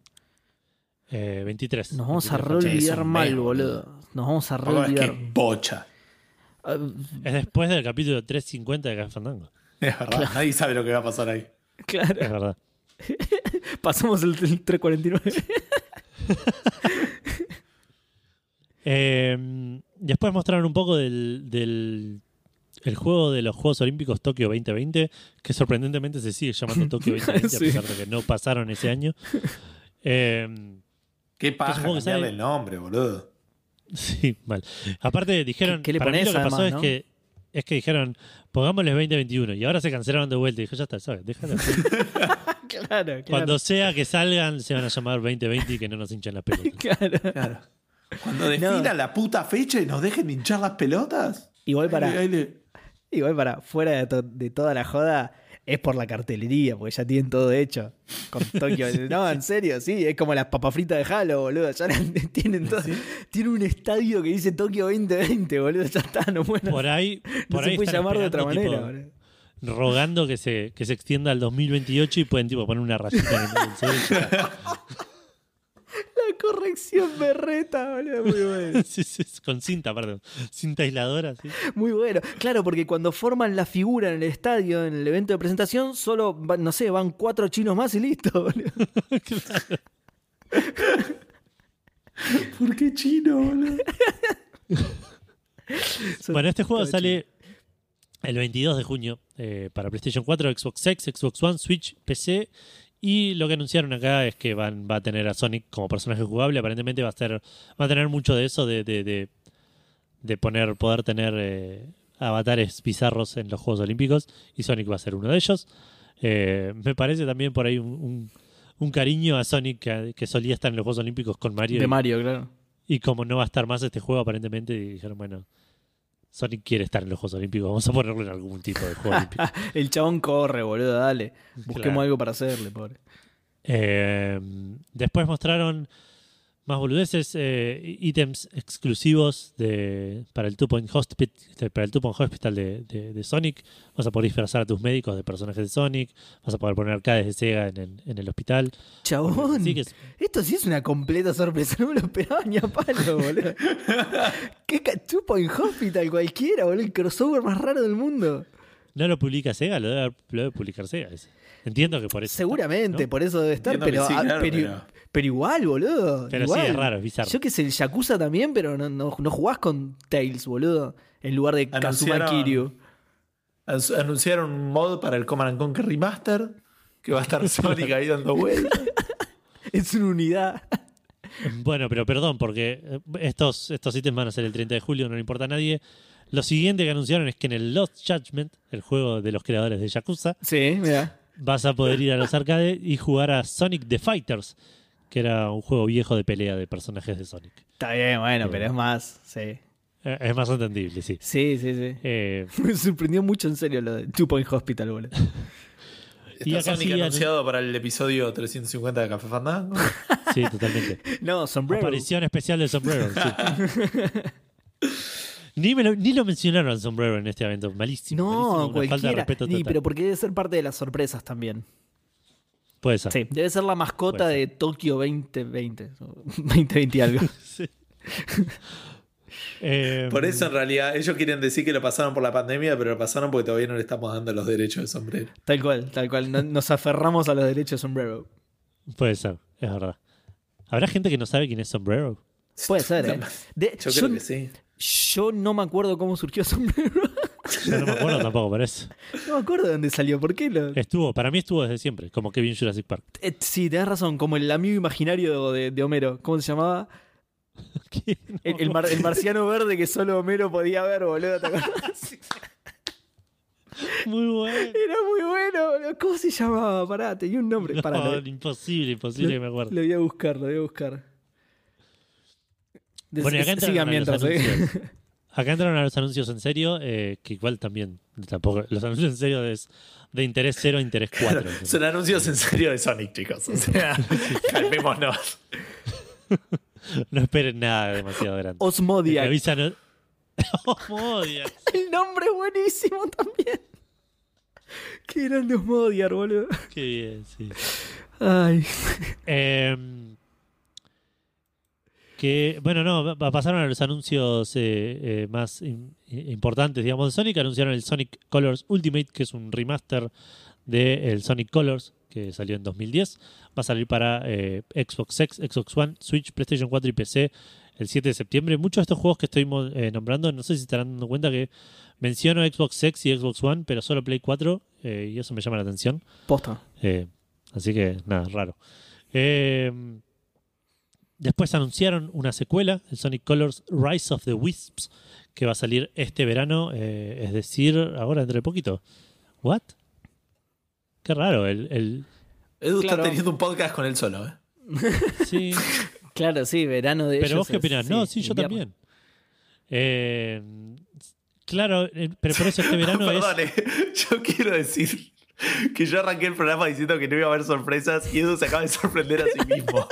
Eh, 23. Nos vamos a 23 re Sí, es olvidar un mal, boludo. Nos vamos a re Tampoco es que bocha. Ah, Es después del capítulo 350 de Café Fandango. Es verdad. Nadie sabe lo que va a pasar ahí. claro, Es verdad. pasamos el, el 349. Eh, después mostraron un poco del, del el juego de los Juegos Olímpicos Tokio 2020, que sorprendentemente se sigue llamando Tokio 2020, Sí. a pesar de que no pasaron ese año. Eh, Qué paja cambiarle sale- el nombre, boludo. Sí, mal. Aparte dijeron, ¿Qué- qué le para mí lo que pasó es que es que dijeron, pongámosle 2021 y ahora se cancelaron de vuelta y dijo, ya está, ¿sabes? Déjalo. así. claro, claro. Cuando sea que salgan se van a llamar 2020 y que no nos hinchen las pelotas. Claro. Claro. Cuando definan la puta fecha y nos dejen hinchar las pelotas. Igual para, igual fuera de, to- de toda la joda, es por la cartelería, porque ya tienen todo hecho. Con Tokio. no, en serio, sí, es como las papas fritas de Halo, boludo. Ya tienen todo. Tienen un estadio que dice Tokio 2020, boludo. Ya está, no bueno. Por ahí, no por se ahí puede están llamar de otra manera, tipo, boludo. Rogando que se, que se extienda al 2028 y pueden tipo poner una rayita en el sol. La corrección berreta, boludo. Muy bueno. Sí, sí, con cinta, perdón. Cinta aisladora, sí. Muy bueno. Claro, porque cuando forman la figura en el estadio, en el evento de presentación, solo, van- no sé, van cuatro chinos más y listo, boludo. ¿Por qué chino, boludo? Bueno, este juego sale el 22 de junio eh, para PlayStation 4, Xbox X, Xbox One, Switch, PC. Y lo que anunciaron acá es que van, va a tener a Sonic como personaje jugable. Aparentemente va a ser, va a tener mucho de eso de, de, de, de poner, poder tener eh, avatares bizarros en los Juegos Olímpicos. Y Sonic va a ser uno de ellos. Eh, me parece también por ahí un, un- un cariño a Sonic que, que solía estar en los Juegos Olímpicos con Mario. De y- Mario, claro. y como no va a estar más este juego, aparentemente dijeron, bueno, Sonic quiere estar en los Juegos Olímpicos, vamos a ponerlo en algún tipo de juego olímpico. El chabón corre, boludo, dale. Busquemos Claro. algo para hacerle, pobre. Eh, después mostraron más boludeces, eh, ítems exclusivos de, para el Two Point Hospital, para el Two Point Hospital de, de- de Sonic. Vas a poder disfrazar a tus médicos de personajes de Sonic. Vas a poder poner arcades de Sega en el, en el hospital. Chabón, Así que es- esto sí es una completa sorpresa. No me lo esperaba ni a palo, boludo. ¿Qué Two Point Hospital cualquiera, boludo? El crossover más raro del mundo. no lo publica Sega, lo debe, lo debe publicar Sega. ese. Entiendo que por eso. está, Seguramente, ¿no? por eso debe estar, Entiendo pero, que sí, pero- pero igual, boludo. Pero igual. sí, es raro, es bizarro. Yo que sé, el Yakuza también, pero no, no, no jugás con Tails, boludo. En lugar de Kazuma Anunciaron- Kiryu. Anun- Anunciaron un mod para el Command and Conquer Remaster. Que va a estar Sonic ahí dando vueltas. Es una unidad. Bueno, pero perdón, porque eh, estos, estos ítems van a ser el 30 de julio, no le importa a nadie. Lo siguiente que anunciaron es que en el Lost Judgment, el juego de los creadores de Yakuza, Sí, mira. vas a poder ir a los arcades y jugar a Sonic the Fighters, que era un juego viejo de pelea de personajes de Sonic. Está bien, bueno, Eh. pero es más. Sí. Eh, Es más entendible, sí. Sí, sí, sí. Eh, Me sorprendió mucho en serio lo de Two Point Hospital, boludo. Está Sonic anunciado para el episodio 350 de Café Fandango. sí, totalmente. No, sombrero. Aparición especial de Sombrero. sí. Ni, me lo, ni lo mencionaron Sombrero en este evento. Malísimo. malísimo, No, una falta de cualquiera. respeto Ni, pero porque debe ser parte de las sorpresas también. Puede ser. Sí, debe ser la mascota de Tokio 2020. o 2020 y algo. Sí. Eh, Por eso en realidad ellos quieren decir que lo pasaron por la pandemia, pero lo pasaron porque todavía no le estamos dando los derechos de sombrero. Tal cual, tal cual. No- Nos aferramos a los derechos de sombrero. Puede ser, es verdad. ¿Habrá gente que no sabe quién es Sombrero? Puede ser, ¿eh? De- Yo yo, creo que sí. yo no me acuerdo cómo surgió sombrero. Yo no me acuerdo tampoco, por eso. No me acuerdo de dónde salió. ¿Por qué lo.? Estuvo, para mí estuvo desde siempre, como Kevin Jurassic Park. Eh, sí, tenés razón. Como el amigo imaginario de, de Homero. ¿Cómo se llamaba? El, el mar- el marciano verde que solo Homero podía ver, boludo. ¿Te acordás? Muy bueno. Era muy bueno, boludo. ¿Cómo se llamaba? Pará, tenía un nombre. Pará, No, lo, imposible, imposible que me acuerdo. lo voy a buscar, lo voy a buscar. Des- Bueno, y acá sigan mientras, ¿eh? Acá entraron a los anuncios en serio, eh, que igual también, tampoco, los anuncios en serio es de interés cero a interés 4. Son anuncios en serio de Sonic, chicos. O sea, calmémonos. No esperen nada demasiado grande. Osmodiac. avisan. Osmodiac. El nombre es buenísimo también. Qué grande Osmodiac, boludo. Qué bien, sí. Ay. Eh, que, bueno, no, pa- pasaron a los anuncios eh, eh, más im- importantes, digamos, de Sonic. Anunciaron el Sonic Colors Ultimate, que es un remaster del Sonic Colors, que salió en 2010. Va a salir para eh, Xbox X, Xbox One, Switch, PlayStation 4 y PC el 7 de septiembre. Muchos de estos juegos que estoy eh, nombrando, no sé si estarán dando cuenta que menciono Xbox X y Xbox One, pero solo Play 4, eh, y eso me llama la atención. Posta. Así que nada, raro. Eh, después anunciaron una secuela, el Sonic Colors Rise of the Wisps, que va a salir este verano, eh, es decir, ahora dentro de poquito. ¿What? Qué raro, el, el- Edu Claro. está teniendo un podcast con él solo, ¿eh? sí, Claro, sí, verano de pero ellos vos qué es- opinás? no, sí, yo invierno. también. Eh, claro, eh, pero por eso este verano es... Perdón, eh, yo quiero decir que yo arranqué el programa diciendo que no iba a haber sorpresas y Edu se acaba de sorprender a sí mismo.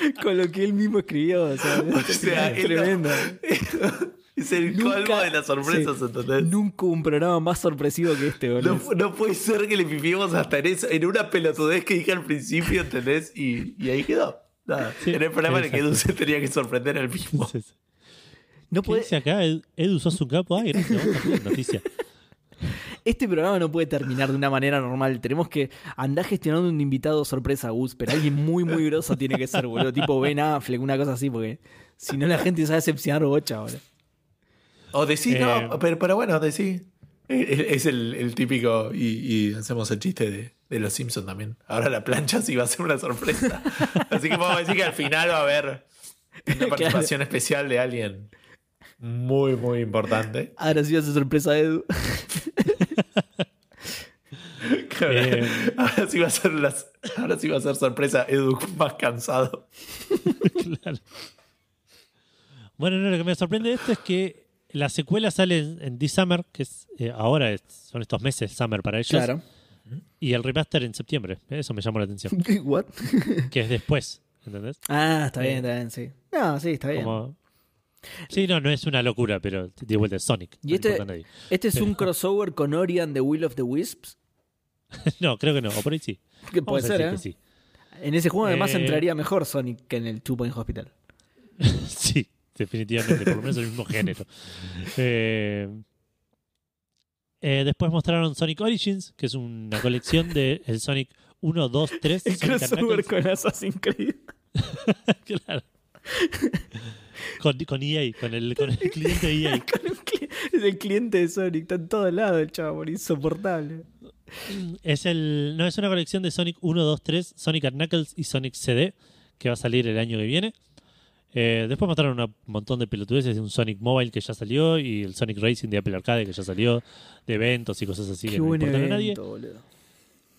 Con lo que él mismo escribió. O sea, O sea, es no- tremendo. es el colmo de las sorpresas, sí, ¿entendés? Nunca hubo un programa más sorpresivo que este, boludo. No, puede ser que le pifiemos hasta en, eso, en una pelotudez que dije al principio, ¿entendés? Y, y ahí quedó. Nada. Sí, en el programa en el que. Edu se tenía que sorprender al mismo. No ¿Qué puede- dice acá? Ed- Edu, sos un capo. Ay, gracias, noticia. Este programa no puede terminar de una manera normal. Tenemos que andar gestionando un invitado sorpresa, Gus, pero alguien muy, muy groso tiene que ser, boludo. Tipo Ben Affleck, una cosa así, porque si no la gente se va a decepcionar bocha, boludo. O decís, Eh, no, pero, pero bueno, decís. Es es el, el típico, y, y hacemos el chiste de, de los Simpsons también. Ahora la plancha sí va a ser una sorpresa. Así que podemos decir que al final va a haber una participación especial de alguien muy, muy importante. Ahora sí va a ser sorpresa, Edu. Ahora, Eh. ahora sí va a ser las, ahora sí va a ser sorpresa, Edu más cansado. Claro. Bueno, no, lo que me sorprende de esto es que la secuela sale en, en This Summer, que es eh, ahora es- son estos meses Summer para ellos, y el remaster en septiembre. Eso me llamó la atención. ¿What? que es después, ¿entendés? Ah, está bien, está bien, sí. No, sí, está bien. Como... Sí, no, no es una locura, pero de vuelta es Sonic. Y no este-. Este es un crossover con Ori and the Will of the Wisps. No, creo que no, o por ahí sí. Que puede ser, ¿eh? que sí. En ese juego además Eh. entraría mejor Sonic que en el Two Point Hospital. Sí, definitivamente, por lo menos el mismo género. Eh, eh, después mostraron Sonic Origins, que es una colección de el Sonic 1, 2, 3, El Sonic crossover con Assassin's Creed. Claro. Con, con EA, con el, con el cliente de EA. Con es el cliente de Sonic, está en todos lados el chavo, insoportable. Es el, no, es una colección de Sonic 1, 2, 3, Sonic Knuckles y Sonic CD, que va a salir el año que viene. Eh, después mostraron un montón de pelotudeces de un Sonic Mobile que ya salió y el Sonic Racing de Apple Arcade que ya salió, de eventos y cosas así Qué que no importan a nadie. boludo.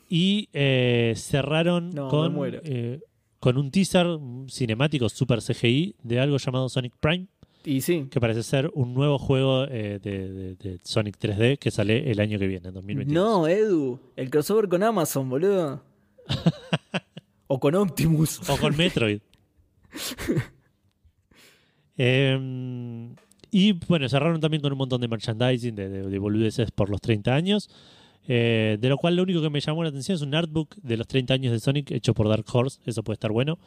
Y eh, cerraron No, con, eh, con un teaser cinemático super CGI de algo llamado Sonic Prime, Y sí. que parece ser un nuevo juego eh, de, de- de Sonic 3D que sale el año que viene, en 2022. No, Edu, el crossover con Amazon, boludo. o con Optimus. O con Metroid. Em, y bueno, cerraron también con un montón de merchandising, de, de, de boludeces por los 30 años. eh, de lo cual lo único que me llamó la atención es un artbook de los 30 años de Sonic hecho por Dark Horse. Eso puede estar bueno.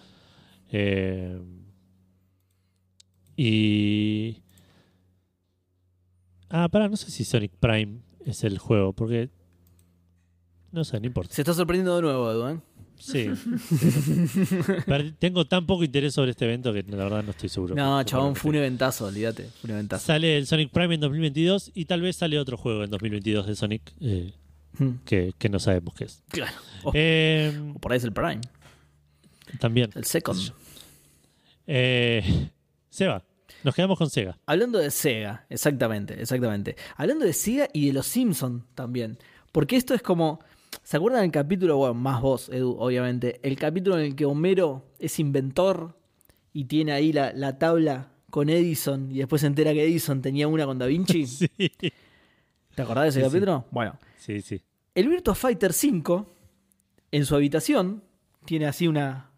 Eh, Y. Ah, para, no sé si Sonic Prime es el juego, porque. No sé, no importa. Se está sorprendiendo de nuevo, Edu, ¿eh? Sí. Tengo tan poco interés sobre este evento que la verdad no estoy seguro. No, chabón, fue un eventazo, olvídate. Fue un eventazo. Sale el Sonic Prime en 2022 y tal vez sale otro juego en 2022 de Sonic eh, Mm, que, que no sabemos qué es. Claro. O, Eh, o por ahí es el Prime, también. el Second. Eh, Seba, nos quedamos con Sega. Hablando de Sega, exactamente, exactamente. Hablando de Sega y de los Simpsons también. Porque esto es como. ¿Se acuerdan del capítulo? Bueno, más vos, Edu, obviamente. El capítulo en el que Homero es inventor y tiene ahí la, la tabla con Edison y después se entera que Edison tenía una con Da Vinci. Sí, ¿Te acordás de ese Sí, sí. capítulo? Bueno, sí, sí. el Virtua Fighter 5 en su habitación tiene así una,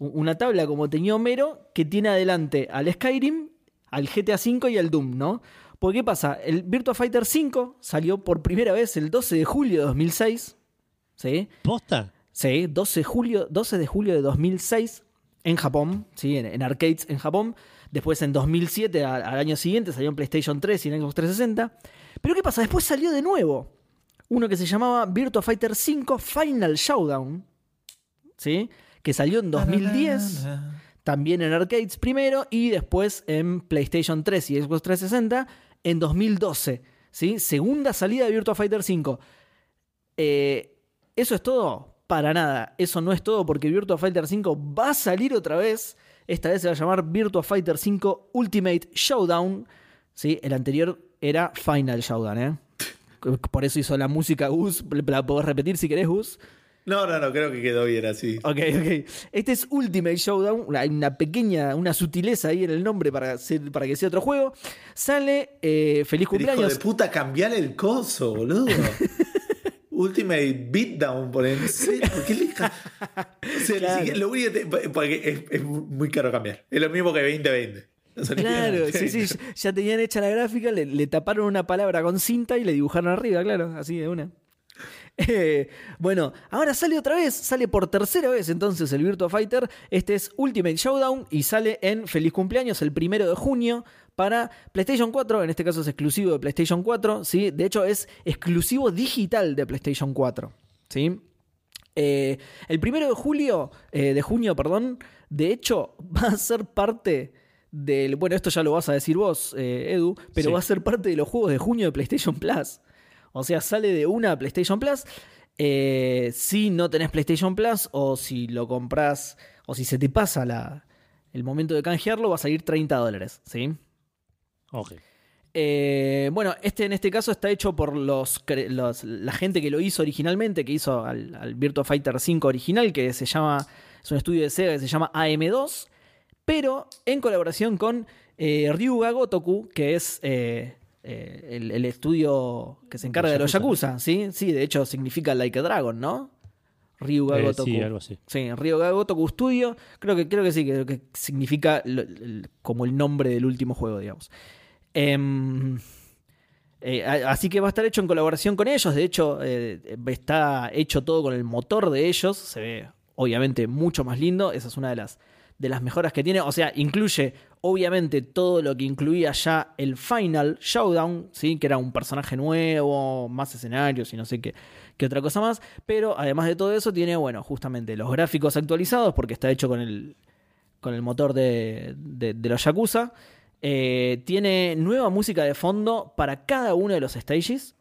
una tabla como tenía Homero que tiene adelante al Skyrim, al GTA 5 y al Doom, ¿no? Porque ¿qué pasa? El Virtua Fighter 5 salió por primera vez el 12 de julio de 2006. ¿Sí? ¿Posta? Sí, 12 de julio, 12 de, julio de 2006 en Japón, ¿sí? en, en arcades en Japón. Después en 2007, a- al, año siguiente, salió en PlayStation 3 y en Xbox 360. Pero ¿qué pasa? Después salió de nuevo uno que se llamaba Virtua Fighter 5 Final Showdown, ¿sí? Que salió en 2010, también en arcades primero y después en PlayStation 3 y Xbox 360 en 2012. ¿sí? Segunda salida de Virtua Fighter 5. Eh, ¿Eso es todo? Para nada. Eso no es todo porque Virtua Fighter 5 va a salir otra vez. Esta vez se va a llamar Virtua Fighter 5 Ultimate Showdown. ¿Sí? El anterior era Final Showdown. ¿eh? Por eso hizo la música Gus. La podés repetir si querés, Gus. No, no, no, creo que quedó bien así. Ok, ok. Este es Ultimate Showdown. Hay una pequeña, una sutileza ahí en el nombre para, ser- para que sea otro juego. Sale eh, Feliz Pero hijo cumpleaños. de puta, cambiar el coso, boludo. Ultimate Beatdown, por en serio. ¿Por qué le O sea, ni Claro. siquiera- lo único que te- porque es, es muy caro cambiar. Es lo mismo que 2020. Las Claro, sí, sí, ya tenían hecha la gráfica, le, le taparon una palabra con cinta y le dibujaron arriba, claro, así de una. Eh, bueno, ahora sale otra vez, sale por tercera vez entonces el Virtua Fighter. Este es Ultimate Showdown y sale en Feliz Cumpleaños el primero de junio para PlayStation 4. En este caso es exclusivo de PlayStation 4, ¿sí? De hecho, es exclusivo digital de PlayStation 4, ¿sí? Eh, el primero de julio, eh, de junio, perdón, de hecho, va a ser parte del. Bueno, esto ya lo vas a decir vos, Edu, pero Sí. va a ser parte de los juegos de junio de PlayStation Plus. O sea, sale de una PlayStation Plus. eh, si no tenés PlayStation Plus, o si lo compras, o si se te pasa la, el momento de canjearlo, va a salir 30 dólares, ¿sí? Ok. Eh, bueno, este en este caso está hecho por los, la gente que lo hizo originalmente, que hizo al, al Virtua Fighter 5 original, que se llama, es un estudio de Sega que se llama AM2, pero en colaboración con eh, Ryuga Gotoku, que es eh, eh, el, el estudio que se encarga de los Yakuza, ¿sí? Sí, de hecho significa Like a Dragon, ¿no? Ryuga Eh, Gotoku. sí, algo así. Sí, Ryuga Gotoku Studio. Creo que, creo que sí, creo que significa lo- el- como el nombre del último juego, digamos. Em, eh, así que va a estar hecho en colaboración con ellos. De hecho, eh, está hecho todo con el motor de ellos. Se ve, obviamente, mucho más lindo. Esa es una de las, de las mejoras que tiene. O sea, incluye, obviamente, todo lo que incluía ya el Final Showdown, ¿sí? que era un personaje nuevo, más escenarios y no sé qué, qué otra cosa más. Pero además de todo eso, tiene, bueno, justamente los gráficos actualizados, porque está hecho con el, con el motor de, de- los Yakuza. Eh, tiene nueva música de fondo para cada uno de los stages.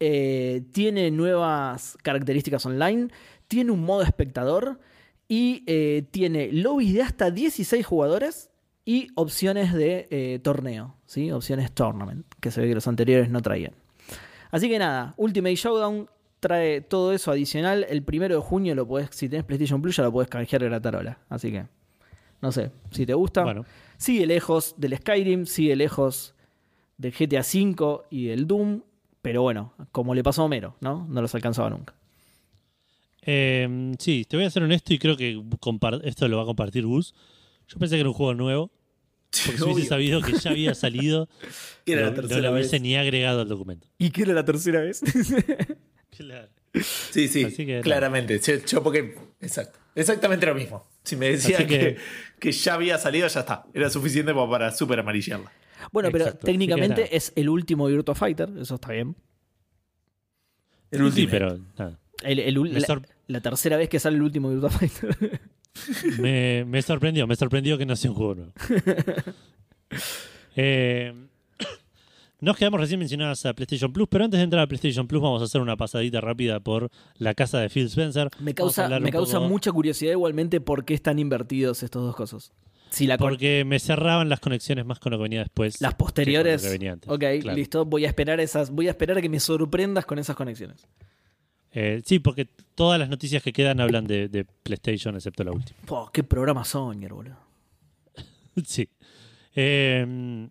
Eh, tiene nuevas características online. Tiene un modo espectador. Y eh, tiene lobbies de hasta 16 jugadores. Y opciones de eh, torneo. ¿sí? Opciones tournament. Que se ve que los anteriores no traían. Así que nada, Ultimate Showdown trae todo eso adicional. El primero de junio lo podés, si tenés PlayStation Plus, ya lo podés canjear gratarola. Así que, no sé, si te gusta. Bueno, Sigue lejos del Skyrim, sigue lejos del GTA V y del Doom, pero bueno, como le pasó a Homero, ¿no? No los alcanzaba nunca. eh, sí, te voy a ser honesto y creo que esto lo va a compartir Gus. Yo pensé que era un juego nuevo, porque si hubiese sabido que ya había salido, Era la no, lo hubiese vez. ni agregado al documento. ¿Y qué era la tercera vez? Claro. Sí, sí, que, claramente. Yo, yo porque. Exacto. Exactamente lo mismo. Si me decían Así que, que- que ya había salido, ya está. Era suficiente como para super amarillarla. Bueno, pero Exacto, técnicamente es el último Virtua Fighter, eso está bien. El Sí, último. pero nada. El- el ul- Me la, la tercera vez que sale el último Virtua Fighter. Me, me sorprendió, me sorprendió que no sea un juego nuevo. Eh, nos quedamos recién mencionadas a PlayStation Plus, pero antes de entrar a PlayStation Plus vamos a hacer una pasadita rápida por la casa de Phil Spencer. Me causa, me causa poco- mucha curiosidad igualmente por qué están invertidos estos dos cosas. Si la Porque me cerraban las conexiones más con lo que venía después. las que con posteriores. lo que venía antes. Ok, Claro. listo. Voy a esperar esas. Voy a esperar a que me sorprendas con esas conexiones. Eh, sí, porque todas las noticias que quedan hablan de, de PlayStation, excepto la última. Qué programa Sonier, boludo. sí. Eh,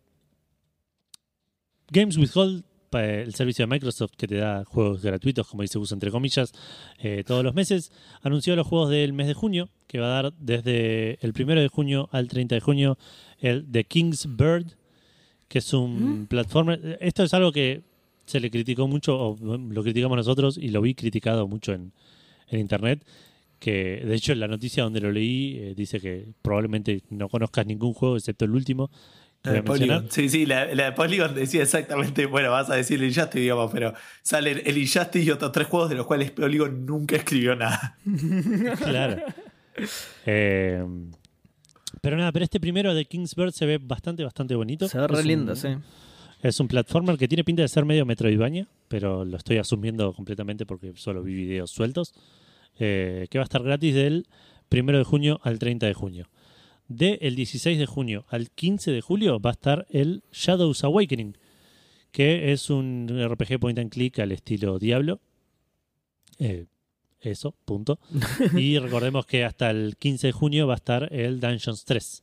Games with Gold, pa- el servicio de Microsoft que te da juegos gratuitos, como dice Gus entre comillas, eh, todos los meses, anunció los juegos del mes de junio, que va a dar desde el 1 de junio al 30 de junio el The King's Bird, que es un platformer. Esto es algo que se le criticó mucho, o lo criticamos nosotros, y lo vi criticado mucho en, en internet. Que de hecho, en la noticia donde lo leí, eh, dice que probablemente no conozcas ningún juego excepto el último. La de. Polygon. Sí, sí, la, la de Polygon decía exactamente, bueno, vas a decir el Injustice, digamos, pero salen el Injustice y otros tres juegos de los cuales Polygon nunca escribió nada. Claro. Eh, pero nada, pero este primero de Kingsbird se ve bastante, bastante bonito. Se ve re lindo, un- sí. Es un platformer que tiene pinta de ser medio Metroidvania, pero lo estoy asumiendo completamente porque solo vi videos sueltos. eh, que va a estar gratis del 1 de junio al 30 de junio. De el 16 de junio al 15 de julio va a estar el Shadows Awakening, que es un RPG point and click al estilo Diablo. Eh, eso, punto. y recordemos que hasta el 15 de junio va a estar el Dungeons 3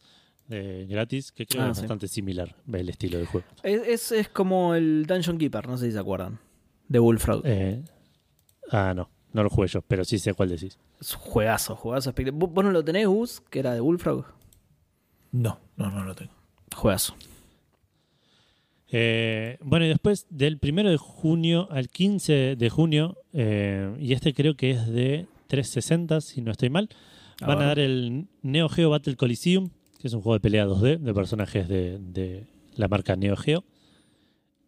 eh, gratis, que creo Ah, que es sí. bastante similar el estilo del juego. Es, es, es como el Dungeon Keeper, no sé si se acuerdan. De Bullfrog. Eh, ah, no, no lo jugué yo, pero sí sé cuál decís. Es un juegazo, juegazo espectacular. ¿Vos vos no lo tenés, Gus? Que era de Bullfrog. No, no, no lo tengo. Juegazo. Eh, bueno, y después del 1 de junio al 15 de junio, eh, y este creo que es de 360, si no estoy mal, A van a dar el Neo Geo Battle Coliseum, que es un juego de pelea 2D de personajes de, de la marca Neo Geo.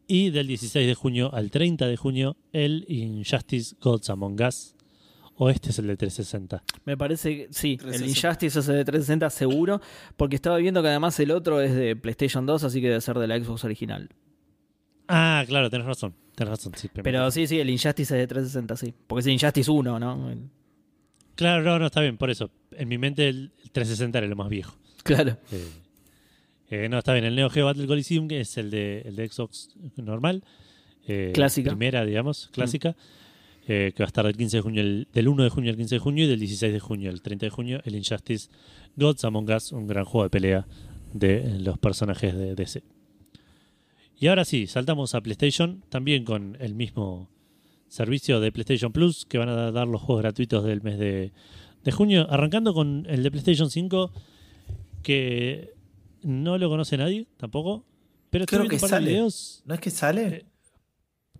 Y del 16 de junio al 30 de junio, el Injustice Gods Among Us. O este es el de 360. Me parece que sí, el 360. Injustice es de 360 seguro, porque estaba viendo que además el otro es de PlayStation 2, así que debe ser de la Xbox original. Ah, claro, tenés razón. Tenés razón, sí. Pero sí, sí, el Injustice es de 360, sí. Porque es el Injustice 1, ¿no? El- Claro, no, no, está bien, por eso. En mi mente el 360 era lo más viejo. Claro. Eh, eh, no, está bien. El Neo Geo Battle Coliseum, que es el de, el de Xbox normal. eh, Clásica. Primera, digamos, clásica. eh, que va a estar del, 15 de junio, el- del 1 de junio al 15 de junio y del 16 de junio al 30 de junio. El Injustice Gods Among Us, un gran juego de pelea de los personajes de DC. Y ahora sí, saltamos a PlayStation, también con el mismo servicio de PlayStation Plus, que van a dar los juegos gratuitos del mes de, de junio, arrancando con el de PlayStation 5, que no lo conoce nadie tampoco, pero estoy Creo que sale. videos. ¿No es que sale? Eh,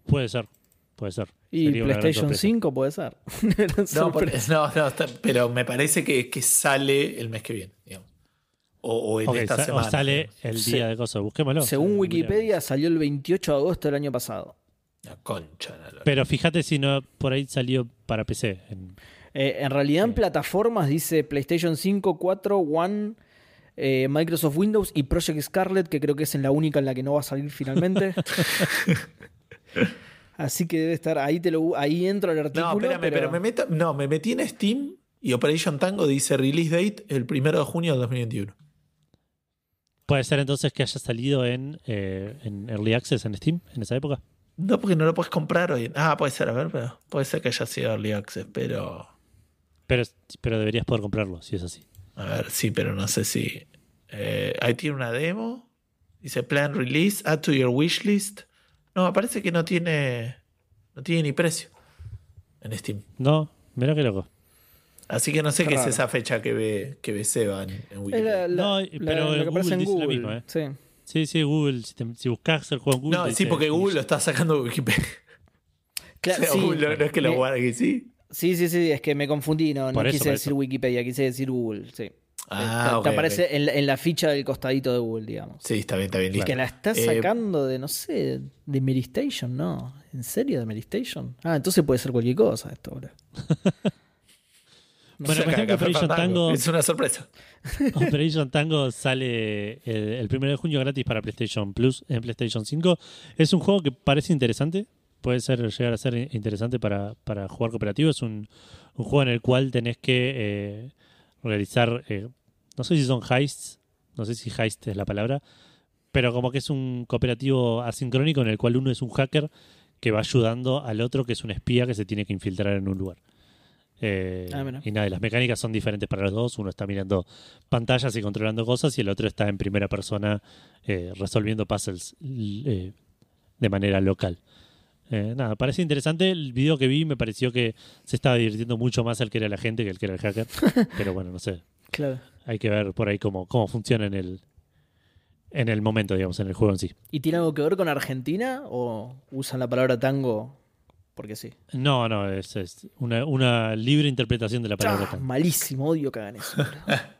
Puede ser, puede ser. Y Sería PlayStation sorpresa. 5 puede ser. no, no, pero me parece que, que sale el mes que viene, digamos. O, o en esta sa- semana. o sale el Sí. día de cosas, busquémoslo. Según Wikipedia, salió el 28 de agosto del año pasado. La concha. la. Pero fíjate si no por ahí salió para PC. en- Eh, en realidad, en plataformas dice PlayStation 5, 4, One, eh, Microsoft Windows y Project Scarlet, que creo que es en la única en la que no va a salir finalmente. Así que debe estar ahí te lo ahí entro al artículo. no, espérame, pero... me meto, no, me metí en Steam y Operation Tango dice release date el primero de junio de 2021. Puede ser entonces que haya salido en, eh, en Early Access en Steam en esa época. No, porque no lo puedes comprar hoy. Ah, puede ser, a ver, pero puede ser que haya sido Early Access, pero. Pero, pero deberías poder comprarlo si es así. A ver, sí, pero no sé si. eh, ahí tiene una demo. Dice plan release, add to your wishlist. No, me parece que no tiene. No tiene ni precio en Steam. No, mira qué loco. Así que no sé Qué qué es esa fecha que ve, que ve Seba en, Wikipedia. la- la- No, pero la que Google aparece en dice Google. mismo, ¿eh? Sí. Sí, sí, Google. Si, te- si buscas el juego en Google. No, sí, dice- porque Google lo está sacando de Wikipedia. Claro, O sea, sí. Google no, no es que lo guarde, sí. Sí, sí, sí, es que me confundí, no, no eso, quise decir eso. Wikipedia, quise decir Google, sí. Ah, te, ok, te ok. aparece en, la, en la ficha del costadito de Google, digamos. Sí, está bien, está bien. listo. Que la está Eh, sacando de, no sé, de Meristation, ¿no? ¿En serio de Meristation? Ah, entonces puede ser cualquier cosa esto ahora. Bueno, saca cuestión que Café Operation Tango, Es una sorpresa. Operation Tango sale el, el 1 de junio gratis para PlayStation Plus en PlayStation 5. Es un juego que parece interesante. Puede ser llegar a ser interesante para, para jugar cooperativo. Es un, un juego en el cual tenés que eh, realizar, eh, no sé si son heists, no sé si heist es la palabra, pero como que es un cooperativo asincrónico en el cual uno es un hacker que va ayudando al otro que es un espía que se tiene que infiltrar en un lugar. Eh, Ah, y nada, las mecánicas son diferentes para los dos. Uno está mirando pantallas y controlando cosas y el otro está en primera persona eh, resolviendo puzzles eh, de manera local. Eh, nada, parece interesante. El video que vi me pareció que se estaba divirtiendo mucho más el que era la gente que el que era el hacker. Pero bueno, no sé. Claro. Hay que ver por ahí cómo, cómo funciona en el, en el momento, digamos, en el juego en sí. ¿Y tiene algo que ver con Argentina o usan la palabra tango porque sí? No, no, es, es una, una libre interpretación de la palabra. Ah, tango. malísimo, odio que hagan eso.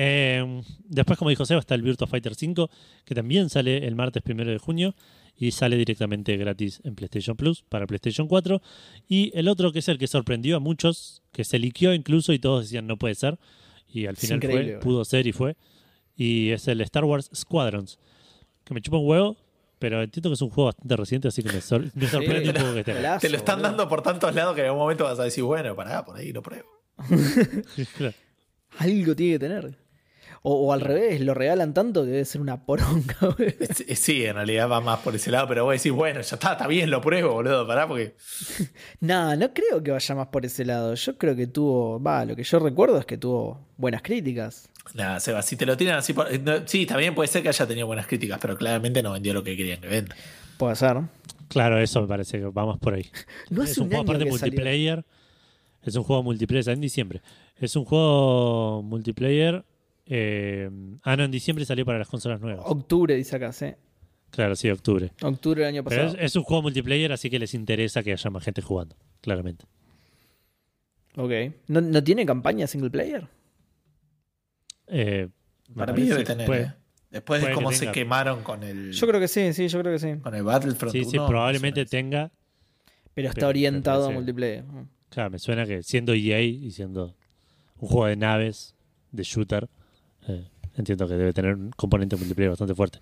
Eh, después, como dijo Seba, está el Virtua Fighter 5, que también sale el martes primero de junio y sale directamente gratis en PlayStation Plus para PlayStation 4. Y el otro, que es el que sorprendió a muchos, que se liqueó incluso y todos decían no puede ser, y al final fue, pudo ser y fue. Y es el Star Wars Squadrons, que me chupa un huevo, pero entiendo que es un juego bastante reciente, así que me, sor- me sorprende un poco que esté Te lo están boludo. dando por tantos lados que en algún momento vas a decir, bueno, pará, por ahí lo pruebo. Claro. Algo tiene que tener. O, o al revés, lo regalan tanto que debe ser una poronga. boludo. Sí, Sí, en realidad va más por ese lado, pero vos decís, bueno, ya está, está bien, lo pruebo, boludo, pará, porque. Nah, no creo que vaya más por ese lado. Yo creo que tuvo, va, lo que yo recuerdo es que tuvo buenas críticas. Nada, Seba, si te lo tiran así. por- no, sí, también puede ser que haya tenido buenas críticas, pero claramente no vendió lo que querían que venda. Puede ser. Claro, eso me parece que va más por ahí. No es hace un, un juego aparte salió. multiplayer. Es un juego multiplayer, en diciembre. Es un juego multiplayer. Eh, ah, no, en diciembre salió para las consolas nuevas. Octubre, dice acá, sí. Claro, sí, octubre. Octubre del año Pero pasado. es, es un juego multiplayer, así que les interesa que haya más gente jugando, claramente. Ok. ¿No, no tiene campaña single player? Eh, Para mí debe tener. puede- ¿eh? Después de que cómo se quemaron con el. Yo creo que sí, sí, yo creo que sí. Con el Battlefront. Sí, sí, 1, probablemente tenga. Pero está Pero orientado a multiplayer. Claro, me suena que siendo EA y siendo un juego de naves, de shooter, eh, entiendo que debe tener un componente multiplayer bastante fuerte.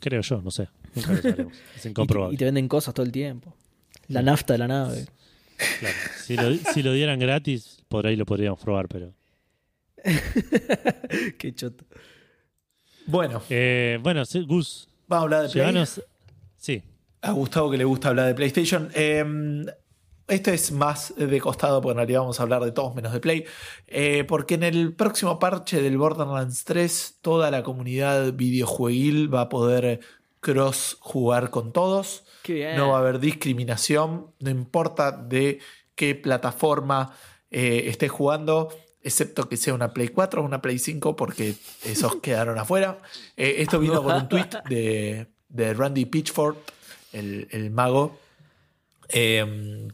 Creo yo, no sé. Nunca lo sabremos. Es Y te, incomprobable. y te venden cosas todo el tiempo. La nafta de la nave. Claro. Si, lo, si lo dieran gratis, por ahí lo podríamos probar, pero. Qué choto. Bueno, Eh, bueno, sí, Gus, vamos a hablar de Play. Sí, A Gustavo que le gusta hablar de PlayStation. Eh, esto es más de costado, porque en realidad vamos a hablar de todos menos de Play. Eh, porque en el próximo parche del Borderlands 3, toda la comunidad videojueguil va a poder cross jugar con todos. Qué bien. No va a haber discriminación, no importa de qué plataforma eh, estés jugando, excepto que sea una Play 4 o una Play 5, porque esos quedaron afuera. Eh, esto vino por un tweet de, de Randy Pitchford, el, el mago, eh,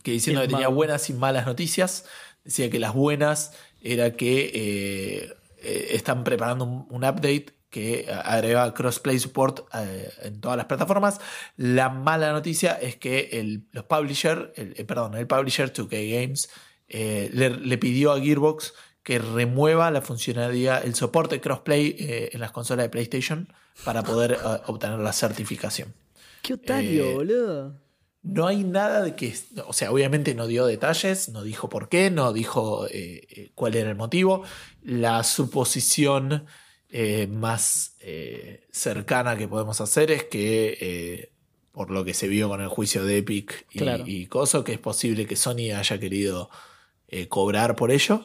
que diciendo que tenía buenas y malas noticias. Decía que las buenas era que eh, eh, están preparando un, un update que agrega crossplay support eh, en todas las plataformas. La mala noticia es que el, los publisher, el, perdón, el publisher 2K Games le, le pidió a Gearbox que remueva la funcionalidad, el soporte crossplay eh, en las consolas de PlayStation para poder obtener la certificación. Qué otario, Eh, boludo. No hay nada de que, o sea, obviamente no dio detalles, no dijo por qué, no dijo eh, eh, cuál era el motivo. La suposición eh, más eh, cercana que podemos hacer es que, eh, por lo que se vio con el juicio de Epic y, Claro. y Coso, que es posible que Sony haya querido eh, cobrar por ello.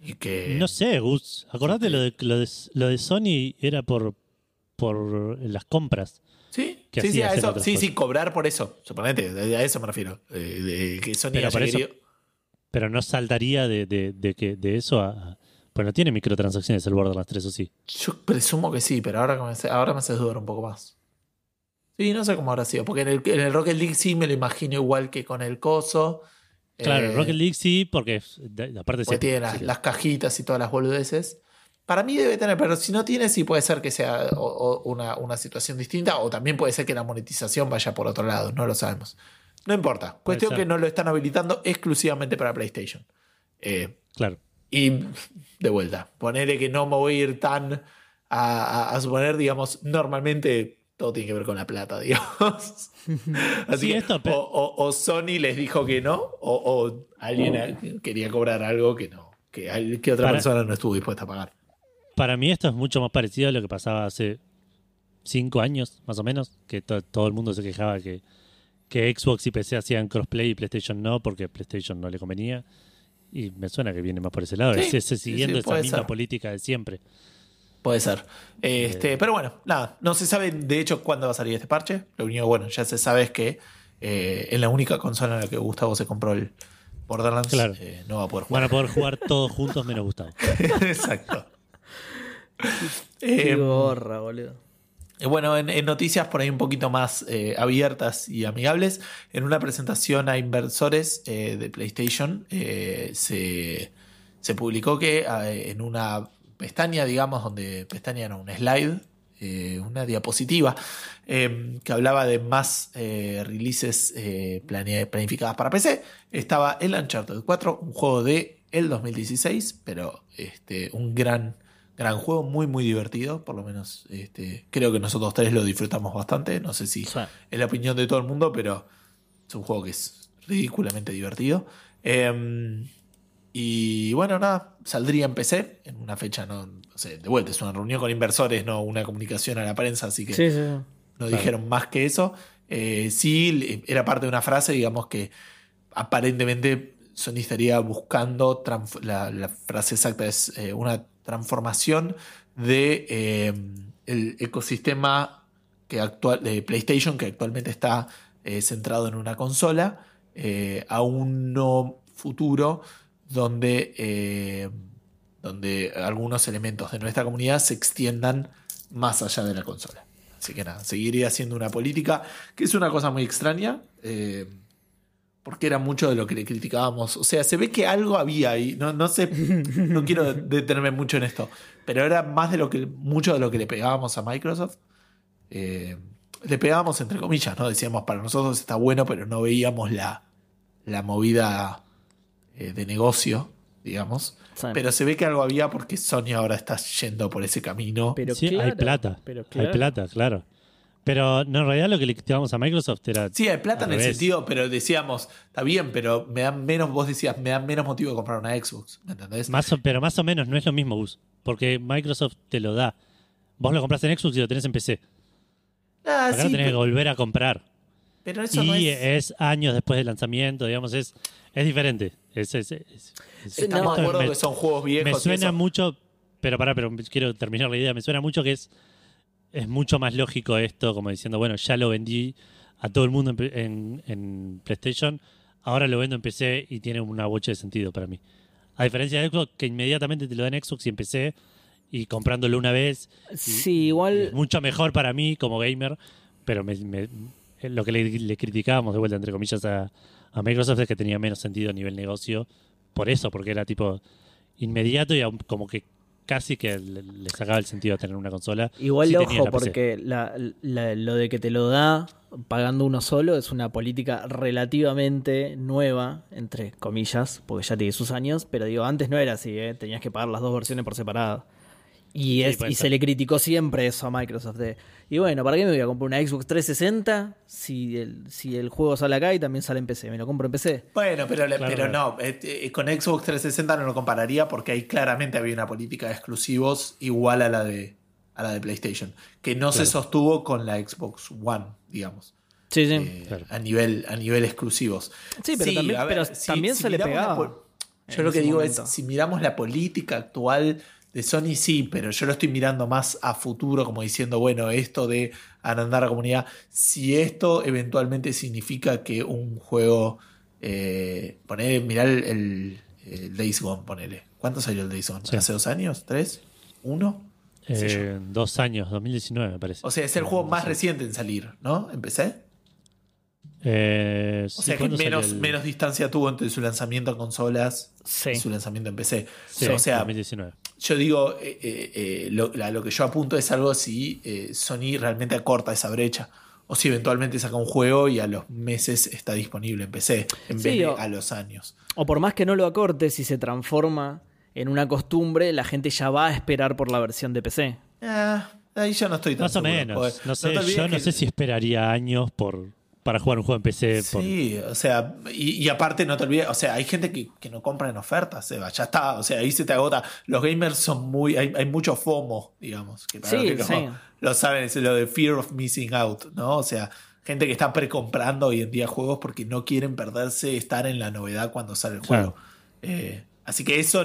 Y que, no sé, Gus. Acordate lo de, lo de, lo de Sony era por, por las compras. Sí, que sí, sí, hacía a hacer eso, otras sí, cosas. sí, cobrar por eso. Suponete, a eso me refiero. eh, de que Sony Pero por eso- querido. Pero no saltaría de, de, de que, de eso a. Pues no tiene microtransacciones el Borderlands 3, ¿o sí? Yo presumo que sí, pero ahora me, hace- ahora me haces dudar un poco más. Sí, no sé cómo habrá sido, porque en el, en el Rocket League sí me lo imagino igual que con el coso. Claro, Eh, Rocket League sí, porque aparte porque se- tiene las, sí, las cajitas y todas las boludeces. Para mí debe tener, pero si no tiene, sí puede ser que sea o- o una, una situación distinta, o también puede ser que la monetización vaya por otro lado, no lo sabemos. No importa, cuestión que no lo están habilitando exclusivamente para PlayStation. Eh, claro. y de vuelta, ponerle que no me voy a ir tan a, a- a suponer, digamos, normalmente todo tiene que ver con la plata, digamos. Así Sí, que esto, pe- o, o- o Sony les dijo que no, o, o alguien eh, quería cobrar algo que no, que, que otra Para- persona no estuvo dispuesta a pagar. Para mí esto es mucho más parecido a lo que pasaba hace cinco años, más o menos, que to- todo el mundo se quejaba que, que Xbox y PC hacían crossplay y PlayStation no, porque PlayStation no le convenía. Y me suena que viene más por ese lado. Sí, es siguiendo sí, esa misma ser. política de siempre. Puede ser. Este, Pero bueno, nada, no se sabe de hecho cuándo va a salir este parche. Lo único bueno, ya se sabe es que eh, en la única consola en la que Gustavo se compró el Borderlands Claro. eh, no va a poder Van jugar. a poder jugar todos juntos menos Gustavo. Exacto. Qué Eh, gorra, boludo. Eh, Bueno, en, en noticias por ahí un poquito más eh, abiertas y amigables, en una presentación a inversores eh, de PlayStation eh, se, se publicó que eh, en una pestaña, digamos, donde pestaña no, un slide, eh, una diapositiva, eh, que hablaba de más eh, releases eh, planificadas para PC, estaba el Uncharted 4, un juego de el 2016, pero este, un gran gran juego, muy muy divertido, por lo menos este, creo que nosotros tres lo disfrutamos bastante, no sé si Sí. es la opinión de todo el mundo, pero es un juego que es ridículamente divertido. Eh, y bueno, nada, saldría en PC en una fecha, no, no sé, de vuelta, es una reunión con inversores, no una comunicación a la prensa, así que Sí, sí. no dijeron más que eso. Eh, sí, era parte de una frase, digamos que aparentemente Sony estaría buscando, la frase exacta es eh, una transformación de eh, el ecosistema que actual, de PlayStation que actualmente está eh, centrado en una consola eh, a un no futuro donde, donde algunos elementos de nuestra comunidad se extiendan más allá de la consola. Así que nada, seguiría siendo una política que es una cosa muy extraña. Porque era mucho de lo que le criticábamos. O sea, se ve que algo había ahí. No, no sé, no quiero detenerme mucho en esto. Pero era más de lo que, mucho de lo que le pegábamos a Microsoft. Eh, le pegábamos entre comillas, ¿no? Decíamos, para nosotros está bueno, pero no veíamos la, la movida eh, de negocio, digamos. Sí. Pero se ve que algo había porque Sony ahora está yendo por ese camino. Pero sí, hay claro, plata. Pero Hay claro. plata, claro. Pero no, en realidad lo que le criticábamos a Microsoft era. Sí, hay plata en el sentido, pero decíamos, está bien, pero me dan menos, vos decías, me dan menos motivo de comprar una Xbox, ¿me entendés? Más o- pero más o menos no es lo mismo, Gus. Porque Microsoft te lo da. Vos lo compras en Xbox y lo tenés en PC. Ah, Acá sí, lo tenés que volver a comprar. pero eso y no es... es... años después del lanzamiento, digamos, es, es diferente. Es, es- es- es- Estamos no, de acuerdo me, que son juegos viejos. me suena mucho, pero pará, pero quiero terminar la idea. Me suena mucho que es, es mucho más lógico esto, como diciendo, bueno, ya lo vendí a todo el mundo en, pe- en- en PlayStation, ahora lo vendo en PC y tiene una bocha de sentido para mí. A diferencia de Xbox, que inmediatamente te lo dan Xbox y en PC y comprándolo una vez. y- Sí, igual. Es mucho mejor para mí como gamer, pero me- me- lo que le, le criticábamos de vuelta, entre comillas, a, a Microsoft es que tenía menos sentido a nivel negocio. Por eso, porque era tipo inmediato y como que casi que le, le sacaba el sentido a tener una consola. Igual si ojo, la porque la- la- lo de que te lo da pagando uno solo es una política relativamente nueva, entre comillas, porque ya tiene sus años, pero digo, antes no era así, ¿eh? tenías que pagar las dos versiones por separado. Y, es, se le criticó siempre eso a Microsoft. de, y bueno, ¿para qué me voy a comprar una Xbox 360 si el, si el juego sale acá y también sale en PC? ¿Me lo compro en PC? Bueno, pero, Claro, pero claro. no, eh, eh, con Xbox 360 no lo compararía porque ahí claramente había una política de exclusivos igual a la de, a la de PlayStation, que no se sostuvo con la Xbox One, digamos. Sí, sí. eh, Claro. a, nivel, a nivel exclusivos. Sí, pero también- pero también se le pegaba Yo lo que digo momento. es, si miramos la política actual de Sony, sí, pero yo lo estoy mirando más a futuro, como diciendo, bueno, esto de agrandar la comunidad, si esto eventualmente significa que un juego, eh, poner, mirar el, el- el Days Gone, ponele. ¿Cuánto salió el Days Gone? Sí. ¿Hace dos años? ¿Tres? ¿Uno? Eh, dos años, 2019 me parece. O sea, es el juego más reciente en salir, ¿no? Empecé. Eh, O sí, sea que ¿cuándo salió menos, el- menos distancia tuvo entre su lanzamiento en consolas Sí. y su lanzamiento en PC. Sí, o sea, 2019. yo digo, eh, eh, lo, lo que yo apunto es algo si Sony realmente acorta esa brecha. O si eventualmente saca un juego y a los meses está disponible en PC, en vez de o- a los años. O por más que no lo acorte, si se transforma en una costumbre, la gente ya va a esperar por la versión de PC. Ah, ahí yo no estoy tan Más o menos. porque No sé, yo no sé si esperaría años por para jugar un juego en PC. por- Sí, o sea, y, y aparte no te olvides, o sea, hay gente que, que no compra en ofertas, Seba, ya está, o sea, ahí se te agota. Los gamers son muy, hay, hay mucho FOMO, digamos, que para Sí, los que sí. no lo saben, es lo de fear of missing out, ¿no? O sea, gente que está precomprando hoy en día juegos porque no quieren perderse estar en la novedad cuando sale el Claro. juego. Eh, así que eso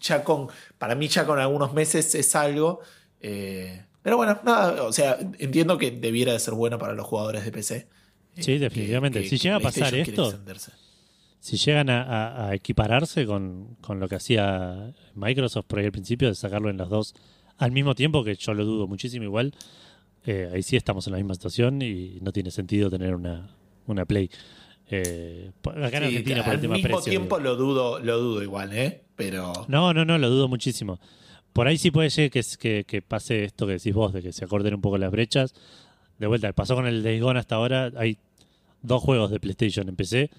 ya con, para mí ya con algunos meses es algo. eh, pero bueno, nada, o sea, entiendo que debiera de ser bueno para los jugadores de PC. Eh, Sí, definitivamente. Si llega a pasar esto-. Si llegan a, a- a equipararse con, con lo que hacía Microsoft por ahí al principio, de sacarlo en los dos al mismo tiempo, que yo lo dudo muchísimo igual, eh, ahí sí estamos en la misma situación y no tiene sentido tener una, una Play. Eh, acá en Sí, Argentina por al el tema mismo precio. tiempo lo dudo, lo dudo igual, ¿eh? Pero. No, no, no, lo dudo muchísimo. Por ahí sí puede ser que, que, que pase esto que decís vos, de que se acorden un poco las brechas. De vuelta, pasó con el Days Gone hasta ahora. Hay dos juegos de PlayStation en PC,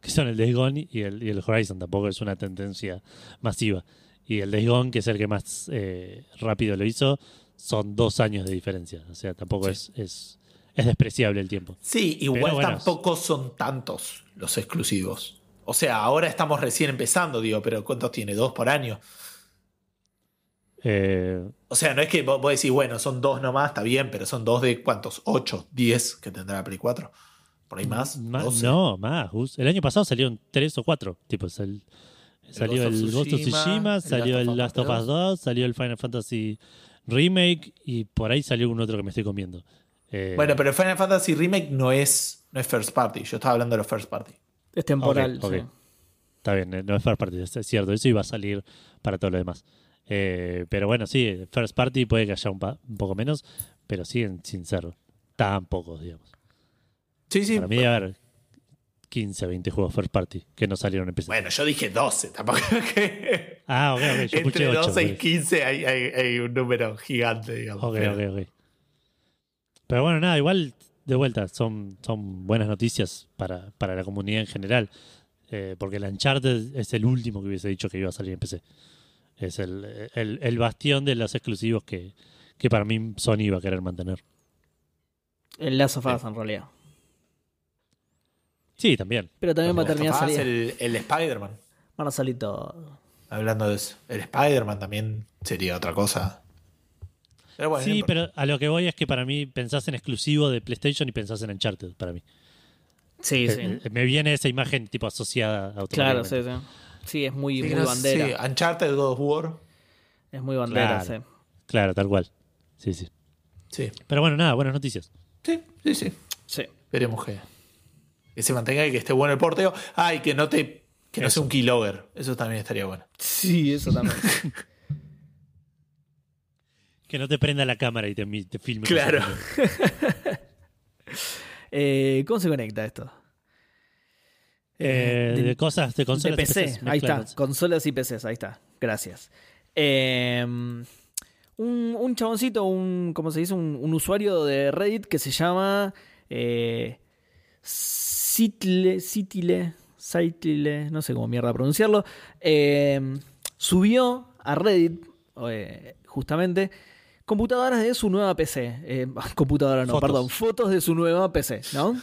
que son el Days Gone y el, y el Horizon. Tampoco es una tendencia masiva. Y el Days Gone, que es el que más eh, rápido lo hizo, son dos años de diferencia. O sea, tampoco Sí. es, es, es despreciable el tiempo. Sí, igual bueno, tampoco son tantos los exclusivos. O sea, ahora estamos recién empezando, digo, pero ¿cuántos tiene? ¿Dos por año? Eh, O sea, no es que vos, vos decís, bueno, son dos nomás, está bien, pero son dos de cuántos? ¿Ocho? ¿Diez que tendrá la Play 4? ¿Por ahí más? ¿Doce? no, más. El año pasado salieron tres o cuatro. Tipo, sal- salió el Ghost of Tsushima, salió Last of el Last of Us 2, salió el Final Fantasy Remake y por ahí salió un otro que me estoy comiendo. Eh, Bueno, pero el Final Fantasy Remake no es, no es first party. Yo estaba hablando de los first party. Es temporal. Sí. Está bien, eh, no es First Party, es es cierto. Eso iba a salir para todo lo demás. Eh, pero bueno, sí, First Party puede que haya un, pa- un poco menos, pero siguen sin ser tan pocos, digamos. Sí, sí. Para mí debe haber 15, 20 juegos First Party que no salieron en PC. Bueno, yo dije 12, tampoco que. ah, ok, ok, yo Entre 8. 12 y 15 hay, hay- hay un número gigante, digamos. Ok, pero- ok, ok. Pero bueno, nada, igual de vuelta, son, son buenas noticias para, para la comunidad en general. Eh, porque el Uncharted es el último que hubiese dicho que iba a salir en PC. Es el, el, el bastión de los exclusivos que, que para mí Sony iba a querer mantener. El Last of Us, en realidad. Sí, también. Pero también va a terminar saliendo. el, el Spider-Man. Van a salir todo. Hablando de eso. El Spider-Man también sería otra cosa. Pero bueno, no sí, pero a lo que voy es que para mí pensás en exclusivo de PlayStation y pensás en Uncharted, para mí. Sí, sí. Eh, eh, Me viene esa imagen tipo asociada Claro, automáticamente. sí, sí. Sí, es muy, Sí, muy no, bandera. sí, Uncharted God of War. Es muy bandera, Claro. sí. Claro, tal cual. Sí, sí. Sí. Pero bueno, nada, buenas noticias. Sí, sí, sí. Sí. Veremos que, que se mantenga y que esté bueno el porteo. Ah, y que no te. Que no sea un keylogger. Eso también estaría bueno. Sí, eso también. Que no te prenda la cámara y te, te filme. Claro. Eh, ¿Cómo se conecta esto? Eh, de- de, cosas, de De consolas. y PC, PCs, ahí está. Consolas y PCs, ahí está. Gracias. Eh, un, un chaboncito, un, ¿cómo se dice? Un, un usuario de Reddit que se llama eh, Saitile, no sé cómo mierda pronunciarlo, eh, subió a Reddit, eh, justamente, computadoras de su nueva PC. Eh, computadora no, Fotos. perdón, fotos de su nueva PC, ¿no?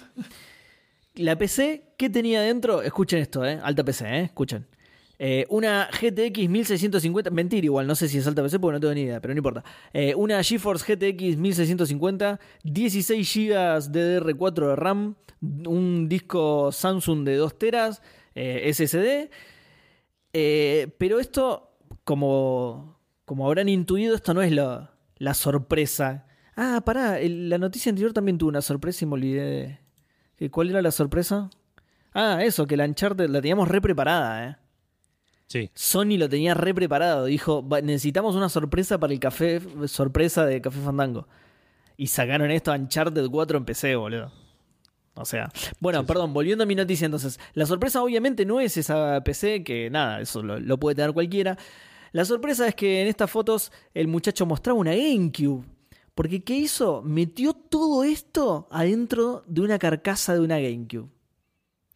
La PC, ¿qué tenía dentro? Escuchen esto, ¿eh? Alta PC, ¿eh? Escuchen. Eh, una GTX 1650, mentira igual, no sé si es alta PC porque no tengo ni idea, pero no importa. Eh, una GeForce GTX 1650, 16 GB DDR4 de RAM, un disco Samsung de 2 teras, eh, SSD. Eh, pero esto, como, como habrán intuido, esto no es la, la sorpresa. Ah, pará, la noticia anterior también tuvo una sorpresa y me olvidé de... ¿Qué- ¿Cuál era la sorpresa? Ah, eso, que la Uncharted la teníamos re preparada, ¿eh? Sí. Sony lo tenía re preparado. Dijo, "Va- necesitamos una sorpresa para el café, sorpresa de Café Fandango. Y sacaron esto a Uncharted 4 en PC, boludo. O sea, bueno, perdón, volviendo a mi noticia entonces. La sorpresa obviamente no es esa PC, que nada, eso lo, lo puede tener cualquiera. La sorpresa es que en estas fotos el muchacho mostraba una GameCube. Porque ¿qué hizo? Metió todo esto adentro de una carcasa de una GameCube.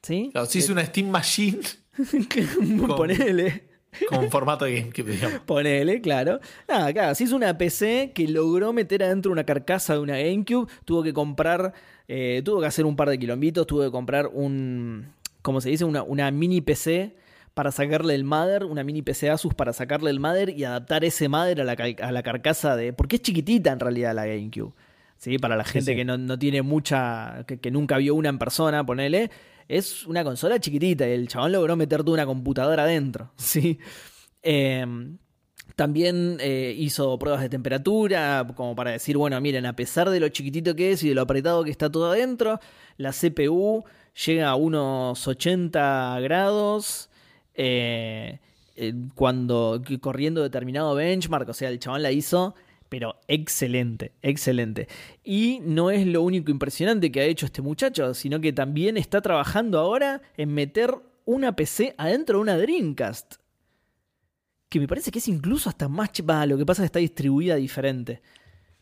¿Sí? Claro, se hizo una Steam Machine Ponele. con formato de GameCube, digamos. Ponele, claro. Nada, claro, se hizo una PC que logró meter adentro una carcasa de una GameCube. Tuvo que comprar, eh, tuvo que hacer un par de kilombitos, tuvo que comprar un, ¿cómo se dice? Una, una mini PC para sacarle el mother, una mini PC Asus para sacarle el mother y adaptar ese mother a la, a la carcasa de... Porque es chiquitita en realidad la GameCube. ¿Sí? Para la gente sí. que no, no tiene mucha, que, que nunca vio una en persona, ponele. Es una consola chiquitita y el chabón logró meter toda una computadora adentro. ¿sí? Em, también eh, hizo pruebas de temperatura, como para decir, bueno, miren, a pesar de lo chiquitito que es y de lo apretado que está todo adentro, la CPU llega a unos 80 grados. Eh, eh, cuando corriendo determinado benchmark, o sea, el chabón la hizo, pero excelente, excelente. Y no es lo único impresionante que ha hecho este muchacho, sino que también está trabajando ahora en meter una PC adentro de una Dreamcast que me parece que es incluso hasta más chica. Lo que pasa es que está distribuida diferente.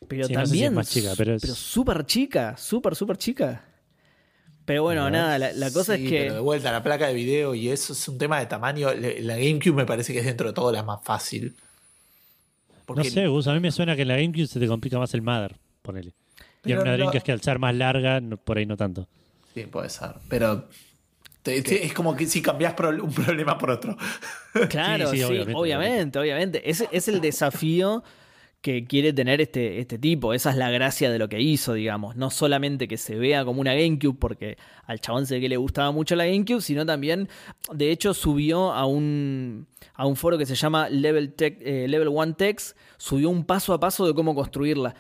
Pero Sí, no sé si también es más chica, pero es- súper chica, súper, súper chica. Pero bueno, nada, la, la cosa Sí, es que. pero de vuelta, la placa de video y eso es un tema de tamaño. La GameCube me parece que es dentro de todo la más fácil. Porque No sé, Gus, a mí me suena que en la GameCube se te complica más el Mother, ponele. Y en una no- Dreamcast que al ser más larga, no- por ahí no tanto. Sí, puede ser. Pero te- te- es como que si cambias pro- un problema por otro. Claro, Sí, sí, sí, obviamente, obviamente, obviamente. Ese es el desafío que quiere tener este, este tipo. Esa es la gracia de lo que hizo, digamos. No solamente que se vea como una GameCube, porque al chabón ve que le gustaba mucho la GameCube, sino también, de hecho, subió a un, a un foro que se llama Level, Tech, eh, Level One Techs, subió un paso a paso de cómo construirla.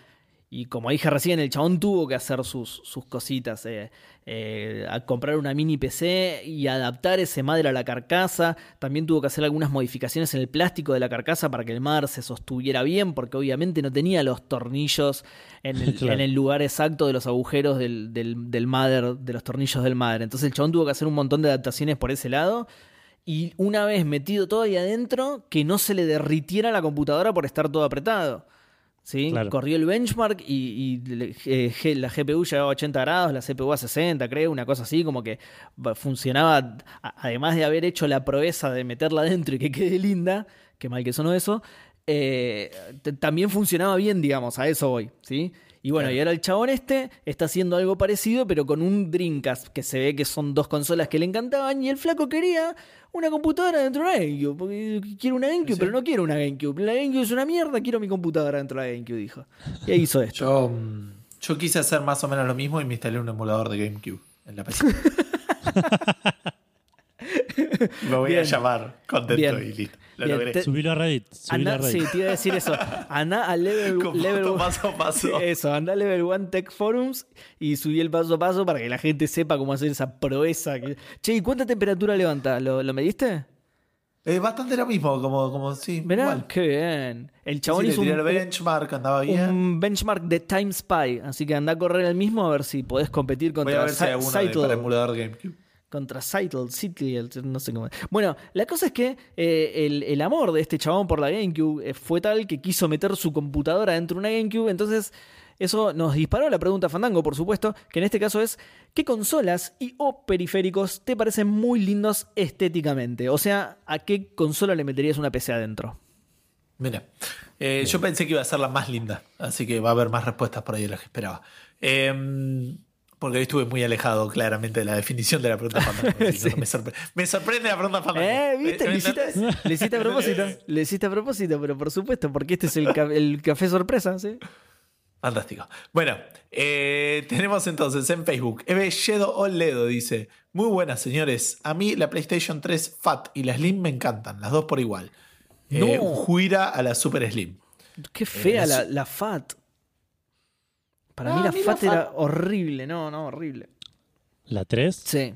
Y como dije recién, el chabón tuvo que hacer sus, sus cositas, eh, eh, a comprar una mini PC y adaptar ese madre a la carcasa. También tuvo que hacer algunas modificaciones en el plástico de la carcasa para que el madre se sostuviera bien, porque obviamente no tenía los tornillos en el, Claro. en el lugar exacto de los agujeros del, del, del mother, de los tornillos del madre. Entonces el chabón tuvo que hacer un montón de adaptaciones por ese lado. Y una vez metido todo ahí adentro, que no se le derritiera la computadora por estar todo apretado. ¿Sí? Claro. Corrió el benchmark y, eh, la GPU llegaba a 80 grados, la CPU a 60, creo, una cosa así, como que ba- funcionaba, además de haber hecho la proeza de meterla adentro y que quede linda, que mal que sonó eso, eh, también funcionaba bien, digamos, a eso voy, ¿sí? Y bueno, Claro. y ahora el chabón este está haciendo algo parecido, pero con un Dreamcast, que se ve que son dos consolas que le encantaban, y el flaco quería una computadora dentro de una GameCube, porque quiero una GameCube, Sí. pero no quiero una GameCube. La GameCube es una mierda, quiero mi computadora dentro de la GameCube, dijo. Y ahí hizo esto. Yo, mm, yo quise hacer más o menos lo mismo y me instalé un emulador de GameCube en la PC. me voy a llamar contento Bien. y listo. Lo Bien, logré. te- Subilo a Reddit. Subilo a Anda, sí, te iba a decir eso. Anda a level, Con level foto one- paso a paso. Sí, eso, anda a Level One Tech Forums y subí el paso a paso para que la gente sepa cómo hacer esa proeza. que- Che, ¿y cuánta temperatura levanta? ¿Lo, lo mediste? Eh, bastante lo mismo, como, como sí. Mirá, igual. qué bien. El Sí, chabón le hizo tiré un, el benchmark, andaba bien. un benchmark de Time Spy, así que anda a correr el mismo a ver si podés competir Voy a contra ver si hay Cy- alguno de, para emulador GameCube. Contra Cytle, Cytle, no sé cómo. Bueno, la cosa es que eh, el, el amor de este chabón por la GameCube eh, fue tal que quiso meter su computadora dentro de una GameCube. Entonces, eso nos disparó la pregunta Fandango, por supuesto, que en este caso es: ¿qué consolas y o periféricos te parecen muy lindos estéticamente? O sea, ¿a qué consola le meterías una PC adentro? Mira, eh, yo pensé que iba a ser la más linda, así que va a haber más respuestas por ahí de las que esperaba. Eh, porque hoy estuve muy alejado claramente de la definición de la pregunta fantasma. así que no me, sorpre- me sorprende la pregunta fantasma. Eh, ¿viste? ¿Me Le hiciste, entendés? le hiciste a propósito. Le hiciste a propósito, pero por supuesto, porque este es el, ca- el café sorpresa, ¿sí? Fantástico. Bueno, eh, tenemos entonces en Facebook, Eve Yedo Oledo dice: Muy buenas, señores. A mí la PlayStation 3 Fat y la Slim me encantan, las dos por igual. Eh, No. Juira a la Super Slim. Qué fea Eh, la FAT. Para Ah, mí la FAT era horrible, no, no, horrible. La 3. Sí.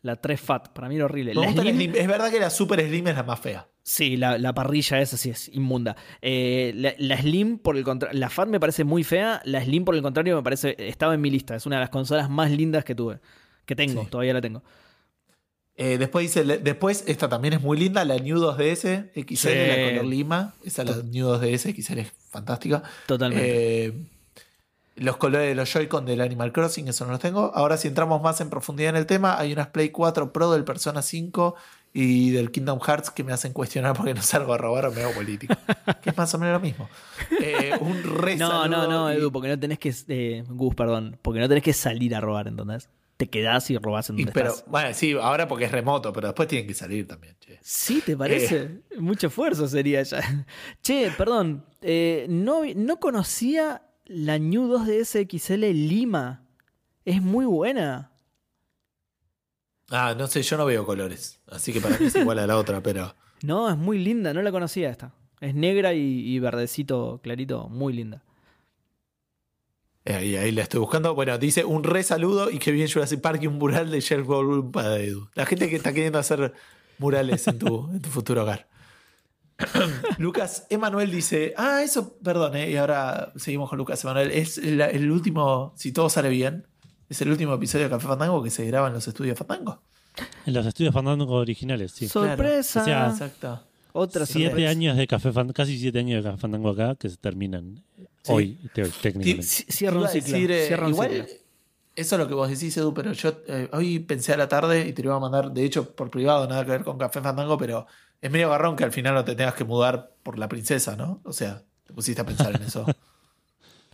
La 3 Fat, para mí era horrible. Me La gusta la Slim, Slim. Es verdad que la Super Slim es la más fea. sí, la, la parrilla esa sí es inmunda. Eh, la, la Slim, por el contrario, la Fat me parece muy fea. La Slim, por el contrario, me parece, estaba en mi lista. Es una de las consolas más lindas que tuve. Que tengo, Sí. todavía la tengo. Eh, después dice, le- después esta también es muy linda, la New 2DS XL, Sí. la color lima. Esa la New 2DS XL es fantástica. Totalmente. Eh, los colores de los Joy-Con del Animal Crossing, eso no los tengo. Ahora, si entramos más en profundidad en el tema, hay unas Play 4 Pro del Persona 5 y del Kingdom Hearts que me hacen cuestionar porque no salgo a robar o me hago político. que es más o menos lo mismo. Eh, un re no, no, no, y- Edu, porque no tenés que. eh, Gus, perdón. Porque no tenés que salir a robar, ¿entendés? Te quedás y robás en y- donde pero, estás. bueno, sí, ahora porque es remoto, pero después tienen que salir también. che. Sí, ¿te parece? Mucho esfuerzo sería ya. Che, perdón. eh, no, no conocía la New 2DS XL Lima. Es muy buena. Ah, no sé, yo no veo colores. Así que para mí es igual a la otra, pero. No, es muy linda. No la conocía esta. Es negra y, y verdecito clarito. Muy linda. eh, Ahí, ahí la estoy buscando. Bueno, dice un re saludo y que bien Jurassic Park y un mural de Jeff Goldblum para Edu. La gente que está queriendo hacer murales en tu, en tu futuro hogar. Lucas Emanuel dice: Ah, eso, perdón, eh, y ahora seguimos con Lucas Emanuel. Es el, el último, si todo sale bien, es el último episodio de Café Fandango que se graba en los estudios Fandango. En los estudios Fandango originales, sí. Sorpresa. O sea, Exacto. Otra Siete sorpresa. años de Café Fandango, casi siete años de Café Fandango acá, que se terminan Sí. hoy, te- técnicamente. Cierra un ciclo. decir, eh, cierra un igual, ciclo. eso es lo que vos decís, Edu, pero yo eh, hoy pensé a la tarde y te lo iba a mandar, de hecho, por privado, nada que ver con Café Fandango, pero es medio garrón que al final no te tengas que mudar por la princesa, ¿no? O sea, te pusiste a pensar en eso.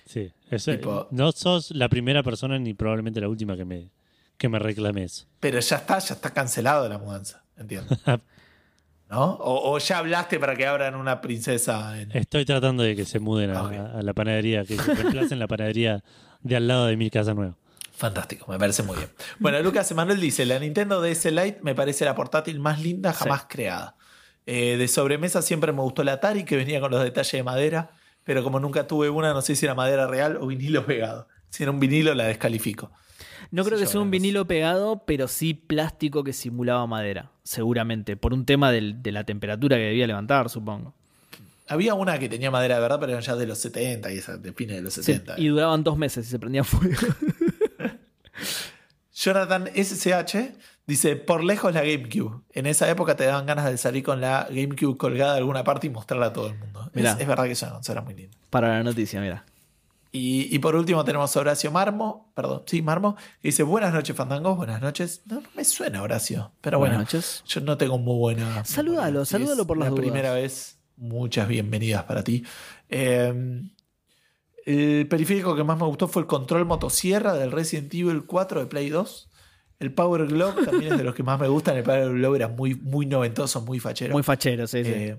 Sí, eso- Tipo- no sos la primera persona ni probablemente la última que me, que me reclame eso. Pero ya está, ya está cancelado la mudanza, entiendo. ¿No? O, o ya hablaste para que abran una princesa en... Estoy tratando de que se muden a, Ok. a la panadería, que se reemplacen la panadería de al lado de mi casa nueva. Fantástico, me parece muy bien. Bueno, Lucas Emanuel dice: La Nintendo DS Lite me parece la portátil más linda jamás creada. Eh, de sobremesa siempre me gustó la Atari, que venía con los detalles de madera, pero como nunca tuve una, no sé si era madera real o vinilo pegado. Si era un vinilo, la descalifico. No creo Sí, que sea un vinilo pegado, pero sí plástico que simulaba madera, seguramente, por un tema del- de la temperatura que debía levantar, supongo. Había una que tenía madera de verdad, pero eran ya de los 70 y esa de fines de los Sí, 70. y duraban dos meses y se prendía fuego. Jonathan SCH dice: Por lejos la GameCube. En esa época te daban ganas de salir con la GameCube colgada de alguna parte y mostrarla a todo el mundo. Es, Mirá. es verdad que es una consola muy linda. Para la noticia, mira. Y, y por último tenemos a Horacio Marmo, perdón, sí, Marmo, que dice buenas noches, Fandangos, buenas noches. No, no me suena Horacio, pero Buenas bueno, noches. yo no tengo muy buena... Salúdalo, muy buena- salúdalo por las la dudas. primera vez, muchas bienvenidas para ti. Eh, el periférico que más me gustó fue el control motosierra del Resident Evil 4 de Play 2. El Power Glove también es de los que más me gustan. El Power Glove era muy, muy noventoso, muy fachero. Muy fachero, sí, sí. Eh,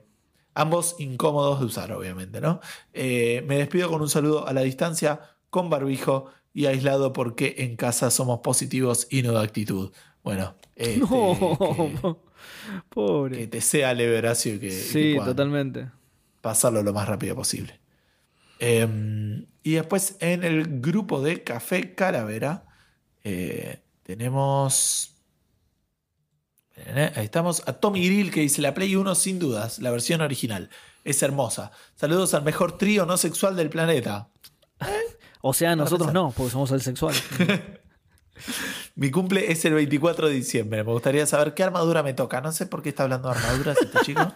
ambos incómodos de usar, obviamente, ¿no? Eh, me despido con un saludo a la distancia, con barbijo y aislado porque en casa somos positivos y no de actitud. Bueno, este, no, que, que pobre. te sea leve, Horacio, y que, y que Sí, totalmente. pasarlo lo más rápido posible. Eh, y después en el grupo de Café Calavera eh, tenemos... Eh, Ahí estamos. A Tommy Grill que dice la Play 1 sin dudas, la versión original. Es hermosa. Saludos al mejor trío no sexual del planeta. O sea, nosotros no, porque somos el sexual. Mi cumple es el 24 de diciembre. Me gustaría saber qué armadura me toca. No sé por qué está hablando de armaduras este chico.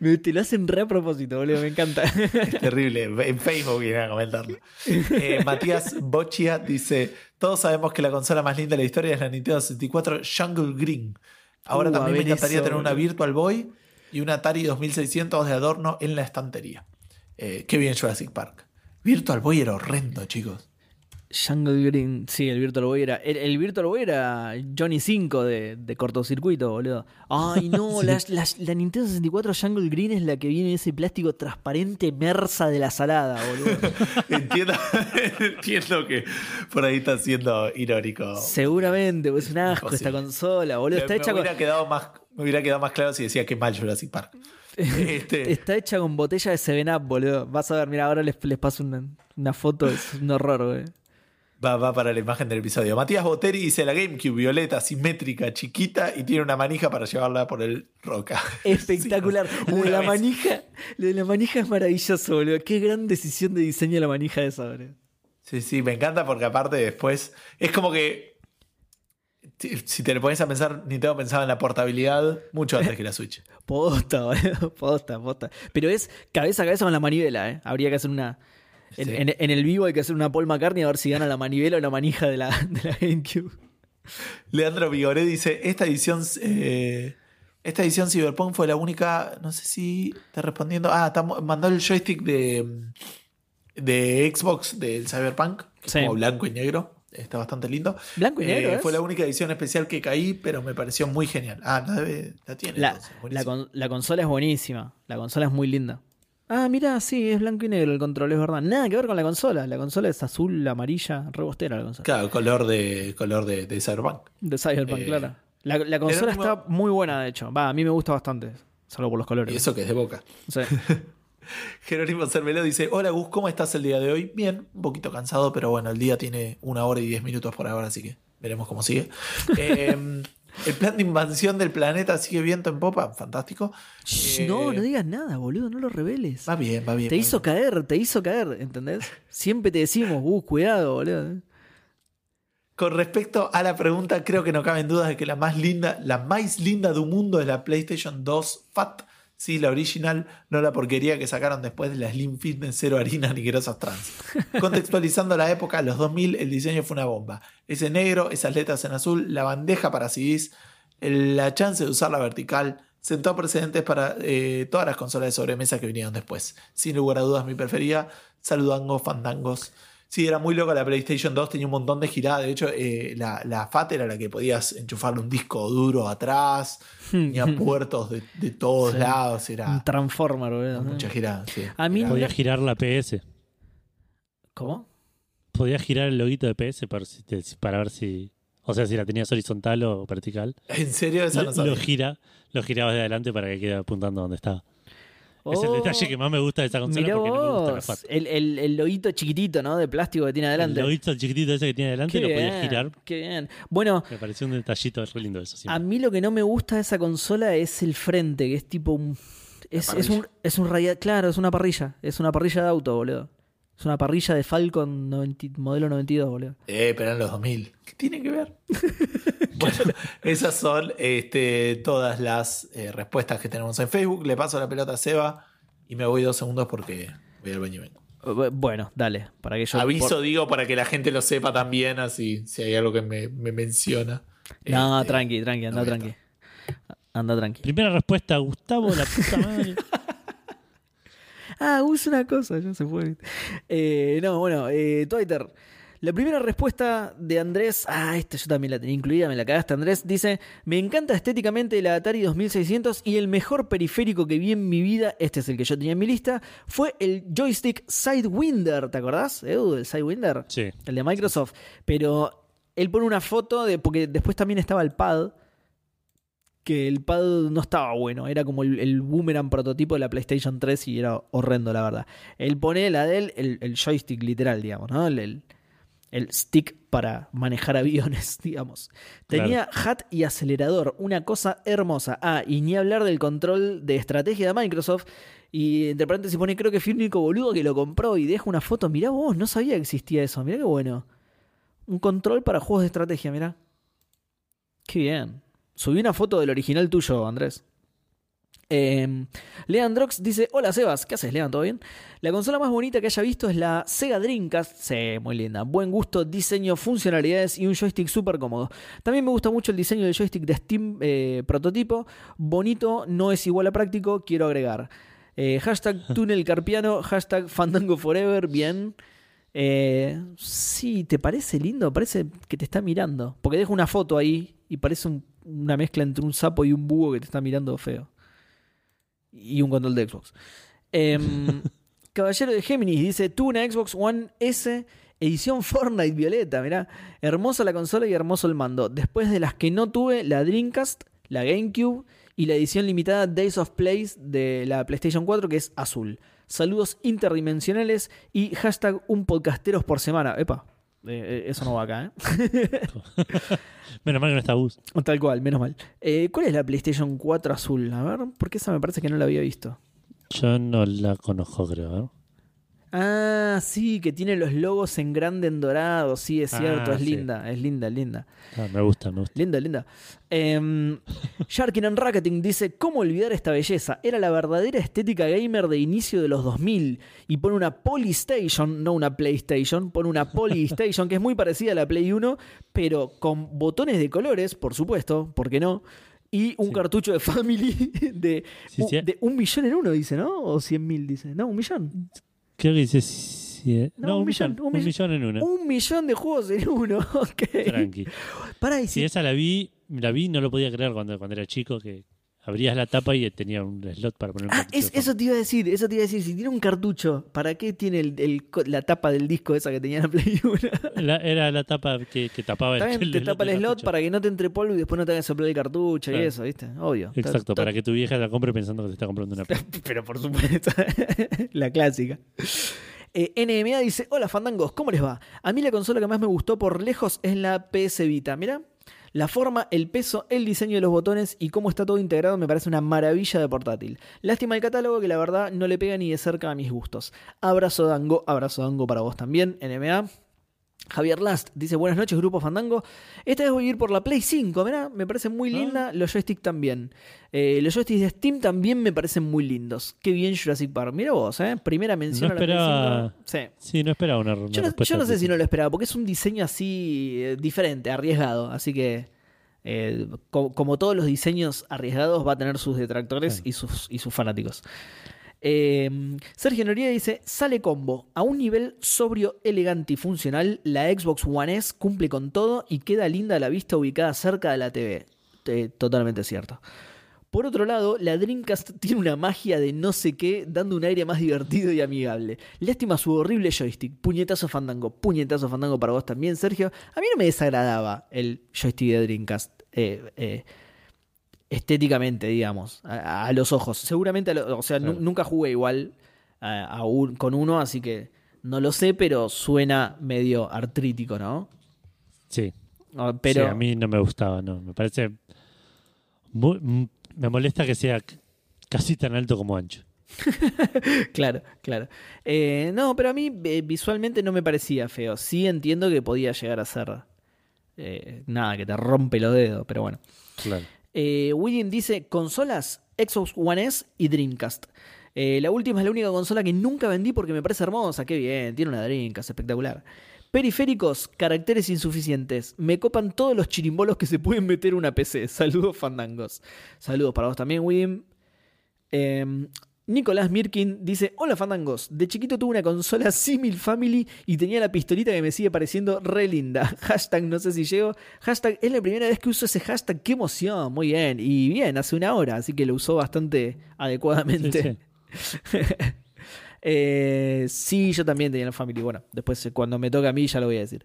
Me- Te lo hacen re a propósito, boludo, me encanta. Es terrible. En Facebook vienen a comentarlo. Eh, Matías Boccia dice: Todos sabemos que la consola más linda de la historia es la Nintendo 64 Jungle Green. Ahora Uh, también me encantaría eso, tener una. Virtual Boy y una Atari 2600 de adorno en la estantería. Eh, qué bien Jurassic Park. Virtual Boy era horrendo, chicos. Jungle Green, sí, el Virtual Boy era. El, el Virtual Boy era Johnny 5 de, de cortocircuito, boludo. Ay, no, la, la- la Nintendo 64 Jungle Green es la que viene en ese plástico transparente mersa de la salada, boludo. Entiendo, entiendo que por ahí está siendo irónico. Seguramente, pues es un asco Imposible. esta consola, boludo. Está me, hecha, con, hubiera quedado más, me hubiera quedado más claro si decía que mal Jurassic Park. Este, está hecha con botella de 7-Up, boludo. Vas a ver, mira, ahora les, les paso una, una foto, es un horror, güey. Va, va para la imagen del episodio. Matías Boteri dice la GameCube violeta, simétrica, chiquita y tiene una manija para llevarla por el roca. Espectacular. Sí, lo, de la vez. manija, lo de la manija es maravilloso, boludo. Qué gran decisión de diseño de la manija esa, boludo. Sí, sí, me encanta porque aparte después es como que si te lo pones a pensar, Nintendo pensaba en la portabilidad mucho antes que la Switch. Posta, boludo. Posta, posta. Pero es cabeza a cabeza con la manivela, ¿eh? Habría que hacer una. En, Sí. en- en el vivo hay que hacer una Paul McCartney a ver si gana la manivela o la manija de la, de la GameCube. Leandro Vigoré dice, esta edición eh, esta edición Cyberpunk fue la única, no sé si está respondiendo, ah, está- mandó el joystick de, de Xbox del Cyberpunk, que es Sí. como blanco y negro, está bastante lindo. Blanco y negro, Eh, ¿es? Fue la única edición especial que caí, pero me pareció muy genial. Ah, la, la tiene. La, entonces, la, la consola es buenísima. La consola es muy linda. Ah, mira, sí, es blanco y negro el control, es verdad. Nada que ver con la consola. La consola es azul, amarilla, rebostera la consola. Claro, color de, color de, de Cyberpunk. De Cyberpunk, Eh, claro. La, la consola mismo- está muy buena, de hecho. Va, a mí me gusta bastante. Salvo por los colores. Y eso que es de boca. Sí. Jerónimo Cervelo dice: Hola Gus, ¿cómo estás el día de hoy? Bien, un poquito cansado, pero bueno, el día tiene una hora y diez minutos por ahora, así que veremos cómo sigue. Eh, el plan de invasión del planeta sigue viento en popa, fantástico. Shh, Eh, no, no digas nada, boludo, no lo reveles. Va bien, va bien. Te va hizo bien. caer, te hizo caer, ¿entendés? Siempre te decimos, uh, cuidado, boludo. Con respecto a la pregunta, creo que no caben dudas de que la más linda, la más linda del mundo es la PlayStation 2 Fat. Sí, la original, no la porquería que sacaron después de la Slim Fitness cero harina ni grasas trans. Contextualizando la época, los 2000, el diseño fue una bomba. Ese negro, esas letras en azul, la bandeja para CDs, la chance de usarla vertical, sentó precedentes para eh, todas las consolas de sobremesa que vinieron después. Sin lugar a dudas, mi preferida. Saludangos, fandangos. Sí, era muy loca la PlayStation 2, tenía un montón de giradas. De hecho, eh, la, la FAT era la que podías enchufarle un disco duro atrás. Tenía puertos de, de todos Sí. lados. Un Era Transformer, boludo. mucha girada. sí. A mí- Era- Podía girar la PS. ¿Cómo? Podía girar el loguito de PS para, para ver si. O sea, si la tenías horizontal o vertical. ¿En serio? Esa Lo, no sabía. lo gira, lo girabas de adelante para que quede apuntando donde estaba. Es el Oh, detalle que más me gusta de esa consola porque no me gusta la FAT. el, el, el loguito chiquitito, ¿no? De plástico que tiene adelante. El loguito chiquitito ese que tiene adelante Qué lo podía bien, girar. Qué bien. Bueno, Me pareció un detallito re lindo eso. a siempre. mí lo que no me gusta de esa consola es el frente, que es tipo un. Es, es un, es un raya- claro, es una parrilla. Es una parrilla de auto, boludo. Es una parrilla de Falcon 90 modelo 92, boludo. Eh, pero en los 2000. ¿Qué tiene que ver? bueno, esas son este, todas las eh, respuestas que tenemos en Facebook. Le paso la pelota a Seba y me voy dos segundos porque voy al baño y vengo. Bu- Bueno, dale, para que yo. Aviso, por- digo, para que la gente lo sepa también, así si hay algo que me, me menciona. No, Este, tranqui, tranqui, anda no tranqui. Anda tranqui. Primera respuesta, Gustavo, la puta madre. Ah, usa una cosa, ya se fue. Eh, no, bueno, eh, Twitter. La primera respuesta de Andrés, ah, esta yo también la tenía incluida, me la cagaste Andrés, dice, me encanta estéticamente la Atari 2600 y el mejor periférico que vi en mi vida, este es el que yo tenía en mi lista, fue el joystick Sidewinder, ¿te acordás, Edu, del Sidewinder? Sí. El de Microsoft. Pero él pone una foto de, porque después también estaba el pad, que el pad no estaba bueno, era como el, el boomerang prototipo de la PlayStation 3 y era horrendo, la verdad. Él pone la de él, el, el joystick literal, digamos, ¿no? El, el- el stick para manejar aviones, digamos. Tenía hat y acelerador, una cosa hermosa. Ah, y ni hablar del control de estrategia de Microsoft. Y entre paréntesis pone, creo que fui el único boludo que lo compró y deja una foto. Mirá vos, no sabía que existía eso. Mirá qué bueno. Un control para juegos de estrategia, mirá. Qué bien. Subí una foto del original tuyo, Andrés. Eh, Leandrox dice: Hola Sebas, ¿qué haces, Leand? ¿Todo bien? La consola más bonita que haya visto es la Sega Dreamcast. Sí, muy linda. Buen gusto, diseño, funcionalidades y un joystick súper cómodo. También me gusta mucho el diseño del joystick de Steam eh, prototipo. Bonito, no es igual a práctico, quiero agregar. Eh, hashtag túnel carpiano, hashtag fandango forever, bien. Eh, sí, ¿te parece lindo? Parece que te está mirando. Porque dejo una foto ahí y parece un- una mezcla entre un sapo y un búho que te está mirando feo. Y un control de Xbox. Em, Caballero de Géminis dice: Tuve una Xbox One S edición Fortnite violeta. Mirá, hermosa la consola y hermoso el mando. Después de las que no tuve, la Dreamcast, la GameCube y la edición limitada Days of Plays de la PlayStation 4, que es azul. Saludos interdimensionales y hashtag un podcasteros por semana. Epa, Eh, eh, eso no va acá, ¿eh? Menos mal que no está bus. Tal cual, menos mal. Eh, ¿Cuál es la PlayStation 4 azul? A ver, porque esa me parece que no la había visto. Yo no la conozco, creo. ¿Eh? Ah, sí, que tiene los logos en grande en dorado. Sí, es cierto, Ah, es sí. linda, es linda, linda. Ah, me gusta, me gusta. Linda, linda. Eh, Sharkin and Racketing dice: ¿Cómo olvidar esta belleza? Era la verdadera estética gamer de inicio de los 2000. Y pone una Polystation, no una PlayStation, pone una Polystation que es muy parecida a la Play 1, pero con botones de colores, por supuesto, ¿por qué no? Y un Sí. cartucho de Family de, Sí, sí. de un millón en uno, dice, ¿no? O cien mil, dice. No, un millón. Creo que dice. sí, No, un millón. un millón. en una. Un millón de juegos en uno. Ok. Tranqui. Pará, y Si si- esa la vi, la vi, no lo podía creer cuando, cuando era chico, que abrías la tapa y tenía un slot para poner un Ah, es- eso te iba a decir, eso te iba a decir. Si tiene un cartucho, ¿para qué tiene el- el la tapa del disco esa que tenía en la Play 1? fondo. La- era la tapa que, que tapaba el, También te tapa el slot cartucho. para que no te entre polvo y después no te hagas soplar el cartucho y eso, ¿viste? Obvio. Exacto, para que tu vieja la compre pensando que te está comprando una Play. Pero por supuesto, la clásica. Eh, NMA dice, hola fandangos, ¿cómo les va? A mí la consola que más me gustó por lejos es la PS Vita. Mira, la forma, el peso, el diseño de los botones y cómo está todo integrado me parece una maravilla de portátil. Lástima el catálogo que la verdad no le pega ni de cerca a mis gustos. Abrazo Dango, abrazo Dango para vos también, NMA. Javier Last dice buenas noches grupo Fandango. Esta vez voy a ir por la Play 5, mirá, me parece muy Ah. linda. Los joysticks también. Eh, los joysticks de Steam también me parecen muy lindos. Qué bien Jurassic Park. Mira vos, ¿eh? Primera mención No a la Play esperaba- 5. Sí. Sí, no esperaba una, una Yo no, respuesta yo no sé si no lo esperaba, porque es un diseño así eh, diferente, arriesgado. Así que, eh, co- como todos los diseños arriesgados, va a tener sus detractores y, sus, y sus fanáticos. Eh, Sergio Noriega dice: Sale combo. A un nivel sobrio, elegante y funcional, la Xbox One S cumple con todo y queda linda a la vista ubicada cerca de la TV. Totalmente cierto. Por otro lado, la Dreamcast tiene una magia de no sé qué, dando un aire más divertido y amigable. Lástima su horrible joystick. Puñetazo fandango. Puñetazo fandango para vos también, Sergio. A mí no me desagradaba el joystick de Dreamcast. eh, eh, estéticamente, digamos, a, a los ojos. Seguramente, lo- o sea, Claro. nunca jugué igual a- a un- con uno, así que no lo sé, pero suena medio artrítico, ¿no? Sí, Ah, Pero, sí, a mí no me gustaba, no. Me parece. muy- me molesta que sea casi tan alto como ancho. claro, claro. Eh, no, pero a mí eh, visualmente no me parecía feo. Sí entiendo que podía llegar a ser eh, nada, que te rompe los dedos, pero bueno. Claro. Eh, William dice: consolas Xbox One S y Dreamcast. Eh, la última es la única consola que nunca vendí porque me parece hermosa. Qué bien, tiene una Dreamcast espectacular. Periféricos, caracteres insuficientes. Me copan todos los chirimbolos que se pueden meter en una PC. Saludos, fandangos. Saludos para vos también, William. Eh, Nicolás Mirkin dice: Hola fandangos, de chiquito tuve una consola Simil Family y tenía la pistolita que me sigue pareciendo re linda. Hashtag no sé si llego. Hashtag es la primera vez que uso ese hashtag. ¡Qué emoción! Muy bien. Y bien, hace una hora, así que lo usó bastante adecuadamente. Sí, Eh, sí, yo también tenía la Family. Bueno, después eh, cuando me toca a mí ya lo voy a decir.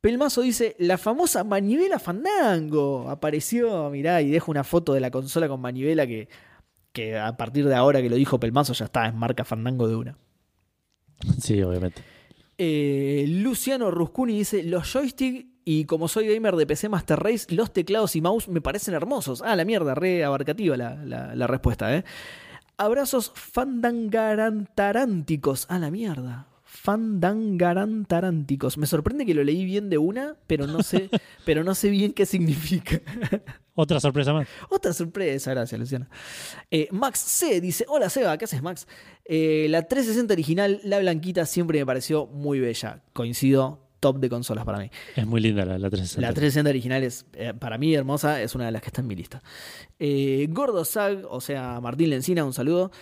Pelmazo dice, la famosa manivela Fandango apareció, mirá, y dejo una foto de la consola con manivela que, que a partir de ahora que lo dijo Pelmazo ya está, es marca Fandango de una. Sí, obviamente. Eh, Luciano Ruscuni dice, los joystick y como soy gamer de PC Master Race, los teclados y mouse me parecen hermosos. Ah, la mierda, re abarcativa la, la- la respuesta, ¿eh? Abrazos fandangarantaránticos. Ah, la mierda. Fandangarantaránticos. Me sorprende que lo leí bien de una, pero no sé, pero no sé bien qué significa. Otra sorpresa más. Otra sorpresa, gracias, Luciana. Eh, Max C dice: Hola Seba, ¿qué haces, Max? Eh, la 360 original, la blanquita, siempre me pareció muy bella. Coincido, top de consolas para mí. Es muy linda la, la 360. La 360 original es, eh, para mí, hermosa, es una de las que está en mi lista. Gordo Sag, o sea, Martín Lencina, un saludo.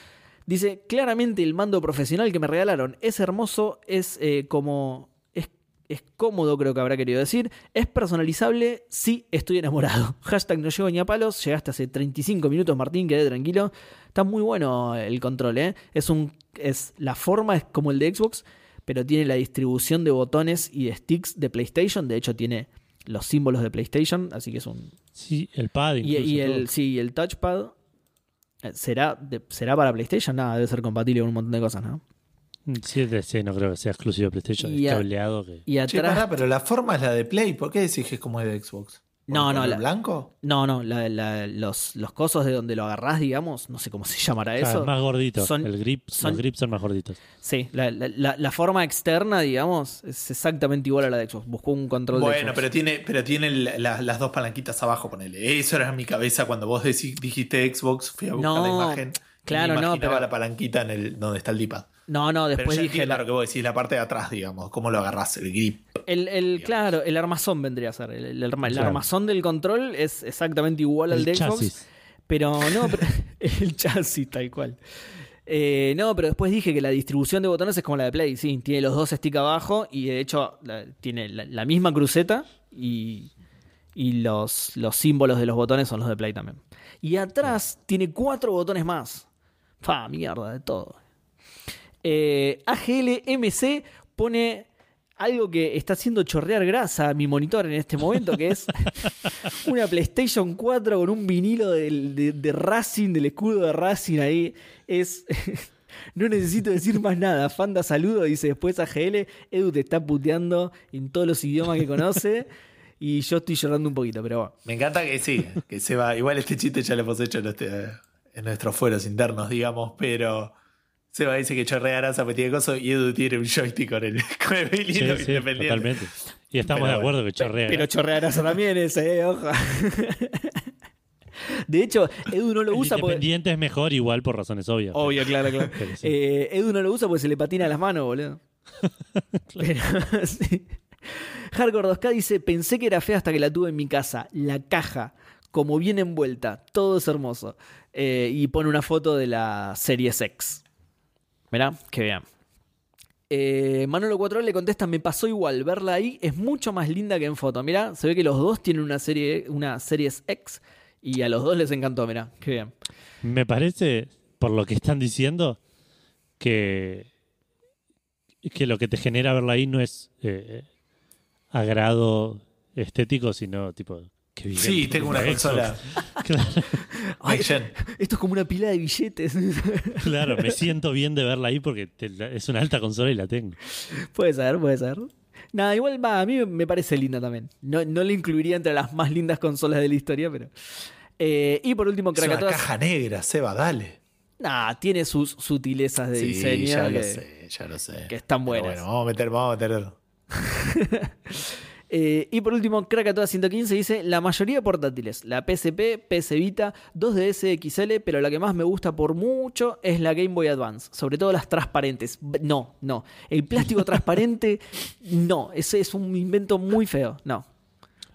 Dice: Claramente el mando profesional que me regalaron es hermoso, es eh, como. Es, es cómodo, creo que habrá querido decir. Es personalizable, sí, estoy enamorado. Hashtag no llego ni a palos. Llegaste hace 35 minutos, Martín, quedé tranquilo. Está muy bueno el control, ¿eh? Es un. Es, la forma es como el de Xbox, pero tiene la distribución de botones y de sticks de PlayStation. De hecho, tiene los símbolos de PlayStation, así que es un. Sí, el pad Y, y el, todo. sí, y el touchpad. Eh, ¿Será, de- ¿Será para PlayStation? Nada, debe ser compatible con un montón de cosas, ¿no? Sí, de- sí, no creo que sea exclusivo de PlayStation. Y es a- cableado que. Y Che, atrás. pará, pero la forma es la de Play. ¿Por qué decís que es como es de Xbox? ¿Por No, el no, la- blanco? No, no, la- la- los, los cosos de donde lo agarrás, digamos, no sé cómo se llamará Ah, eso. más gordito. son- el grip, son- los grips son más gorditos. Sí, la, la- la- la forma externa, digamos, es exactamente igual a la de Xbox. Buscó un control de Bueno, Xbox. pero tiene, pero tiene la- la- las dos palanquitas abajo, ponele. Eso era en mi cabeza cuando vos decí- dijiste Xbox, fui a buscar No, la imagen. y claro, me no, imaginaba pero- la palanquita en el donde está el D-pad. No, no, Pero después ya dije. lo que vos decís, la parte de atrás, digamos, cómo lo agarrás, el grip. el, el- claro, el armazón vendría a ser. El, el el Claro. armazón del control es exactamente igual al de Xbox. chasis. Pero no, pero- el chasis tal cual. Eh, no, pero después dije que la distribución de botones es como la de Play. Sí, tiene los dos stick abajo y de hecho la- tiene la, la misma cruceta y, y los, los símbolos de los botones son los de Play también. Y atrás tiene cuatro botones más. Fa, mierda, de todo. Eh, AGL MC pone algo que está haciendo chorrear grasa a mi monitor en este momento, que es una PlayStation 4 con un vinilo de, de Racing, del escudo de Racing ahí. Es. No necesito decir más nada. Fanda saludo, dice después AGL. Edu te está puteando en todos los idiomas que conoce. Y yo estoy llorando un poquito, pero bueno. Me encanta que sí, que se va. Igual este chiste ya lo hemos hecho en, este- en nuestros fueros internos, digamos, pero Seba dice que chorrea grasa, me tiene coso y Edu tiene un joystick con el, con el Sí, sí, independiente. totalmente. Y estamos Pero de acuerdo que chorrea. Pero chorrea grasa también ese, eh, ojo. De hecho, Edu no lo el usa porque. independiente es mejor igual por razones obvias. Obvio, claro, claro. Pero sí. Eh, Edu no lo usa porque se le patina las manos, boludo. Pero, sí. Hardcore 2K dice: Pensé que era fea hasta que la tuve en mi casa. La caja, como bien envuelta. Todo es hermoso. Eh, y pone una foto de la Series X. Mirá, que vean. Eh, Manolo 4 le contesta: Me pasó igual. Verla ahí es mucho más linda que en foto. Mirá, se ve que los dos tienen una, serie, una Series X. Y a los dos les encantó, mirá, que bien. Me parece, por lo que están diciendo, que, que lo que te genera verla ahí no es eh, agrado estético, sino tipo. Bien, Sí, tengo una consola. Claro, Ay, esto es como una pila de billetes. claro, me siento bien de verla ahí porque te- es una alta consola y la tengo. puede ser, puede ser. Nada, igual va, a mí me parece linda también. No, no la incluiría entre las más lindas consolas de la historia, pero. Eh, y por último, Es una Krakatoa. caja negra, Seba, dale. Nah, tiene sus sutilezas de Sí, diseño. ya que- lo sé, ya lo sé. que están Pero buenas. Bueno, vamos a meter, vamos a meter. Eh, y por último, Krakatoa 115 dice: La mayoría de portátiles, la PSP, PS Vita, 2DS XL, pero la que más me gusta por mucho es la Game Boy Advance, sobre todo las transparentes. No, no. El plástico transparente, no. Ese es un invento muy feo. No.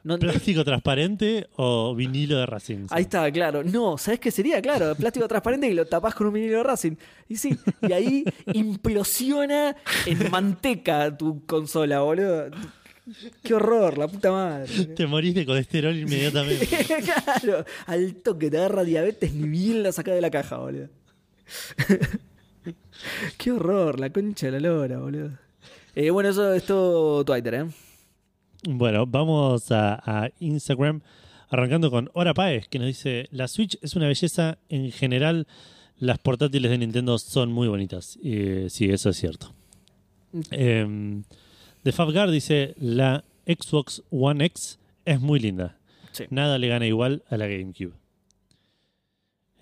No- ¿Plástico transparente o vinilo de Racing? Ahí está, claro. No, ¿sabes qué sería? Claro, plástico transparente y lo tapás con un vinilo de Racing. Y sí, y ahí implosiona en manteca tu consola, boludo. Qué horror, la puta madre. Te morís de colesterol inmediatamente. claro, al toque te agarra diabetes ni bien la saca de la caja, boludo. Qué horror, la concha de la lora, boludo. Eh, bueno, eso es todo Twitter, ¿eh? Bueno, vamos a, a Instagram, arrancando con Hora Paez, que nos dice, la Switch es una belleza en general, las portátiles de Nintendo son muy bonitas. Y, sí, eso es cierto. Em, The Fabgar dice, la Xbox One X es muy linda. Sí. Nada le gana igual a la GameCube.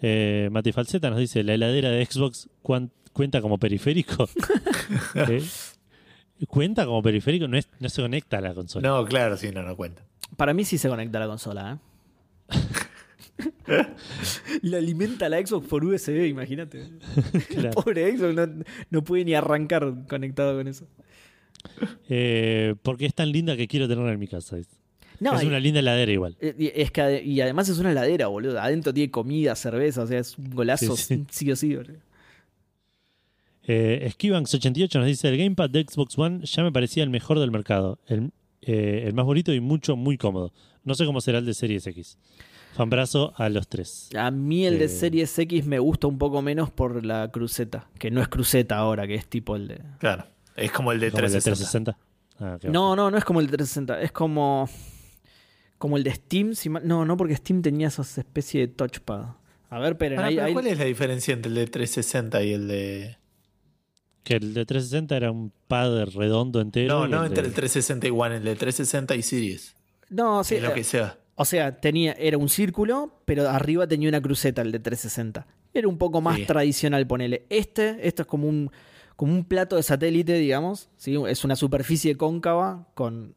Eh, Mati Falseta nos dice, la heladera de Xbox cuan- cuenta como periférico. ¿Eh? ¿Cuenta como periférico? No, es- no se conecta a la consola. No, claro, sí, no, no cuenta. Para mí sí se conecta a la consola, ¿eh? Lo alimenta la Xbox por USB, imagínate. Claro. Pobre Xbox no, no puede ni arrancar conectado con eso. Eh, porque es tan linda que quiero tenerla en mi casa. Es, No, es y- una linda heladera igual. eh, y, es que, y además es una heladera, boludo. Adentro tiene comida, cerveza, o sea, es un golazo Sí, sí. sí o sí, boludo. Eh, Skibanks88 nos dice: El gamepad de Xbox One ya me parecía el mejor del mercado. El, eh, el más bonito y mucho, muy cómodo. No sé cómo será el de Series X. Fanbrazo a los tres. A mí el de Eh. Series X me gusta un poco menos por la cruceta, que no es cruceta ahora, que es tipo el de... Claro. Es como el de ¿Como el de 360. 360? Ah, qué No, no, no es como el de 360, es como... Como el de Steam, si mal- no, no, porque Steam tenía esas especie de touchpad. A ver, pero ahí, pero ahí- ¿Cuál es la diferencia entre el de 360 y el de. Que el de 360 era un pad redondo entero. No, no el entre de- el 360 y One, el de 360 y Series. No, sí. lo eh, que sea. O sea, tenía, era un círculo, pero arriba tenía una cruceta el de 360. Era un poco más Sí. tradicional, ponele. Este, esto es como un, como un plato de satélite, digamos. ¿sí? Es una superficie cóncava con,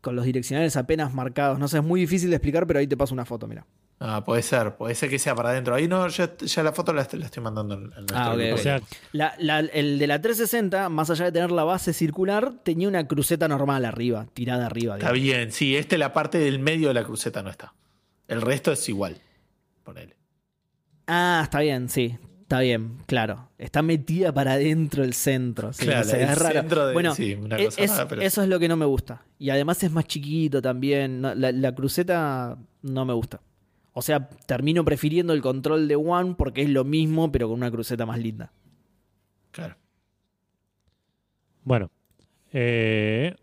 con los direccionales apenas marcados. No sé, es muy difícil de explicar, pero ahí te paso una foto, mira. Ah, puede ser, puede ser que sea para adentro. Ahí no, ya, ya la foto la, estoy- la estoy mandando en, nuestro Ah, ok, grupo. O sea, La- la- el de la 360, más allá de tener la base circular, tenía una cruceta normal arriba, tirada arriba. Está bien, sí, este la parte del medio de la cruceta no está. El resto es igual. Ponele. Ah, está bien, sí. Está bien, claro. Está metida para adentro el centro. sí, Claro, o sea, el es raro. centro de- bueno, sí, una e- cosa es- rara, pero eso es lo que no me gusta. Y además es más chiquito también. no- la, la cruceta no me gusta. O sea, termino prefiriendo el control de One porque es lo mismo, pero con una cruceta más linda. Claro. Bueno. eh,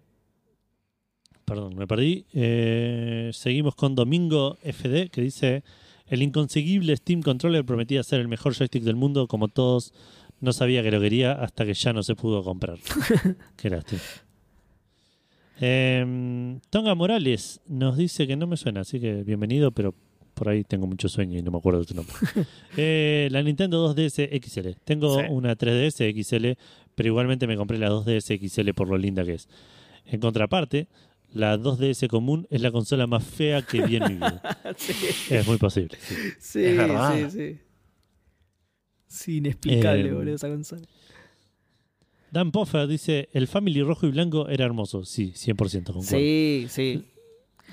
perdón, me perdí. Eh, seguimos con Domingo FD que dice: El inconseguible Steam Controller prometía ser el mejor joystick del mundo, como todos. No sabía que lo quería hasta que ya no se pudo comprar. Qué lástima. Eh, Tonga Morales nos dice que no me suena, así que bienvenido, pero por ahí tengo mucho sueño y no me acuerdo de tu nombre. Eh, la Nintendo 2DS XL. Tengo Sí. una 3DS XL, pero igualmente me compré la 2DS XL por lo linda que es. En contraparte, la 2DS común es la consola más fea que vi en mi vida. sí, Es muy posible. sí. sí, Es verdad. sí, sí. Sí, inexplicable, Eh, boludo, esa consola. Dan Poffer dice: El Family rojo y blanco era hermoso. Sí, 100% concuerdo. Sí, sí.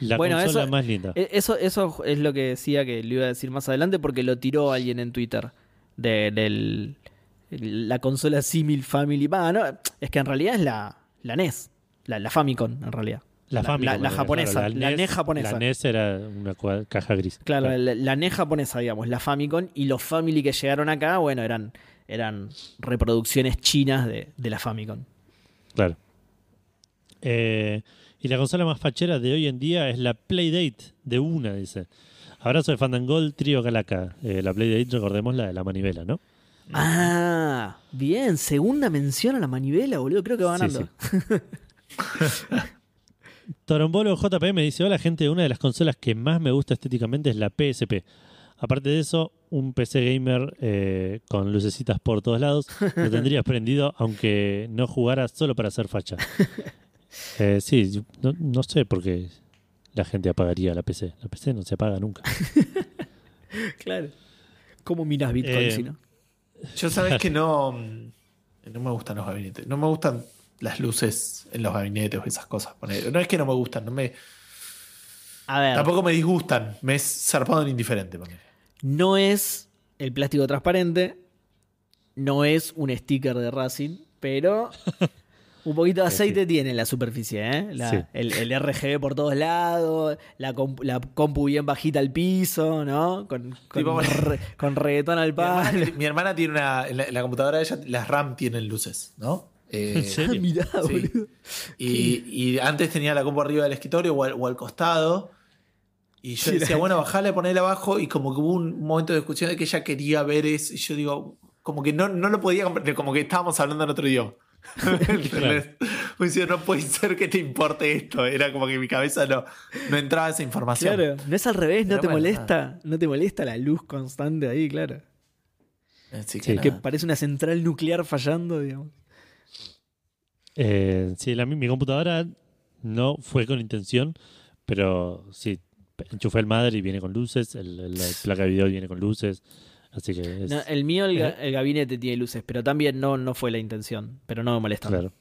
La Bueno, consola eso- más linda. E- Eso, eso es lo que decía que le iba a decir más adelante porque lo tiró alguien en Twitter. De, del, la consola Simil Family. No, es que en realidad es la, la NES. La, la Famicom, en realidad. La, la- Famicom, la- la claro, japonesa, la NES japonesa. La NES era una caja gris. Claro, La, la NES japonesa, digamos, la Famicom. Y los Family que llegaron acá, bueno, eran, eran reproducciones chinas de, de la Famicom. Claro. Eh, y la consola más fachera de hoy en día es la Playdate de una, dice. Abrazo de Fandangol, Trío Calaca. Eh, la Playdate, recordemos, la de la manivela, ¿no? Ah, bien. Segunda mención a la manivela, boludo. Creo que va Sí, ganando. Torombolo JP me dice, hola gente, una de las consolas que más me gusta estéticamente es la PSP. Aparte de eso, un PC gamer eh, con lucecitas por todos lados lo tendría prendido aunque no jugara solo para hacer facha. Eh, sí, no sé por qué la gente apagaría la PC. La PC no se apaga nunca. Claro. ¿Cómo miras Bitcoin Eh, si no? Yo sabes que no, mm, no me gustan los gabinetes. No me gustan las luces en los gabinetes o esas cosas. No es que no me gustan, no me, A ver, tampoco me disgustan. Me es zarpado en indiferente. no es el plástico transparente, no es un sticker de Racing, pero un poquito de Sí, aceite tiene en la superficie, ¿eh? La- Sí. el, el RGB por todos lados, la, compu, la compu bien bajita al piso, ¿no? Con, con, Tipo, re- con reggaetón al Mi hermana, palo. mi hermana tiene una. En la, en la computadora de ella, las RAM tienen luces, ¿no? Eh, ¿En serio? Mirá, Sí. boludo. Y, y antes tenía la compu arriba del escritorio o al, o al costado. Y yo Sí, decía, bueno, bajale, ponela abajo. Y como que hubo un momento de discusión de que ella quería ver eso. Y yo digo, como que no, no lo podía comprender, como que estábamos hablando en otro idioma. ¿Entendés? Pues yo, no puede ser que te importe esto. Era como que mi cabeza no, no entraba esa información. Claro, no es al revés, no te bueno, molesta, no te molesta la luz constante ahí, claro. Así que Sí, Que parece una central nuclear fallando, digamos. Eh, sí, la, mi computadora no fue con intención, pero sí, enchufé el madre y viene con luces, el- el- la placa de video viene con luces, así que es No, el mío, el, el gabinete tiene luces, pero también no, no fue la intención. Pero no me molesta. claro.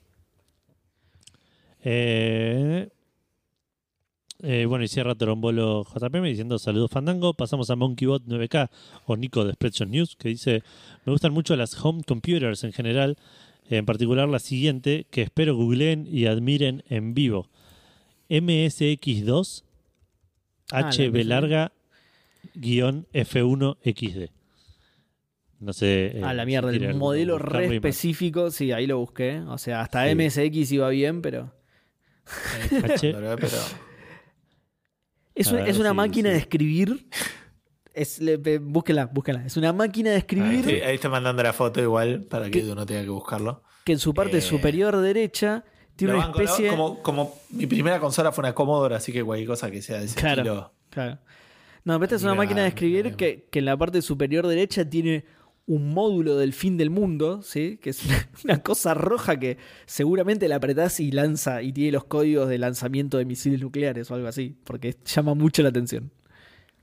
Eh, eh, bueno, y cierra Torombolo JPM diciendo saludos Fandango. Pasamos a MonkeyBot 9K o Nico de Spreadshot News que dice: Me gustan mucho las home computers en general, en particular la siguiente que espero googleen y admiren en vivo: MSX2 Ah, HB larga guion F1 XD. No sé. eh, Ah, la mierda, el modelo re específico, sí, ahí lo busqué. O sea, hasta Sí. MSX iba bien, pero. Eh, H- Es, A un- ver, es una sí, máquina sí. de escribir Es, le- búsquenla, búsquenla. Es una máquina de Ahí, escribir estoy- ahí está mandando la foto igual para que ¿Qué? Edu no tenga que buscarlo. que en su parte Eh, superior derecha tiene una banco, ¿no? especie. como, como mi primera consola fue una Commodore, así que cualquier cosa que sea de ese Claro. estilo. Claro. No, esta es una máquina de escribir que, que en la parte superior derecha tiene un módulo del fin del mundo, ¿sí? Que es una, una cosa roja que seguramente la apretás y lanza y tiene los códigos de lanzamiento de misiles nucleares o algo así, porque llama mucho la atención.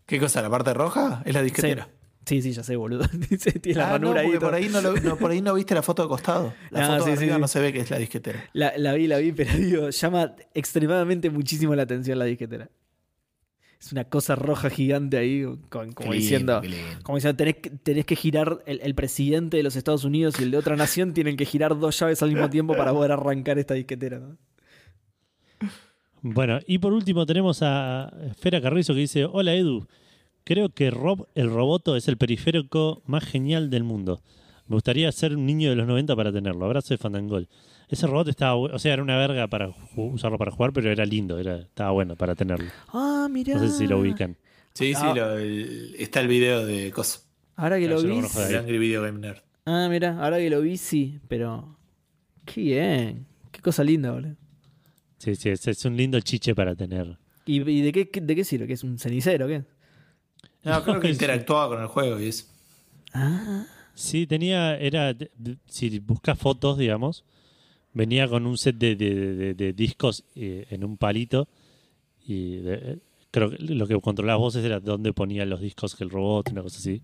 ¿Qué cosa? ¿La parte roja? Es la disquetera. Sí, sí, ya sé, boludo. Tiene la Ah, no, ahí. por ahí no, lo- no, por ahí no viste la foto de costado. La No, foto sí, de sí, arriba sí. no se ve que es la disquetera. La, la vi, la vi, pero digo, llama extremadamente muchísimo la atención la disquetera. Es una cosa roja gigante ahí, con- como diciendo, como diciendo, tenés, que- tenés que girar, el, el presidente de los Estados Unidos y el de otra nación tienen que girar dos llaves al mismo tiempo para poder arrancar esta disquetera. ¿no? Bueno, y por último tenemos a Fera Carrizo que dice: Hola Edu, creo que Rob el Roboto es el periférico más genial del mundo. Me gustaría ser un niño de los 90 para tenerlo. Abrazo de Fandangol. Ese robot estaba, o sea, era una verga para usarlo para jugar, pero era lindo, era, estaba bueno para tenerlo. Ah, mirá. No sé si lo ubican. Sí, sí, Ah. lo- el- está el video de cosas. Ahora que lo vi. Angry Video Game Nerd. Ah, mirá, ahora que lo vi, sí, pero. Qué bien. Qué cosa linda, boludo. Sí, sí, es, es un lindo chiche para tener. ¿Y, y de, qué, de qué sirve? ¿Que es un cenicero o qué? No, creo que interactuaba con el juego y eso. Ah, Sí, tenía, era, si buscas fotos, digamos, venía con un set de, de- de- de discos eh, en un palito y de- eh, creo que lo que controlabas vos era dónde ponía los discos que el robot, una cosa así.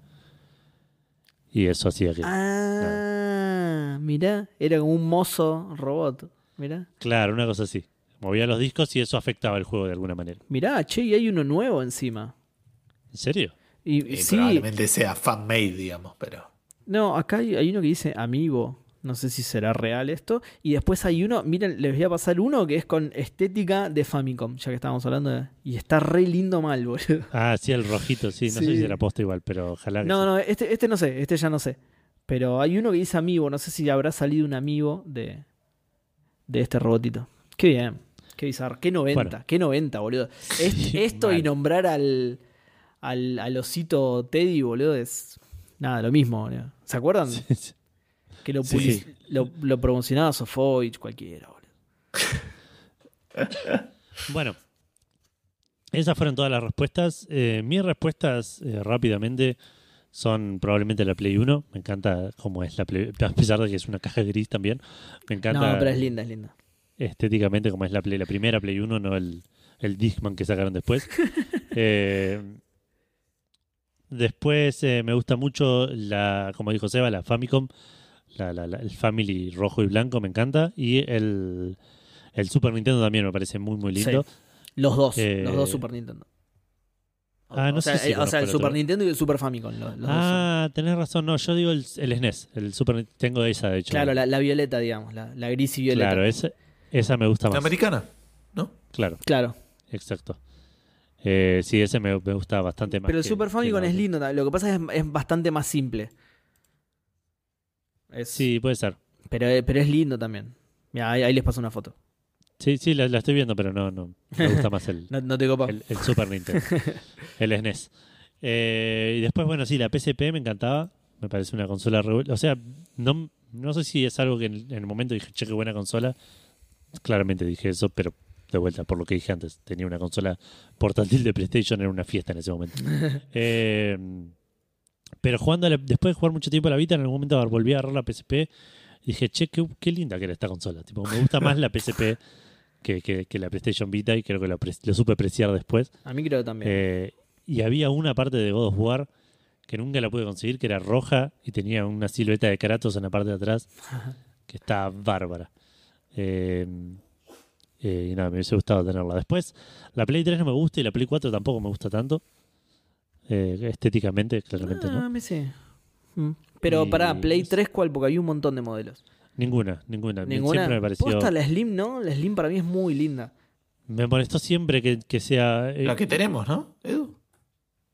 Y eso hacía que... Ah, mirá, era como un mozo robot. Mirá. Claro, una cosa así. Movía los discos y eso afectaba el juego de alguna manera. Mirá, che, y hay uno nuevo encima. ¿En serio? Y, Y sí, Probablemente sea fan-made, digamos, pero. no, acá hay, hay uno que dice Amiibo. No sé si será real esto. Y después hay uno, miren, les voy a pasar uno que es con estética de Famicom, ya que estábamos hablando de... Y está re lindo mal, boludo. Ah, sí, el rojito, sí. No sé si era posta igual, pero ojalá que No, sí. no, este, este no sé, este ya no sé. Pero hay uno que dice Amiibo, no sé si habrá salido un Amiibo de, de este robotito. Qué bien, qué bizarro, qué 90, Bueno. qué 90, boludo. Es- Sí, esto y nombrar al, al, al osito Teddy, boludo, es nada, lo mismo, boludo. ¿Se acuerdan? Sí, sí. Que lo, lo, lo promocionaba Sofovich, cualquiera, boludo. Bueno, esas fueron todas las respuestas. Eh, mis respuestas eh, rápidamente son probablemente la Play 1. Me encanta cómo es la Play, a pesar de que es una caja gris también. Me encanta No, pero es linda, es linda. Estéticamente como es la Play, la primera Play 1, no el, el Discman que sacaron después. Eh, después eh, me gusta mucho la, como dijo Seba, la Famicom, la, la- la- el Family rojo y blanco, me encanta. Y el, el Super Nintendo también me parece muy, muy lindo. Sí. Los dos, Eh, los dos Super Nintendo. Ah, no o sea, sé si eh, o sea, el Super otro. Nintendo y el Super Famicom. Los, los dos Ah, tenés razón. No, yo digo el, el SNES, el Super. Tengo esa, de hecho. Claro, la, la violeta, digamos, la, la gris y violeta. Claro, esa, esa me gusta La más. americana, ¿no? Claro, Claro. exacto. Eh, sí, ese me, me gusta bastante más. Pero el que- Super Famicom la es lindo, lo que pasa es que es, bastante más simple. Es- Sí, puede ser. pero, eh, pero es lindo también. Mira, ahí, ahí les paso una foto. Sí, sí, la, la estoy viendo, pero no, no. Me gusta más el, No, no te copa. el, el Super Nintendo. el SNES. Eh, y después, bueno, sí, la PSP me encantaba. Me parece una consola. re O sea, no, no sé si es algo que en, en el momento dije, che, qué buena consola. Claramente dije eso, pero de vuelta, por lo que dije antes, tenía una consola portátil de PlayStation, era una fiesta en ese momento. Eh, pero jugando, la- después de jugar mucho tiempo a la Vita, en algún momento volví a agarrar la PSP y dije, che, qué, qué linda que era esta consola. Tipo, me gusta más la PSP que, que- que la PlayStation Vita y creo que lo, lo supe apreciar después. A mí creo que también. Eh, y había una parte de God of War que nunca la pude conseguir, que era roja y tenía una silueta de Kratos en la parte de atrás, que estaba bárbara. Eh, eh, y nada, me hubiese gustado tenerla. Después, la Play 3 no me gusta y la Play 4 tampoco me gusta tanto. Eh, estéticamente, claramente ah, no. me sé. Mm. Pero Y- para Play 3, ¿cuál? Porque había un montón de modelos. Ninguna, ninguna. Ninguna. Siempre me pareció. Posta, la Slim, ¿no? La Slim para mí es muy linda. Me molestó siempre que, que sea. eh, La que tenemos, ¿no, Edu?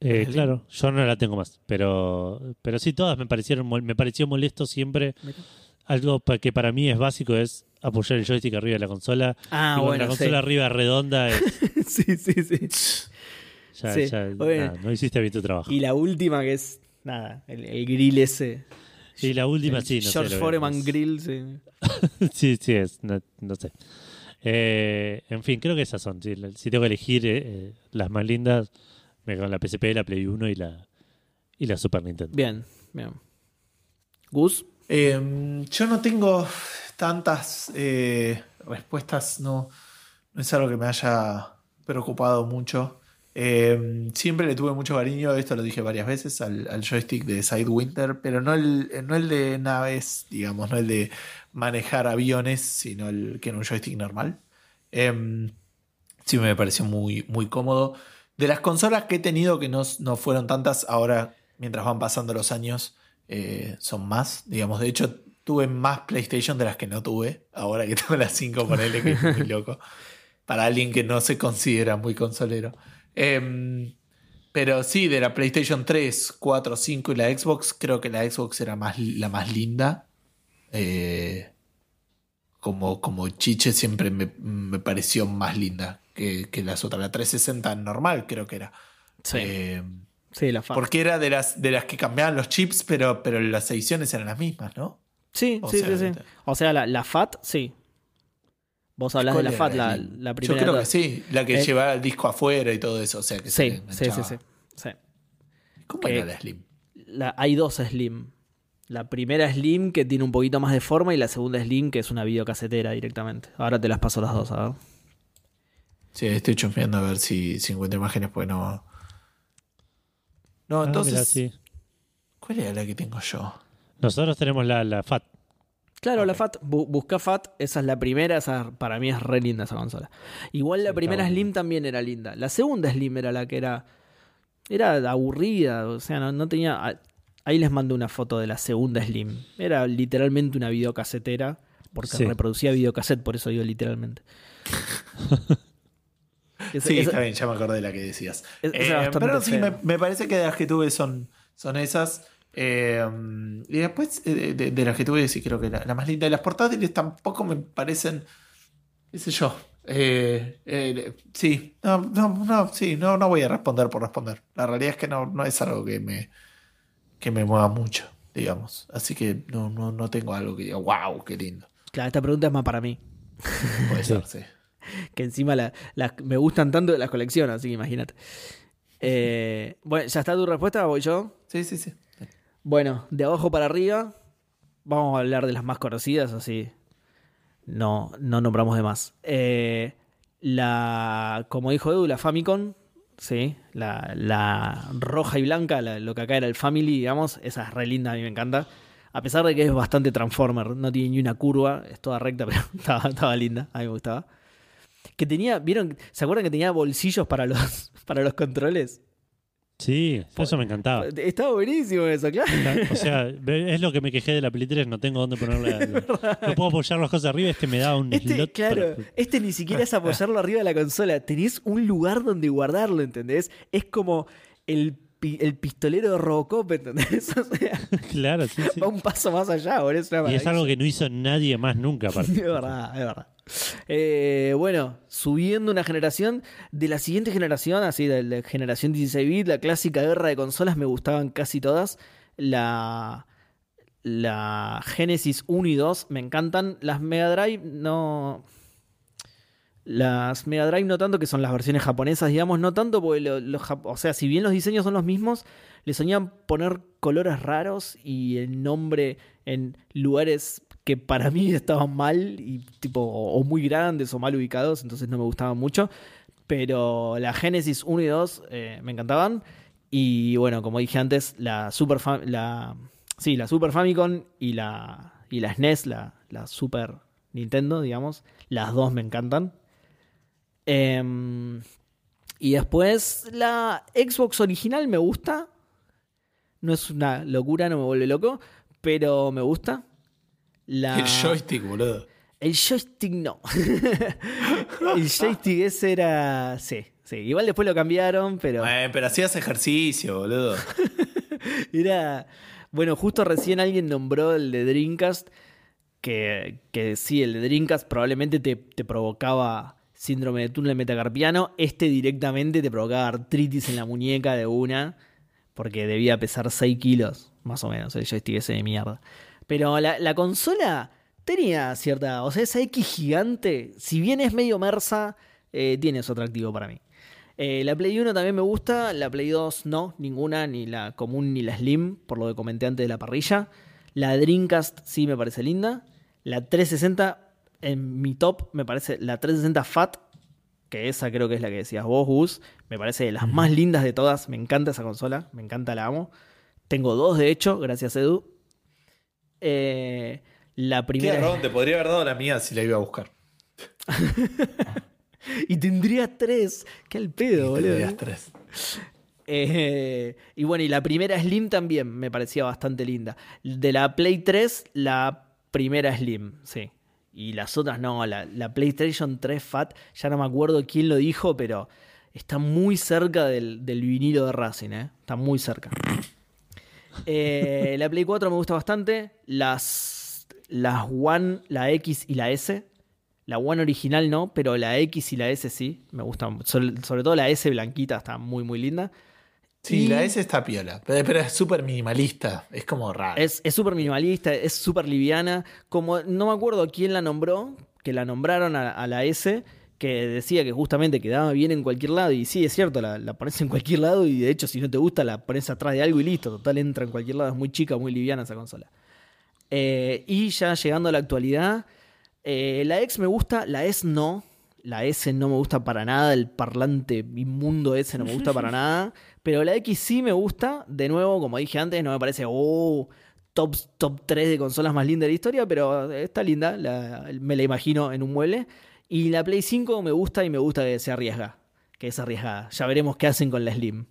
Eh, claro, yo no la tengo más, pero pero sí todas me parecieron me pareció molesto siempre Mira. Algo que para mí es básico es apoyar el joystick arriba de la consola Ah, y bueno, la consola sí. arriba redonda es- sí, sí, sí. Ya, Sí, ya, bueno. nada, no hiciste bien tu trabajo. Y la última que es, nada, el, el grill ese. Y la última, El sí, no George sé. Foreman. Grill, sí. sí, sí, es, no, no sé. Eh, en fin, creo que esas son. si tengo que elegir eh, eh, las más lindas, me quedo con la PSP, la Play 1 y la, y la Super Nintendo. Bien, bien. Gus, Eh, yo no tengo tantas eh, respuestas, no, no es algo que me haya preocupado mucho. Eh, siempre le tuve mucho cariño, esto lo dije varias veces, al, joystick de Sidewinder, pero no el, no el de naves, digamos, no el de manejar aviones, sino el que era un joystick normal. Eh, sí me pareció muy, muy cómodo. De las consolas que he tenido, que no, no fueron tantas, ahora, mientras van pasando los años, eh, son más. Digamos, de hecho, tuve más PlayStation de las que no tuve. Ahora que tengo las 5, ponele que es muy loco. Para alguien que no se considera muy consolero. Em, pero sí, de la PlayStation 3, 4, 5 y la Xbox, creo que la Xbox era más, la más linda. Eh, como, como chiche siempre me, me pareció más linda que, que las otras. La 360 normal creo que era. Sí. Sí, la FAT. porque era de las, de las que cambiaban los chips, pero, pero las ediciones eran las mismas, ¿no? Sí, o sí, sea, sí, sí. O sea, la, la FAT, sí. Vos hablas de ¿Cuál la FAT, la, la Yo primera. creo de que sí, la que Eh, llevaba el disco afuera y todo eso. O sea, que se Sí, sí, sí, sí. ¿Cómo era la Slim? La- hay dos Slim. La primera Slim que tiene un poquito más de forma y la segunda Slim que es una videocasetera directamente. Ahora te las paso las dos, a ver. Sí, estoy chumpeando a ver si, si encuentro imágenes, porque no. No, Ah, entonces. sí. ¿Cuál era la que tengo yo? Nosotros tenemos la, la FAT. Claro, la. FAT, bu- busca FAT, esa es la primera, esa para mí es re linda esa consola. Igual la Sí, primera. Slim también era linda. La segunda Slim era la que era era aburrida, o sea, no, no tenía ah, ahí les mando una foto de la segunda Slim. Era literalmente una videocasetera porque Sí. reproducía videocassette, por eso digo literalmente. Esa- Sí, esa- está bien, ya me acordé de la que decías. Es- Eh, pero sí, me, me parece que de las que tuve son, son esas. Eh, y después eh, de, de- de las que tuve, sí, creo que la, la más linda. Y las portátiles tampoco me parecen, qué sé yo. Eh, eh, sí, no, no, no, sí, no, no voy a responder por responder. La realidad es que no, no es algo que me, que me mueva mucho, digamos. Así que no, no, no tengo algo que diga, wow, qué lindo. Claro, esta pregunta es más para mí. Puede Sí. ser, sí. Que encima la- me gustan tanto las colecciones, así que imagínate. Eh, bueno, ¿ya está tu respuesta? ¿Voy yo? Sí, sí, sí. Bueno, de abajo para arriba, vamos a hablar de las más conocidas, así no, no nombramos de más. Eh, la, como dijo Edu, la Famicom, sí, la, la roja y blanca, la- lo que acá era el Family, digamos, esa es re linda, a mí me encanta. A pesar de que es bastante Transformer, no tiene ni una curva, es toda recta, pero estaba, estaba linda, a mí me gustaba. Que tenía, ¿vieron? ¿Se acuerdan que tenía bolsillos para los, para los controles? Sí, eso me encantaba. Estaba buenísimo eso, claro. O sea, es lo que me quejé de la Play 3, no tengo dónde ponerla. la- no puedo apoyar las cosas arriba, este me da un Este, slot. claro, para- este ni siquiera es apoyarlo arriba de la consola. Tenés un lugar donde guardarlo, ¿entendés? Es como el, el pistolero de Robocop, ¿entendés? O sea, claro, sí, sí. va un paso más allá, boludo. Es una Y es algo que no hizo nadie más nunca, aparte. Es verdad, es verdad. Eh, bueno, subiendo una generación, de la siguiente generación, así de la generación 16 bit, la clásica guerra de consolas, me gustaban casi todas. La, la Genesis 1 y 2 me encantan. Las Mega Drive no. Las Mega Drive no tanto, que son las versiones japonesas, digamos, no tanto, porque lo- los o sea, si bien los diseños son los mismos, le soñan poner colores raros y el nombre en lugares que para mí estaban mal y tipo o muy grandes o mal ubicados, entonces no me gustaban mucho. Pero la Genesis 1 y 2 eh, me encantaban. Y bueno, como dije antes, la Super Fam- la sí, la Super Famicom y la y la SNES, la, la Super Nintendo, digamos, las dos me encantan. Em, y después la Xbox original me gusta. No es una locura, no me vuelve loco, pero me gusta. La... El joystick, boludo. El joystick no. el joystick ese era. Sí, sí. Igual después lo cambiaron, pero Eh, pero hacías ejercicio, boludo. era. Bueno, justo recién alguien nombró el de Dreamcast. Que, que sí, el de Dreamcast probablemente te, te provocaba síndrome de túnel metacarpiano. Este directamente te provocaba artritis en la muñeca de una, porque debía pesar 6 kilos, más o menos, el joystick ese de mierda. Pero la, la consola tenía cierta. O sea, esa X gigante, si bien es medio mersa, eh, tiene su atractivo para mí. Eh, la Play 1 también me gusta, la Play 2 no, ninguna, ni la común ni la Slim, por lo que comenté antes de la parrilla. La Dreamcast sí me parece linda. La 360 en mi top me parece la 360 Fat, que esa creo que es la que decías vos, Gus. Me parece de las más lindas de todas. Me encanta esa consola, me encanta, la amo. Tengo dos, de hecho, gracias Edu. Eh, la Qué primera. garrón, te podría haber dado la mía si la iba a buscar. y tendría tres. Qué al pedo, boludo. Tendrías tres. Eh, y bueno, y la primera Slim también me parecía bastante linda. De la Play 3, la primera Slim, sí. Y las otras no, la, la PlayStation 3 Fat, ya no me acuerdo quién lo dijo, pero está muy cerca del, del vinilo de Racing, ¿eh? Está muy cerca. Eh, la Play 4 me gusta bastante. Las, las One, la X y la S. La One original no, pero la X y la S sí. Me gustan. Sobre, sobre todo la S blanquita está muy, muy linda. Sí, Y- la S está piola, pero, pero es súper minimalista, es como raro. Es es súper minimalista, es súper liviana. Como no me acuerdo quién la nombró, que la nombraron a, a la S, que decía que justamente quedaba bien en cualquier lado. Y sí, es cierto, la, la pones en cualquier lado y de hecho, si no te gusta, la pones atrás de algo y listo. Total, entra en cualquier lado. Es muy chica, muy liviana esa consola. Eh, y ya llegando a la actualidad, eh, la X me gusta, la S no. La S no me gusta para nada, el parlante inmundo ese no me gusta para nada. Pero la X sí me gusta. De nuevo, como dije antes, no me parece, oh, top, top 3 de consolas más lindas de la historia, pero está linda, la- me la imagino en un mueble. Y la Play 5 me gusta y me gusta que se arriesga, que es arriesgada. Ya veremos qué hacen con la Slim.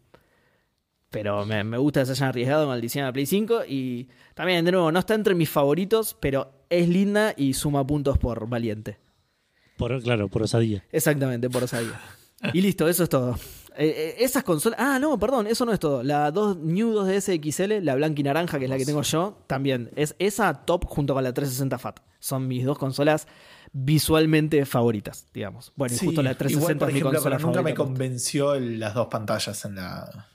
Pero me, me gusta que se hayan arriesgado con el diseño de la Play 5. Y también, de nuevo, no está entre mis favoritos, pero es linda y suma puntos por valiente. Por, claro, por osadía. Exactamente, por osadía. Y listo, eso es todo. Eh, eh, esas consolas. Ah, no, perdón, eso no es todo. La 2 New 2DS XL, la blanca y naranja, que es la que tengo yo, también. Es esa top junto con la 360 Fat. Son mis dos consolas visualmente favoritas, digamos. Bueno, y Sí, justo la igual, 360 por es mi ejemplo, consola nunca me convenció el- las dos pantallas en la.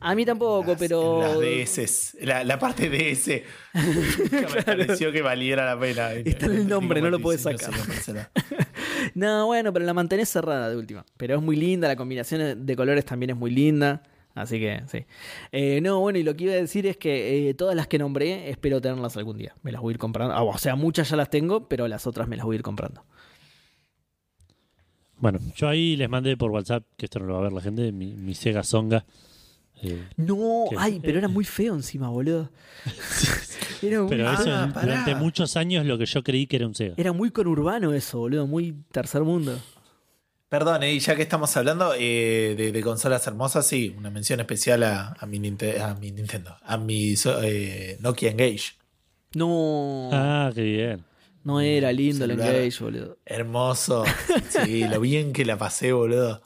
A mí tampoco, las- pero. Las DS. La, la parte DS. Nunca me pareció que valiera la pena. Está el nombre, no lo puedes sacar. No, bueno, pero la mantenés cerrada de última. Pero es muy linda, la combinación de colores también es muy linda. Así que sí. Eh, no, bueno, y lo que iba a decir es que eh, todas las que nombré espero tenerlas algún día. Me las voy a ir comprando. Ah, o sea, muchas ya las tengo, pero las otras me las voy a ir comprando. Bueno, yo ahí les mandé por WhatsApp, que esto no lo va a ver la gente, mi, mi Sega Songa. Eh, No, ay, pero era muy feo encima, boludo. Era muy, pero eso Ah, pará. durante muchos años lo que yo creí que era un Sega. era muy conurbano eso, boludo. Muy tercer mundo. Perdón, eh, y ya que estamos hablando eh, de, de consolas hermosas, sí, una mención especial a, a mi, Ninte- a mi Nintendo, a mi so- eh, Nokia Engage. No, Ah, qué bien. no era lindo el. Engage, boludo. Hermoso. Sí, lo bien que la pasé, boludo.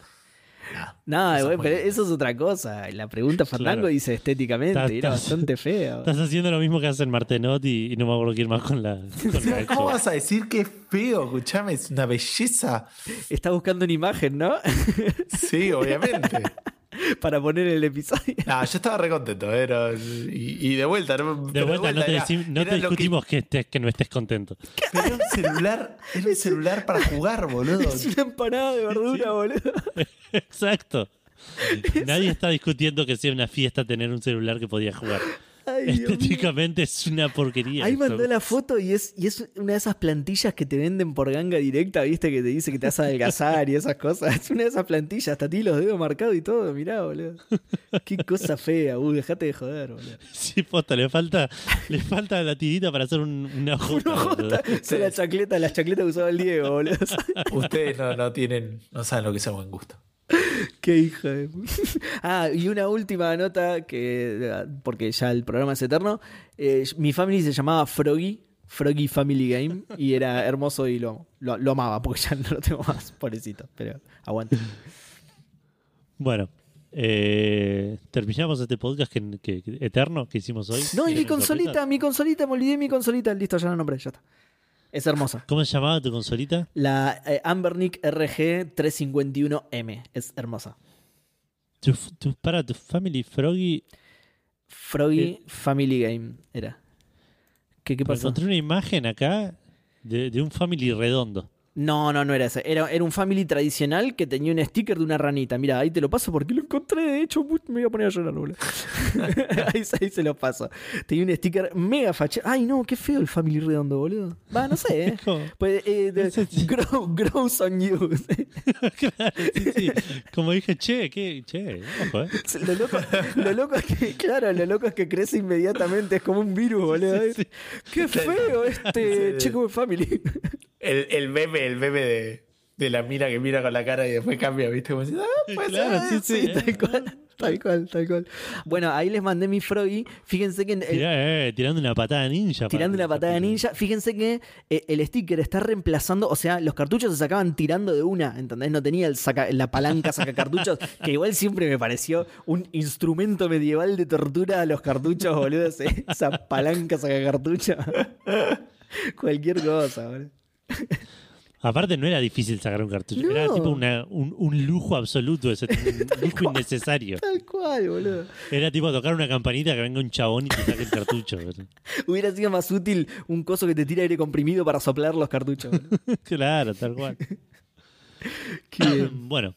Nah, Nada, eso es muy pero lindo. eso es otra cosa. La pregunta Fandango Claro. dice estéticamente, era estás- bastante fea. Estás haciendo lo mismo que hacen Martenot y, y no me acuerdo quién más con la, con la ¿Cómo vas a decir que es feo? Escuchame, es una belleza. Está buscando una imagen, ¿no? Sí, obviamente. Para poner el episodio. Nah, yo estaba re contento, pero, y, y de vuelta, ¿no? De Pero vuelta, no te, era- decim- no te que- discutimos que, estés, que no estés contento. pero era un celular, era un celular para jugar, boludo. Es una empanada de verdura, boludo. Exacto. Nadie está discutiendo que sea una fiesta tener un celular que podía jugar. Ay, Dios mío. Estéticamente es una porquería. Ahí esto. mandó la foto y es, y es una de esas plantillas que te venden por ganga directa, ¿viste? Que te dice que te vas a adelgazar y esas cosas. Es una de esas plantillas, hasta ti los dedos marcados y todo, mirá, boludo. Qué cosa fea, uy, dejate de joder, boludo. Sí, posta, le falta, le falta la tirita para hacer un, una jota. boludo. Son las chacletas, las chacletas que usaba el Diego, boludo. Ustedes no, no tienen, no saben lo que es el buen gusto. Qué hija de... Ah, y una última nota, que porque ya el programa es eterno. Eh, mi family se llamaba Froggy, Froggy Family Game, y era hermoso y lo, lo, lo amaba, porque ya no lo tengo más, pobrecito, pero aguante. Bueno, eh, terminamos este podcast que, eterno que hicimos hoy. No, y mi ¿Quieren consolita, mi consolita, me olvidé mi consolita, listo, ya la nombré, ya está. Es hermosa. ¿Cómo se llamaba tu consolita? La eh, Ambernic RG 351M. Es hermosa. Tu, tu- para tu Family Froggy. Froggy Eh. Family Game era. ¿Qué, qué pasó? Encontré una imagen acá de, de un Family redondo. No, no, no era ese. Era, era un family tradicional que tenía un sticker de una ranita. Mira, ahí te lo paso porque lo encontré. De hecho, me voy a poner a llorar, boludo. ahí, ahí se lo paso. Tenía un sticker mega facha. Ay, no, qué feo el family redondo, boludo. Va, no sé, ¿eh? Como- Pues, eh, de- grow- grows on you. claro, sí, sí. Como dije, che, qué, che, ojo, eh. lo, loco, lo loco es que, claro, lo loco es que crece inmediatamente. Es como un virus, boludo. Sí. Qué feo este chico de family. El, el meme, el meme de, de la mina que mira con la cara y después cambia, ¿viste? Como diciendo, ah, puede Claro, sí, sí. tal cual. Tal cual, tal cual. Bueno, ahí les mandé mi Froggy. Fíjense que en el- Tirá, eh, tirando una patada ninja. tirando una patada ninja. Fíjense que eh, el sticker está reemplazando, o sea, los cartuchos se sacaban tirando de una, ¿entendés? No tenía el saca- la palanca saca cartuchos, que igual siempre me pareció un instrumento medieval de tortura a los cartuchos, boludo. Esa palanca saca cartucho. Cualquier cosa, boludo. Aparte no era difícil sacar un cartucho, era tipo una- un, un lujo absoluto, ese, un lujo innecesario. Tal cual, boludo. Era tipo tocar una campanita que venga un chabón y te saque el cartucho. boludo. Hubiera sido más útil un coso que te tira aire comprimido para soplar los cartuchos. claro, tal cual. Bueno,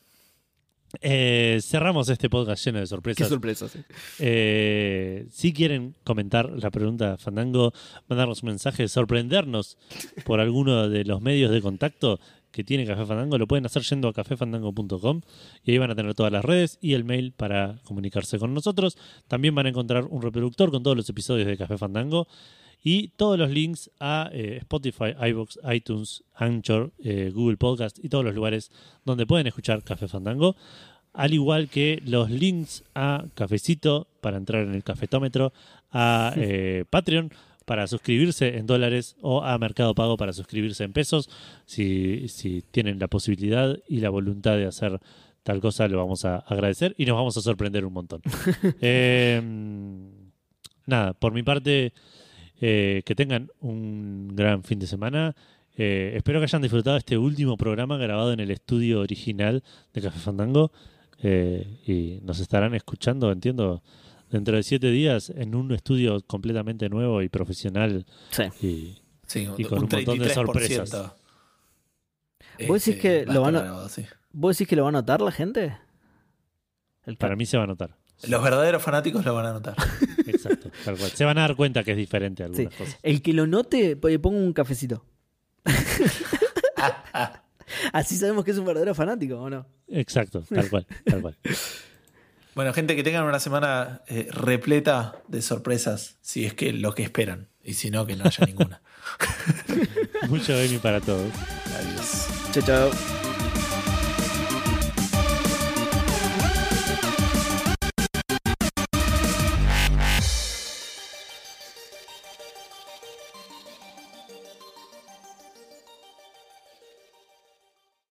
eh, cerramos este podcast lleno de Qué sorpresas. Eh, si quieren comentar la pregunta Fandango, mandarnos un mensaje, sorprendernos por alguno de los medios de contacto que tiene Café Fandango, lo pueden hacer yendo a cafefandango.com y ahí van a tener todas las redes y el mail para comunicarse con nosotros. También van a encontrar un reproductor con todos los episodios de Café Fandango y todos los links a eh, Spotify, iVoox, iTunes, Anchor, eh, Google Podcast y todos los lugares donde pueden escuchar Café Fandango. Al igual que los links a Cafecito para entrar en el cafetómetro, a eh, Patreon para suscribirse en dólares o a Mercado Pago para suscribirse en pesos. Si, si tienen la posibilidad y la voluntad de hacer tal cosa, lo vamos a agradecer y nos vamos a sorprender un montón. Eh, nada, por mi parte, eh, que tengan un gran fin de semana. Eh, espero que hayan disfrutado este último programa grabado en el estudio original de Café Fandango. Eh, y nos estarán escuchando, entiendo, dentro de siete días en un estudio completamente nuevo y profesional. Sí. Y Sí, Y con un montón de 33%. sorpresas. Este, ¿Vos decís que va lo a van a- grabado, sí. ¿Vos decís que lo va a notar la gente? El para mí se va a notar. Los verdaderos fanáticos lo van a notar. Exacto, tal cual. Se van a dar cuenta que es diferente Sí. algunas cosas. El que lo note, pues, pongo un cafecito. Así sabemos que es un verdadero fanático, ¿o no? Exacto, tal cual, tal cual. Bueno, gente, que tengan una semana eh, repleta de sorpresas, si es que lo que esperan. Y si no, que no haya ninguna. Mucho gaming para todos. Adiós. Chao, chao.